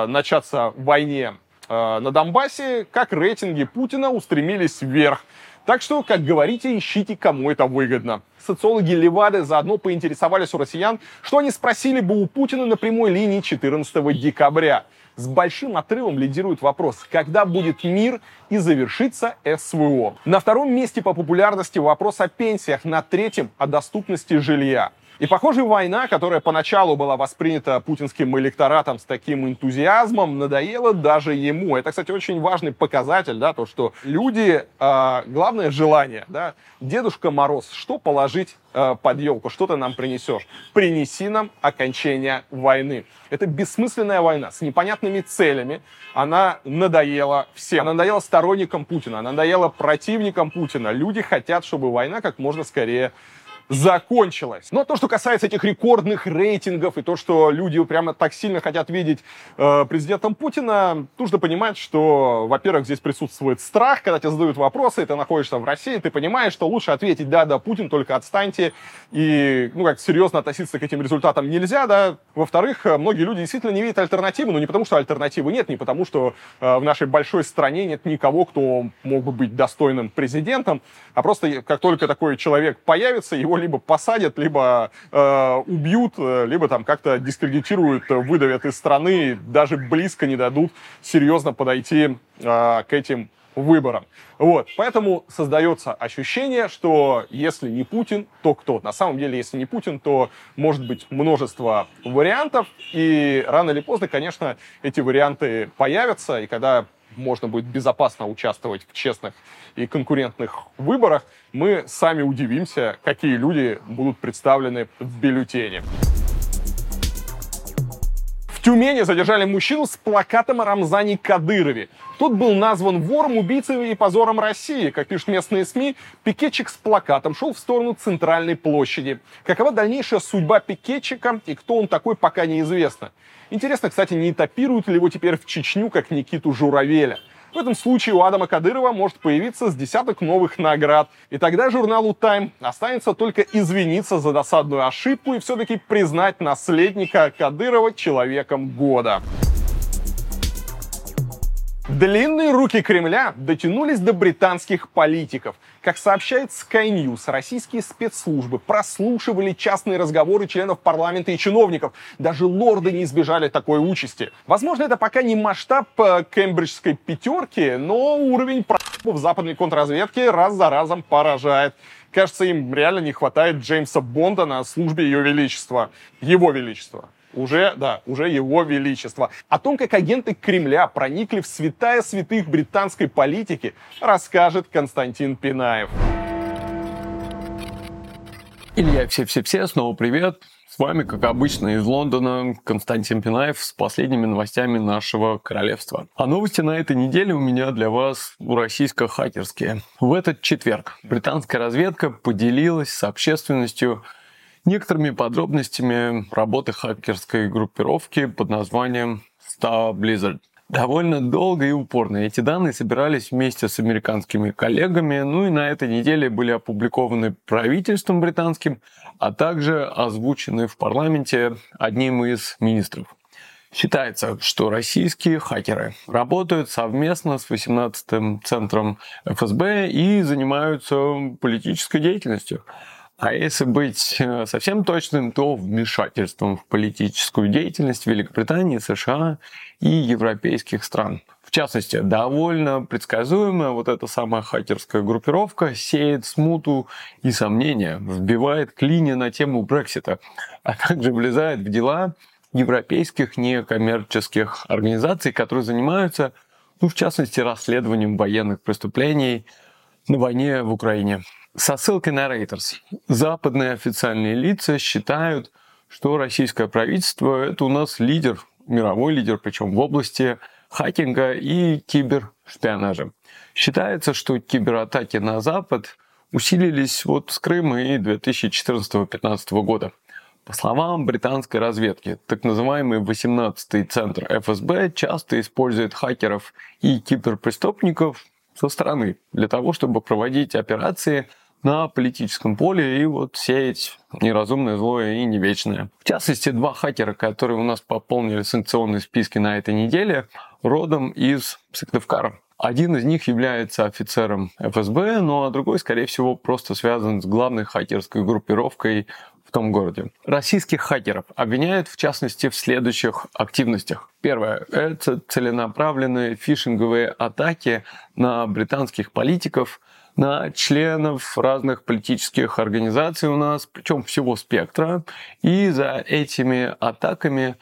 начаться войне на Донбассе, как рейтинги Путина устремились вверх. Так что, как говорите, ищите, кому это выгодно. Социологи Левады заодно поинтересовались у россиян, что они спросили бы у Путина на прямой линии 14 декабря. с большим отрывом лидирует вопрос, когда будет мир и завершится СВО. На втором месте по популярности вопрос о пенсиях, на третьем о доступности жилья. И, похоже, война, которая поначалу была воспринята путинским электоратом с таким энтузиазмом, надоела даже ему. Это, кстати, очень важный показатель, да, то, что люди, э, главное желание, да, Дедушка Мороз, что положить э, под елку, что ты нам принесешь? Принеси нам окончание войны. Это бессмысленная война с непонятными целями. Она надоела всем. Она надоела сторонникам Путина, она надоела противникам Путина. Люди хотят, чтобы война как можно скорее закончилась. Но то, что касается этих рекордных рейтингов и то, что люди прямо так сильно хотят видеть э, президентом Путина, нужно понимать, что, во-первых, здесь присутствует страх, когда тебе задают вопросы, и ты находишься в России, ты понимаешь, что лучше ответить «да, да, Путин, только отстаньте», и, ну, как серьезно относиться к этим результатам нельзя, да. Во-вторых, многие люди действительно не видят альтернативы, но не потому, что альтернативы нет, не потому, что э, в нашей большой стране нет никого, кто мог бы быть достойным президентом, а просто как только такой человек появится, его либо посадят, либо э, убьют, э, либо там как-то дискредитируют, э, выдавят из страны, даже близко не дадут серьезно подойти э, к этим выборам. Вот, поэтому создается ощущение, что если не Путин, то кто? На самом деле, если не Путин, то может быть множество вариантов, и рано или поздно, конечно, эти варианты появятся, и когда можно будет безопасно участвовать в честных и конкурентных выборах, мы сами удивимся, какие люди будут представлены в бюллетене. Тюмени задержали мужчину с плакатом о Рамзане Кадырове. Тот был назван вором, убийцей и позором России. Как пишут местные СМИ, пикетчик с плакатом шел в сторону центральной площади. Какова дальнейшая судьба пикетчика и кто он такой, пока неизвестно. Интересно, кстати, не этапируют ли его теперь в Чечню, как Никиту Журавеля. В этом случае у Адама Кадырова может появиться с десяток новых наград. И тогда журналу Time останется только извиниться за досадную ошибку и все-таки признать наследника Кадырова человеком года. Длинные руки Кремля дотянулись до британских политиков. Как сообщает Sky News, российские спецслужбы прослушивали частные разговоры членов парламента и чиновников. Даже лорды не избежали такой участи. Возможно, это пока не масштаб э, кембриджской пятерки, но уровень в западной контрразведке раз за разом поражает. Кажется, им реально не хватает Джеймса Бонда на службе Ее Величества. Его Величества уже, да, уже его величество. О том, как агенты Кремля проникли в святая святых британской политики, расскажет Константин Пинаев. Илья, все-все-все, снова привет. С вами, как обычно, из Лондона Константин Пинаев с последними новостями нашего королевства. А новости на этой неделе у меня для вас российско-хакерские. В этот четверг британская разведка поделилась с общественностью некоторыми подробностями работы хакерской группировки под названием Star Blizzard. Довольно долго и упорно эти данные собирались вместе с американскими коллегами, ну и на этой неделе были опубликованы правительством британским, а также озвучены в парламенте одним из министров. Считается, что российские хакеры работают совместно с 18-м центром ФСБ и занимаются политической деятельностью. А если быть э, совсем точным, то вмешательством в политическую деятельность Великобритании, США и европейских стран. В частности, довольно предсказуемая вот эта самая хакерская группировка сеет смуту и сомнения, вбивает клини на тему Брексита, а также влезает в дела европейских некоммерческих организаций, которые занимаются, ну, в частности, расследованием военных преступлений на войне в Украине. Со ссылкой на Reuters. Западные официальные лица считают, что российское правительство – это у нас лидер, мировой лидер, причем в области хакинга и кибершпионажа. Считается, что кибератаки на Запад усилились вот с Крыма и 2014-2015 года. По словам британской разведки, так называемый 18-й центр ФСБ часто использует хакеров и киберпреступников со стороны для того, чтобы проводить операции – на политическом поле и вот сеять неразумное, злое и не вечное. В частности, два хакера, которые у нас пополнили санкционные списки на этой неделе, родом из Сыктывкара. Один из них является офицером ФСБ, ну а другой, скорее всего, просто связан с главной хакерской группировкой в том городе. Российских хакеров обвиняют, в частности, в следующих активностях. Первое – это целенаправленные фишинговые атаки на британских политиков, на членов разных политических организаций у нас, причем всего спектра. И за этими атаками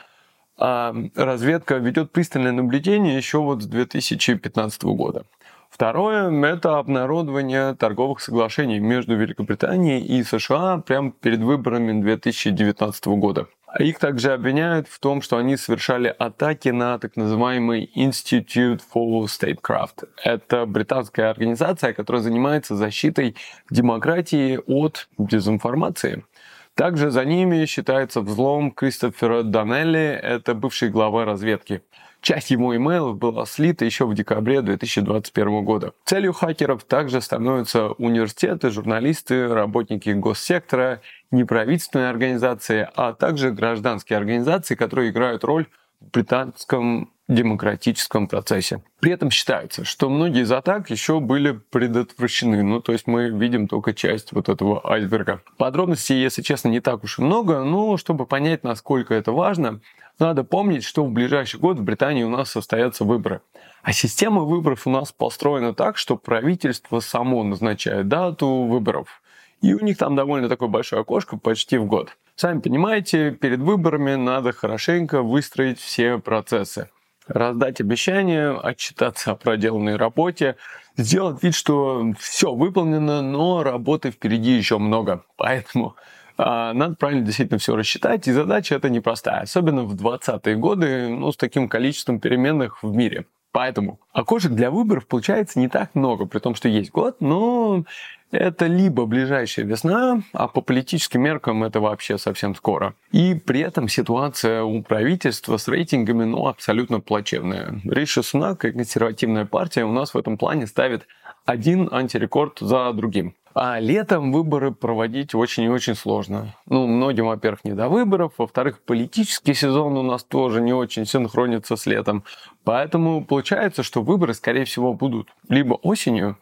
а, разведка ведет пристальное наблюдение еще вот с 2015 года. Второе – это обнародование торговых соглашений между Великобританией и США прямо перед выборами 2019 года. Их также обвиняют в том, что они совершали атаки на так называемый Institute for Statecraft. Это британская организация, которая занимается защитой демократии от дезинформации. Также за ними считается взлом Кристофера Данелли, это бывший глава разведки. Часть его имейлов была слита еще в декабре 2021 года. Целью хакеров также становятся университеты, журналисты, работники госсектора, неправительственные организации, а также гражданские организации, которые играют роль в британском демократическом процессе. При этом считается, что многие из атак еще были предотвращены. Ну, то есть мы видим только часть вот этого айсберга. Подробностей, если честно, не так уж и много, но чтобы понять, насколько это важно, надо помнить, что в ближайший год в Британии у нас состоятся выборы. А система выборов у нас построена так, что правительство само назначает дату выборов. И у них там довольно такое большое окошко, почти в год. Сами понимаете, перед выборами надо хорошенько выстроить все процессы. Раздать обещания, отчитаться о проделанной работе, сделать вид, что все выполнено, но работы впереди еще много. Поэтому а, надо правильно действительно все рассчитать, и задача эта непростая, особенно в 20-е годы, ну, с таким количеством переменных в мире. Поэтому окошек для выборов получается не так много, при том, что есть год, но это либо ближайшая весна, а по политическим меркам это вообще совсем скоро. И при этом ситуация у правительства с рейтингами ну, абсолютно плачевная. Риши Сунак и консервативная партия у нас в этом плане ставит один антирекорд за другим. А летом выборы проводить очень и очень сложно. Ну, многим, во-первых, не до выборов, во-вторых, политический сезон у нас тоже не очень синхронится с летом. Поэтому получается, что выборы, скорее всего, будут либо осенью,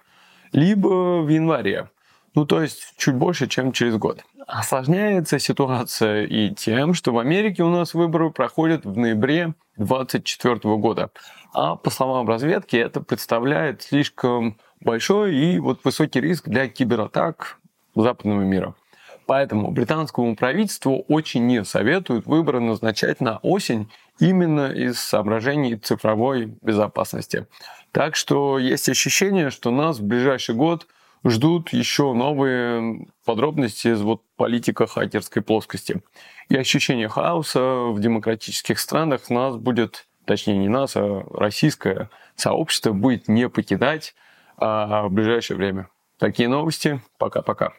либо в январе. Ну, то есть чуть больше, чем через год. Осложняется ситуация и тем, что в Америке у нас выборы проходят в ноябре 2024 года. А по словам разведки, это представляет слишком большой и вот высокий риск для кибератак западного мира. Поэтому британскому правительству очень не советуют выборы назначать на осень именно из соображений цифровой безопасности. Так что есть ощущение, что нас в ближайший год ждут еще новые подробности из вот политика хакерской плоскости. И ощущение хаоса в демократических странах нас будет, точнее не нас, а российское сообщество будет не покидать а, в ближайшее время. Такие новости. Пока-пока.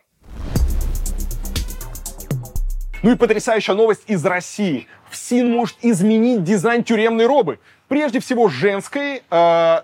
Ну и потрясающая новость из России. ФСИН может изменить дизайн тюремной робы. Прежде всего женской, э,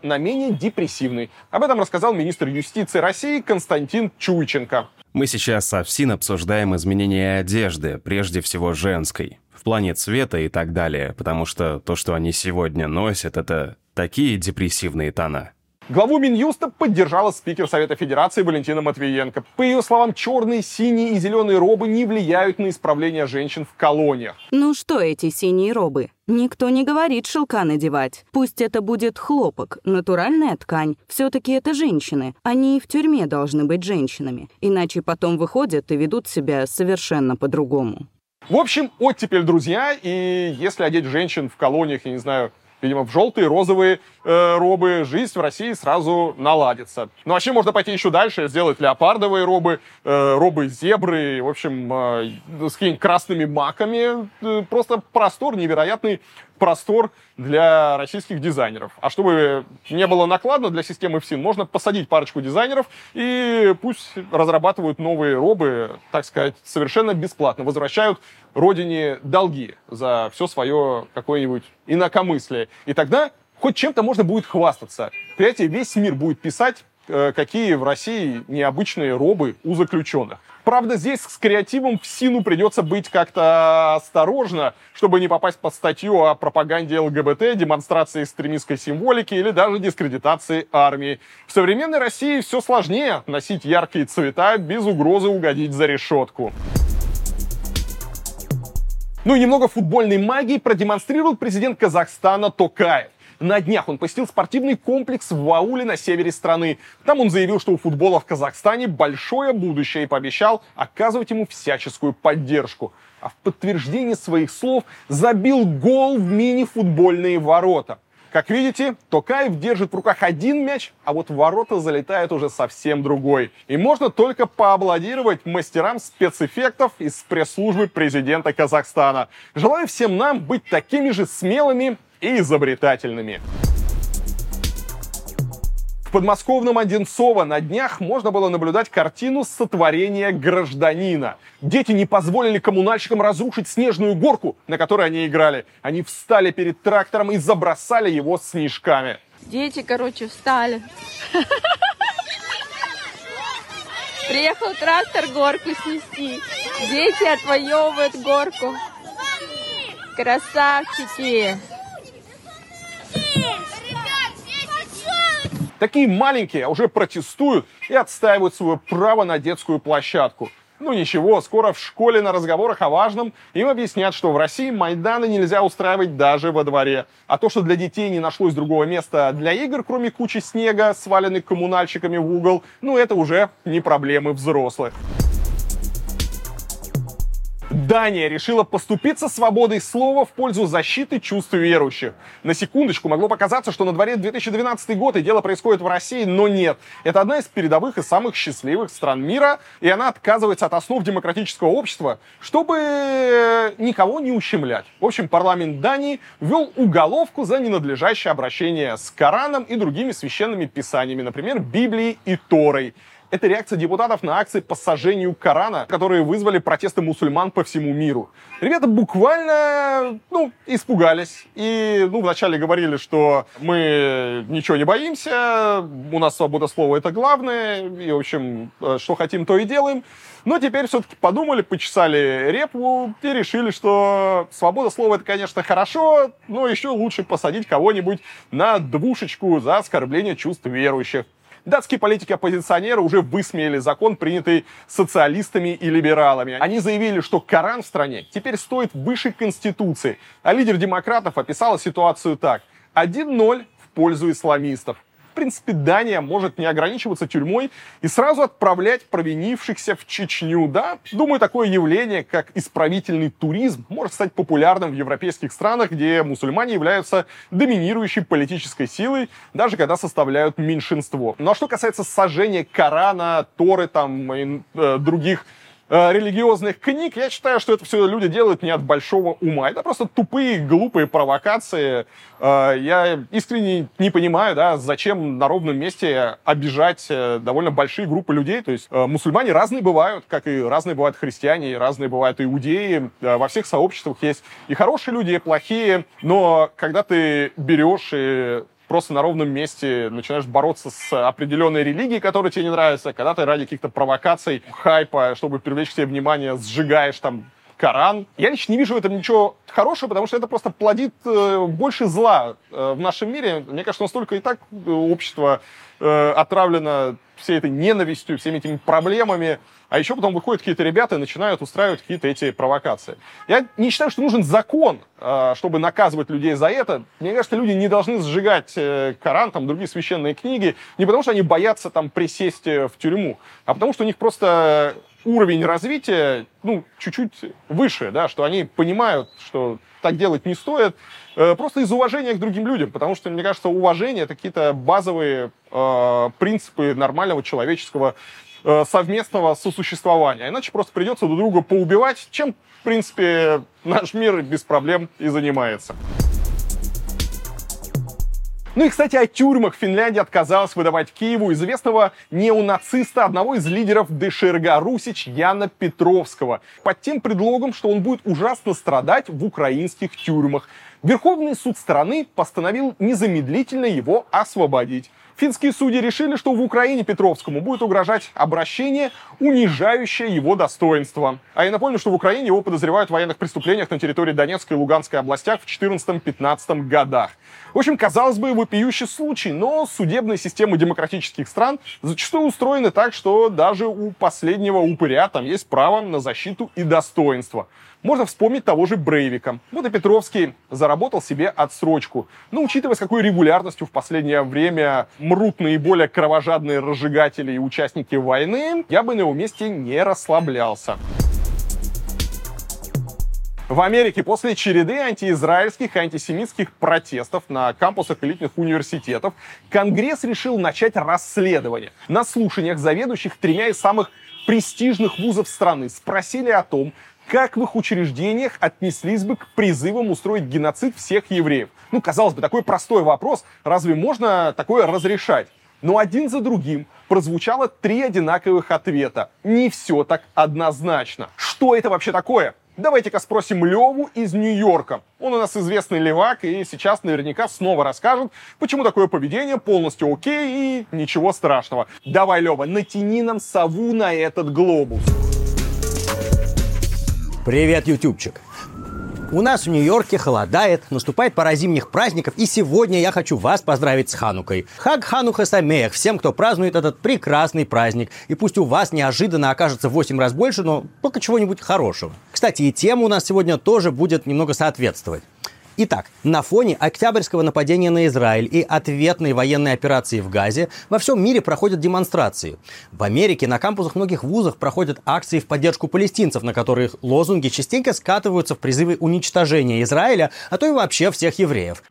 на менее депрессивной. Об этом рассказал министр юстиции России Константин Чуйченко. Мы сейчас со ФСИН обсуждаем изменение одежды, прежде всего женской, в плане цвета и так далее, потому что то, что они сегодня носят, это такие депрессивные тона. Главу Минюста поддержала спикер Совета Федерации Валентина Матвиенко. По ее словам, черные, синие и зеленые робы не влияют на исправление женщин в колониях. Ну что эти синие робы? Никто не говорит шелка надевать. Пусть это будет хлопок, натуральная ткань. Все-таки это женщины. Они и в тюрьме должны быть женщинами. Иначе потом выходят и ведут себя совершенно по-другому. В общем, оттепель, друзья. И если одеть женщин в колониях, я не знаю, видимо, в желтые, розовые э, робы, жизнь в России сразу наладится. Ну, вообще можно пойти еще дальше, сделать леопардовые робы, э, робы зебры, в общем, э, с какими-нибудь красными маками. Э, просто простор невероятный простор для российских дизайнеров. А чтобы не было накладно для системы ФСИН, можно посадить парочку дизайнеров и пусть разрабатывают новые робы, так сказать, совершенно бесплатно. Возвращают родине долги за все свое какое-нибудь инакомыслие. И тогда хоть чем-то можно будет хвастаться. Понимаете, весь мир будет писать, э, какие в России необычные робы у заключенных. Правда, здесь с креативом в СИНу придется быть как-то осторожно, чтобы не попасть под статью о пропаганде ЛГБТ, демонстрации экстремистской символики или даже дискредитации армии. В современной России все сложнее носить яркие цвета без угрозы угодить за решетку. Ну и немного футбольной магии продемонстрирует президент Казахстана Токаев. На днях он посетил спортивный комплекс в Вауле на севере страны. Там он заявил, что у футбола в Казахстане большое будущее и пообещал оказывать ему всяческую поддержку. А в подтверждение своих слов забил гол в мини-футбольные ворота. Как видите, Токаев держит в руках один мяч, а вот ворота залетает уже совсем другой. И можно только поаплодировать мастерам спецэффектов из пресс-службы президента Казахстана. Желаю всем нам быть такими же смелыми и изобретательными. В подмосковном Одинцово на днях можно было наблюдать картину сотворения гражданина. Дети не позволили коммунальщикам разрушить снежную горку, на которой они играли. Они встали перед трактором и забросали его снежками. Дети, короче, встали. Приехал трактор горку снести. Дети отвоевывают горку. Красавчики! Такие маленькие уже протестуют и отстаивают свое право на детскую площадку. Ну ничего, скоро в школе на разговорах о важном им объяснят, что в России Майданы нельзя устраивать даже во дворе. А то, что для детей не нашлось другого места для игр, кроме кучи снега, сваленных коммунальщиками в угол, ну это уже не проблемы взрослых. Дания решила поступиться свободой слова в пользу защиты чувств верующих. На секундочку могло показаться, что на дворе 2012 год и дело происходит в России, но нет. Это одна из передовых и самых счастливых стран мира, и она отказывается от основ демократического общества, чтобы никого не ущемлять. В общем, парламент Дании ввел уголовку за ненадлежащее обращение с Кораном и другими священными писаниями, например, Библией и Торой. Это реакция депутатов на акции по сожжению Корана, которые вызвали протесты мусульман по всему миру. Ребята буквально, ну, испугались. И, ну, вначале говорили, что мы ничего не боимся, у нас свобода слова это главное, и, в общем, э, что хотим, то и делаем. Но теперь все-таки подумали, почесали репу и решили, что свобода слова это, конечно, хорошо, но еще лучше посадить кого-нибудь на двушечку за оскорбление чувств верующих. Датские политики-оппозиционеры уже высмеяли закон, принятый социалистами и либералами. Они заявили, что Коран в стране теперь стоит выше Конституции. А лидер демократов описал ситуацию так. 1-0 в пользу исламистов принципе, Дания может не ограничиваться тюрьмой и сразу отправлять провинившихся в Чечню. Да, думаю, такое явление, как исправительный туризм, может стать популярным в европейских странах, где мусульмане являются доминирующей политической силой, даже когда составляют меньшинство. Ну а что касается сожжения Корана, Торы там и э, других религиозных книг, я считаю, что это все люди делают не от большого ума. Это просто тупые, глупые провокации. Э, я искренне не понимаю, да, зачем на ровном месте обижать э, довольно большие группы людей. То есть мусульмане разные бывают, как и разные бывают христиане, и разные бывают иудеи. Во всех сообществах есть и хорошие люди, и плохие. Но когда ты берешь и просто на ровном месте начинаешь бороться с определенной религией, которая тебе не нравится, когда ты ради каких-то провокаций, хайпа, чтобы привлечь к себе внимание, сжигаешь там Коран. Я лично не вижу в этом ничего хорошего, потому что это просто плодит э, больше зла э, в нашем мире. Мне кажется, настолько и так э, общество отравлено всей этой ненавистью, всеми этими проблемами. А еще потом выходят какие-то ребята и начинают устраивать какие-то эти провокации. Я не считаю, что нужен закон, чтобы наказывать людей за это. Мне кажется, люди не должны сжигать Коран, там, другие священные книги, не потому что они боятся там присесть в тюрьму, а потому что у них просто уровень развития, ну, чуть-чуть выше, да, что они понимают, что так делать не стоит, э, просто из уважения к другим людям, потому что, мне кажется, уважение — это какие-то базовые э, принципы нормального человеческого э, совместного сосуществования. Иначе просто придется друг друга поубивать, чем, в принципе, наш мир без проблем и занимается. Ну и, кстати, о тюрьмах Финляндия отказалась выдавать Киеву известного неонациста, одного из лидеров ДШРГ Русич Яна Петровского, под тем предлогом, что он будет ужасно страдать в украинских тюрьмах. Верховный суд страны постановил незамедлительно его освободить. Финские судьи решили, что в Украине Петровскому будет угрожать обращение, унижающее его достоинство. А я напомню, что в Украине его подозревают в военных преступлениях на территории Донецкой и Луганской областях в 2014-2015 годах. В общем, казалось бы, вопиющий случай, но судебные системы демократических стран зачастую устроены так, что даже у последнего упыря там есть право на защиту и достоинство. Можно вспомнить того же Брейвика. Вот и Петровский заработал себе отсрочку. Но учитывая, с какой регулярностью в последнее время мрут наиболее кровожадные разжигатели и участники войны, я бы на его месте не расслаблялся. В Америке после череды антиизраильских и антисемитских протестов на кампусах элитных университетов Конгресс решил начать расследование. На слушаниях заведующих тремя из самых престижных вузов страны спросили о том, как в их учреждениях отнеслись бы к призывам устроить геноцид всех евреев. Ну, казалось бы, такой простой вопрос, разве можно такое разрешать? Но один за другим прозвучало три одинаковых ответа. Не все так однозначно. Что это вообще такое? Давайте-ка спросим Леву из Нью-Йорка. Он у нас известный левак и сейчас наверняка снова расскажет, почему такое поведение полностью окей и ничего страшного. Давай, Лева, натяни нам сову на этот глобус. Привет, ютубчик. У нас в Нью-Йорке холодает, наступает пора зимних праздников, и сегодня я хочу вас поздравить с Ханукой. Хаг Хануха Самеях всем, кто празднует этот прекрасный праздник. И пусть у вас неожиданно окажется в 8 раз больше, но только чего-нибудь хорошего. Кстати, и тема у нас сегодня тоже будет немного соответствовать. Итак, на фоне октябрьского нападения на Израиль и ответной военной операции в Газе во всем мире проходят демонстрации. В Америке на кампусах многих вузов проходят акции в поддержку палестинцев, на которых лозунги частенько скатываются в призывы уничтожения Израиля, а то и вообще всех евреев.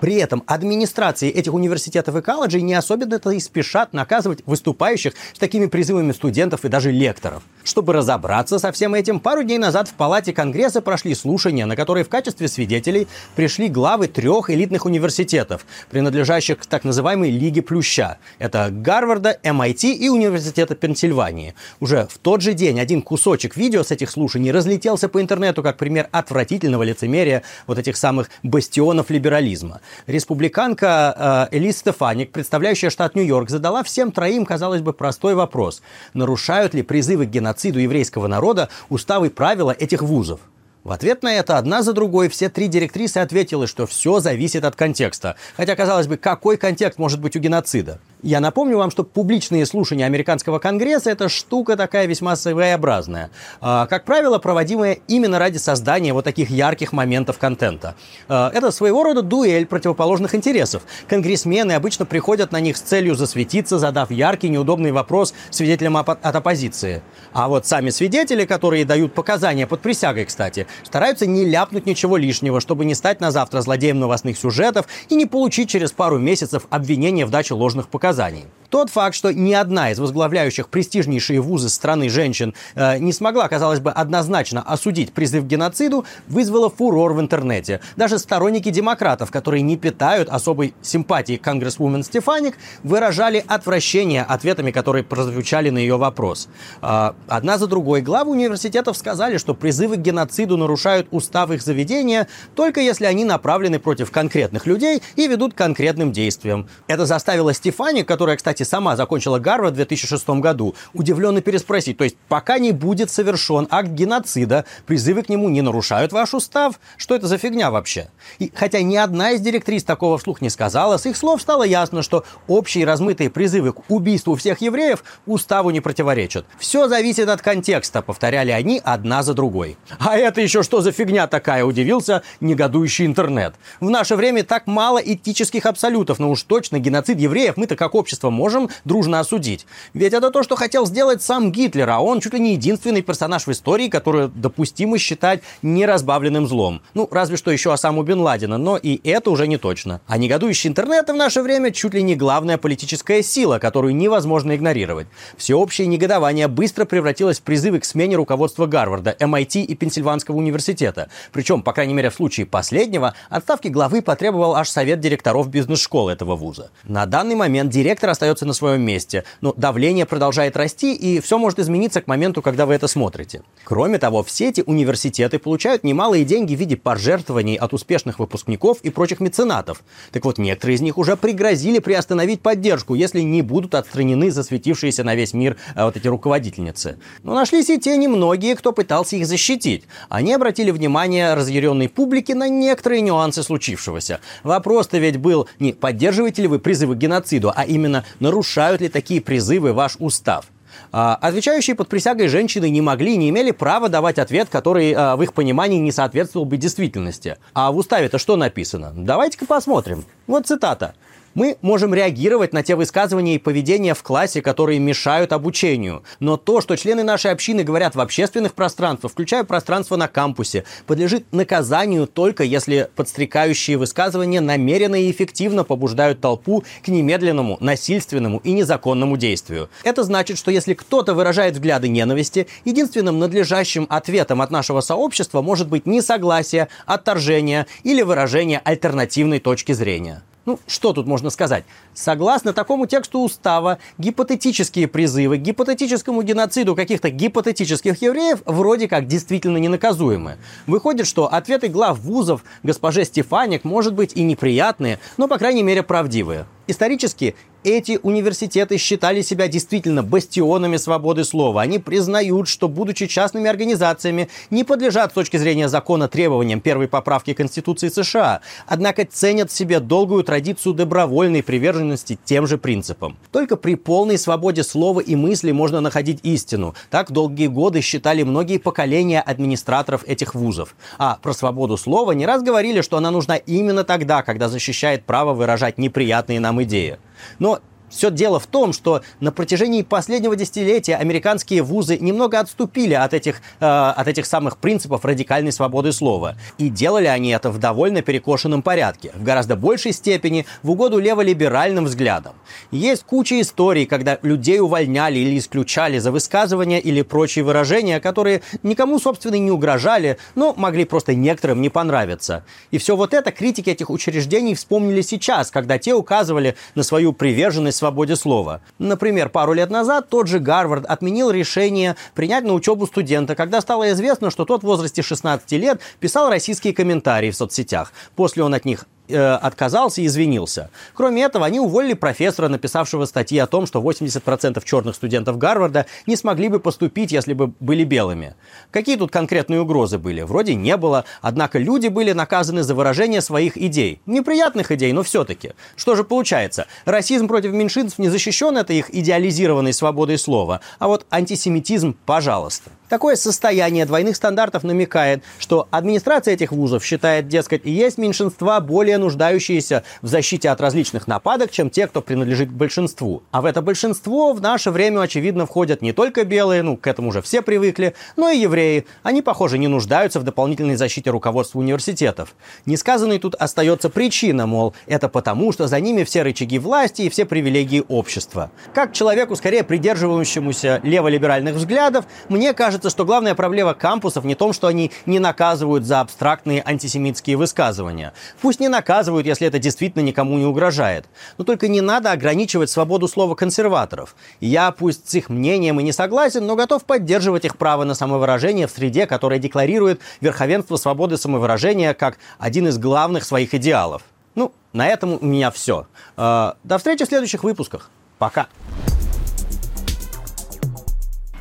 При этом администрации этих университетов и колледжей не особенно-то и спешат наказывать выступающих с такими призывами студентов и даже лекторов. Чтобы разобраться со всем этим, пару дней назад в Палате Конгресса прошли слушания, на которые в качестве свидетелей пришли главы трех элитных университетов, принадлежащих к так называемой Лиге Плюща. Это Гарварда, MIT и Университета Пенсильвании. Уже в тот же день один кусочек видео с этих слушаний разлетелся по интернету как пример отвратительного лицемерия вот этих самых бастионов либерализма. Республиканка э, Элис Стефаник, представляющая штат Нью-Йорк, задала всем троим, казалось бы, простой вопрос. Нарушают ли призывы к геноциду еврейского народа уставы и правила этих вузов? В ответ на это одна за другой все три директрисы ответили, что все зависит от контекста. Хотя, казалось бы, какой контекст может быть у геноцида? Я напомню вам, что публичные слушания американского конгресса – это штука такая весьма своеобразная. А, как правило, проводимая именно ради создания вот таких ярких моментов контента. А, это своего рода дуэль противоположных интересов. Конгрессмены обычно приходят на них с целью засветиться, задав яркий, неудобный вопрос свидетелям от оппозиции. А вот сами свидетели, которые дают показания под присягой, кстати, стараются не ляпнуть ничего лишнего, чтобы не стать на завтра злодеем новостных сюжетов и не получить через пару месяцев обвинения в даче ложных показаний показаний. Тот факт, что ни одна из возглавляющих престижнейшие вузы страны женщин э, не смогла, казалось бы, однозначно осудить призыв к геноциду, вызвало фурор в интернете. Даже сторонники демократов, которые не питают особой симпатии к конгрессвумен Стефаник, выражали отвращение ответами, которые прозвучали на ее вопрос. Э, одна за другой главы университетов сказали, что призывы к геноциду нарушают устав их заведения только если они направлены против конкретных людей и ведут к конкретным действиям. Это заставило Стефаник, которая, кстати, кстати, сама закончила Гарвард в 2006 году, удивленно переспросить, то есть пока не будет совершен акт геноцида, призывы к нему не нарушают ваш устав? Что это за фигня вообще? И хотя ни одна из директрис такого вслух не сказала, с их слов стало ясно, что общие размытые призывы к убийству всех евреев уставу не противоречат. Все зависит от контекста, повторяли они одна за другой. А это еще что за фигня такая, удивился негодующий интернет. В наше время так мало этических абсолютов, но уж точно геноцид евреев мы-то как общество можем можем дружно осудить. Ведь это то, что хотел сделать сам Гитлер, а он чуть ли не единственный персонаж в истории, который допустимо считать неразбавленным злом. Ну, разве что еще Осаму Бен Ладена, но и это уже не точно. А негодующий интернет в наше время чуть ли не главная политическая сила, которую невозможно игнорировать. Всеобщее негодование быстро превратилось в призывы к смене руководства Гарварда, MIT и Пенсильванского университета. Причем, по крайней мере, в случае последнего, отставки главы потребовал аж совет директоров бизнес-школы этого вуза. На данный момент директор остается остается на своем месте. Но давление продолжает расти, и все может измениться к моменту, когда вы это смотрите. Кроме того, все эти университеты получают немалые деньги в виде пожертвований от успешных выпускников и прочих меценатов. Так вот, некоторые из них уже пригрозили приостановить поддержку, если не будут отстранены засветившиеся на весь мир а, вот эти руководительницы. Но нашлись и те немногие, кто пытался их защитить. Они обратили внимание разъяренной публики на некоторые нюансы случившегося. Вопрос-то ведь был не поддерживаете ли вы призывы к геноциду, а именно нарушают ли такие призывы ваш устав. А, отвечающие под присягой женщины не могли, не имели права давать ответ, который а, в их понимании не соответствовал бы действительности. А в уставе-то что написано? Давайте-ка посмотрим. Вот цитата. Мы можем реагировать на те высказывания и поведения в классе, которые мешают обучению. Но то, что члены нашей общины говорят в общественных пространствах, включая пространство на кампусе, подлежит наказанию только если подстрекающие высказывания намеренно и эффективно побуждают толпу к немедленному, насильственному и незаконному действию. Это значит, что если кто-то выражает взгляды ненависти, единственным надлежащим ответом от нашего сообщества может быть несогласие, отторжение или выражение альтернативной точки зрения. Ну, что тут можно сказать? Согласно такому тексту устава, гипотетические призывы к гипотетическому геноциду каких-то гипотетических евреев вроде как действительно ненаказуемы. Выходит, что ответы глав вузов госпоже Стефаник может быть и неприятные, но, по крайней мере, правдивые. Исторически эти университеты считали себя действительно бастионами свободы слова. Они признают, что, будучи частными организациями, не подлежат с точки зрения закона требованиям первой поправки Конституции США, однако ценят в себе долгую традицию добровольной приверженности тем же принципам. Только при полной свободе слова и мысли можно находить истину. Так долгие годы считали многие поколения администраторов этих вузов. А про свободу слова не раз говорили, что она нужна именно тогда, когда защищает право выражать неприятные нам идеи. Но все дело в том, что на протяжении последнего десятилетия американские вузы немного отступили от этих, э, от этих самых принципов радикальной свободы слова. И делали они это в довольно перекошенном порядке, в гораздо большей степени в угоду леволиберальным взглядам. Есть куча историй, когда людей увольняли или исключали за высказывания или прочие выражения, которые никому, собственно, не угрожали, но могли просто некоторым не понравиться. И все вот это критики этих учреждений вспомнили сейчас, когда те указывали на свою приверженность свободе слова. Например, пару лет назад тот же Гарвард отменил решение принять на учебу студента, когда стало известно, что тот в возрасте 16 лет писал российские комментарии в соцсетях. После он от них э, отказался и извинился. Кроме этого, они уволили профессора, написавшего статьи о том, что 80% черных студентов Гарварда не смогли бы поступить, если бы были белыми. Какие тут конкретные угрозы были? Вроде не было, однако люди были наказаны за выражение своих идей. Неприятных идей, но все-таки. Что же получается? Расизм против меньшинств не защищен этой их идеализированной свободой слова, а вот антисемитизм, пожалуйста. Такое состояние двойных стандартов намекает, что администрация этих вузов считает, дескать, и есть меньшинства, более нуждающиеся в защите от различных нападок, чем те, кто принадлежит к большинству. А в это большинство в наше время, очевидно, входят не только белые, ну, к этому уже все привыкли, но и евреи. Они, похоже, не нуждаются в дополнительной защите руководства университетов. Несказанной тут остается причина, мол, это потому, что за ними все рычаги власти и все привилегии общества. Как человеку, скорее придерживающемуся леволиберальных взглядов, мне кажется, что главная проблема кампусов не в том, что они не наказывают за абстрактные антисемитские высказывания. Пусть не наказывают, если это действительно никому не угрожает. Но только не надо ограничивать свободу слова консерваторов. Я пусть с их мнением и не согласен, но готов поддерживать их право на самовыражение в среде, которая декларирует верховенство свободы самовыражения как один из главных своих идеалов. Ну, на этом у меня все. Э, до встречи в следующих выпусках. Пока.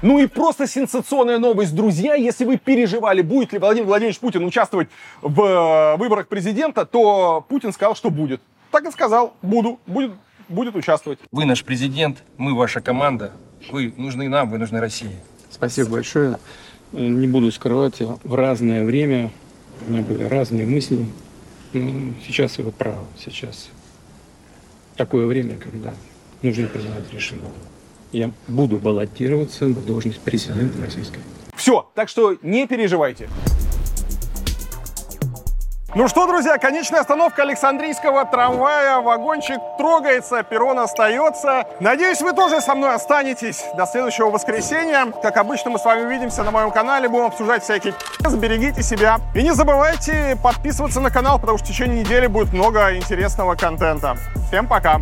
Ну и просто сенсационная новость, друзья. Если вы переживали, будет ли Владимир Владимирович Путин участвовать в э, выборах президента, то Путин сказал, что будет. Так и сказал, буду, будет, будет участвовать. Вы наш президент, мы ваша команда. Вы нужны нам, вы нужны России. Спасибо большое. Не буду скрывать, в разное время у меня были разные мысли. Но сейчас вы правы, сейчас такое время, когда нужно принимать решение я буду баллотироваться в должность президента Российской. Все, так что не переживайте. Ну что, друзья, конечная остановка Александрийского трамвая. Вагончик трогается, перрон остается. Надеюсь, вы тоже со мной останетесь до следующего воскресенья. Как обычно, мы с вами увидимся на моем канале, будем обсуждать всякие Берегите себя. И не забывайте подписываться на канал, потому что в течение недели будет много интересного контента. Всем пока!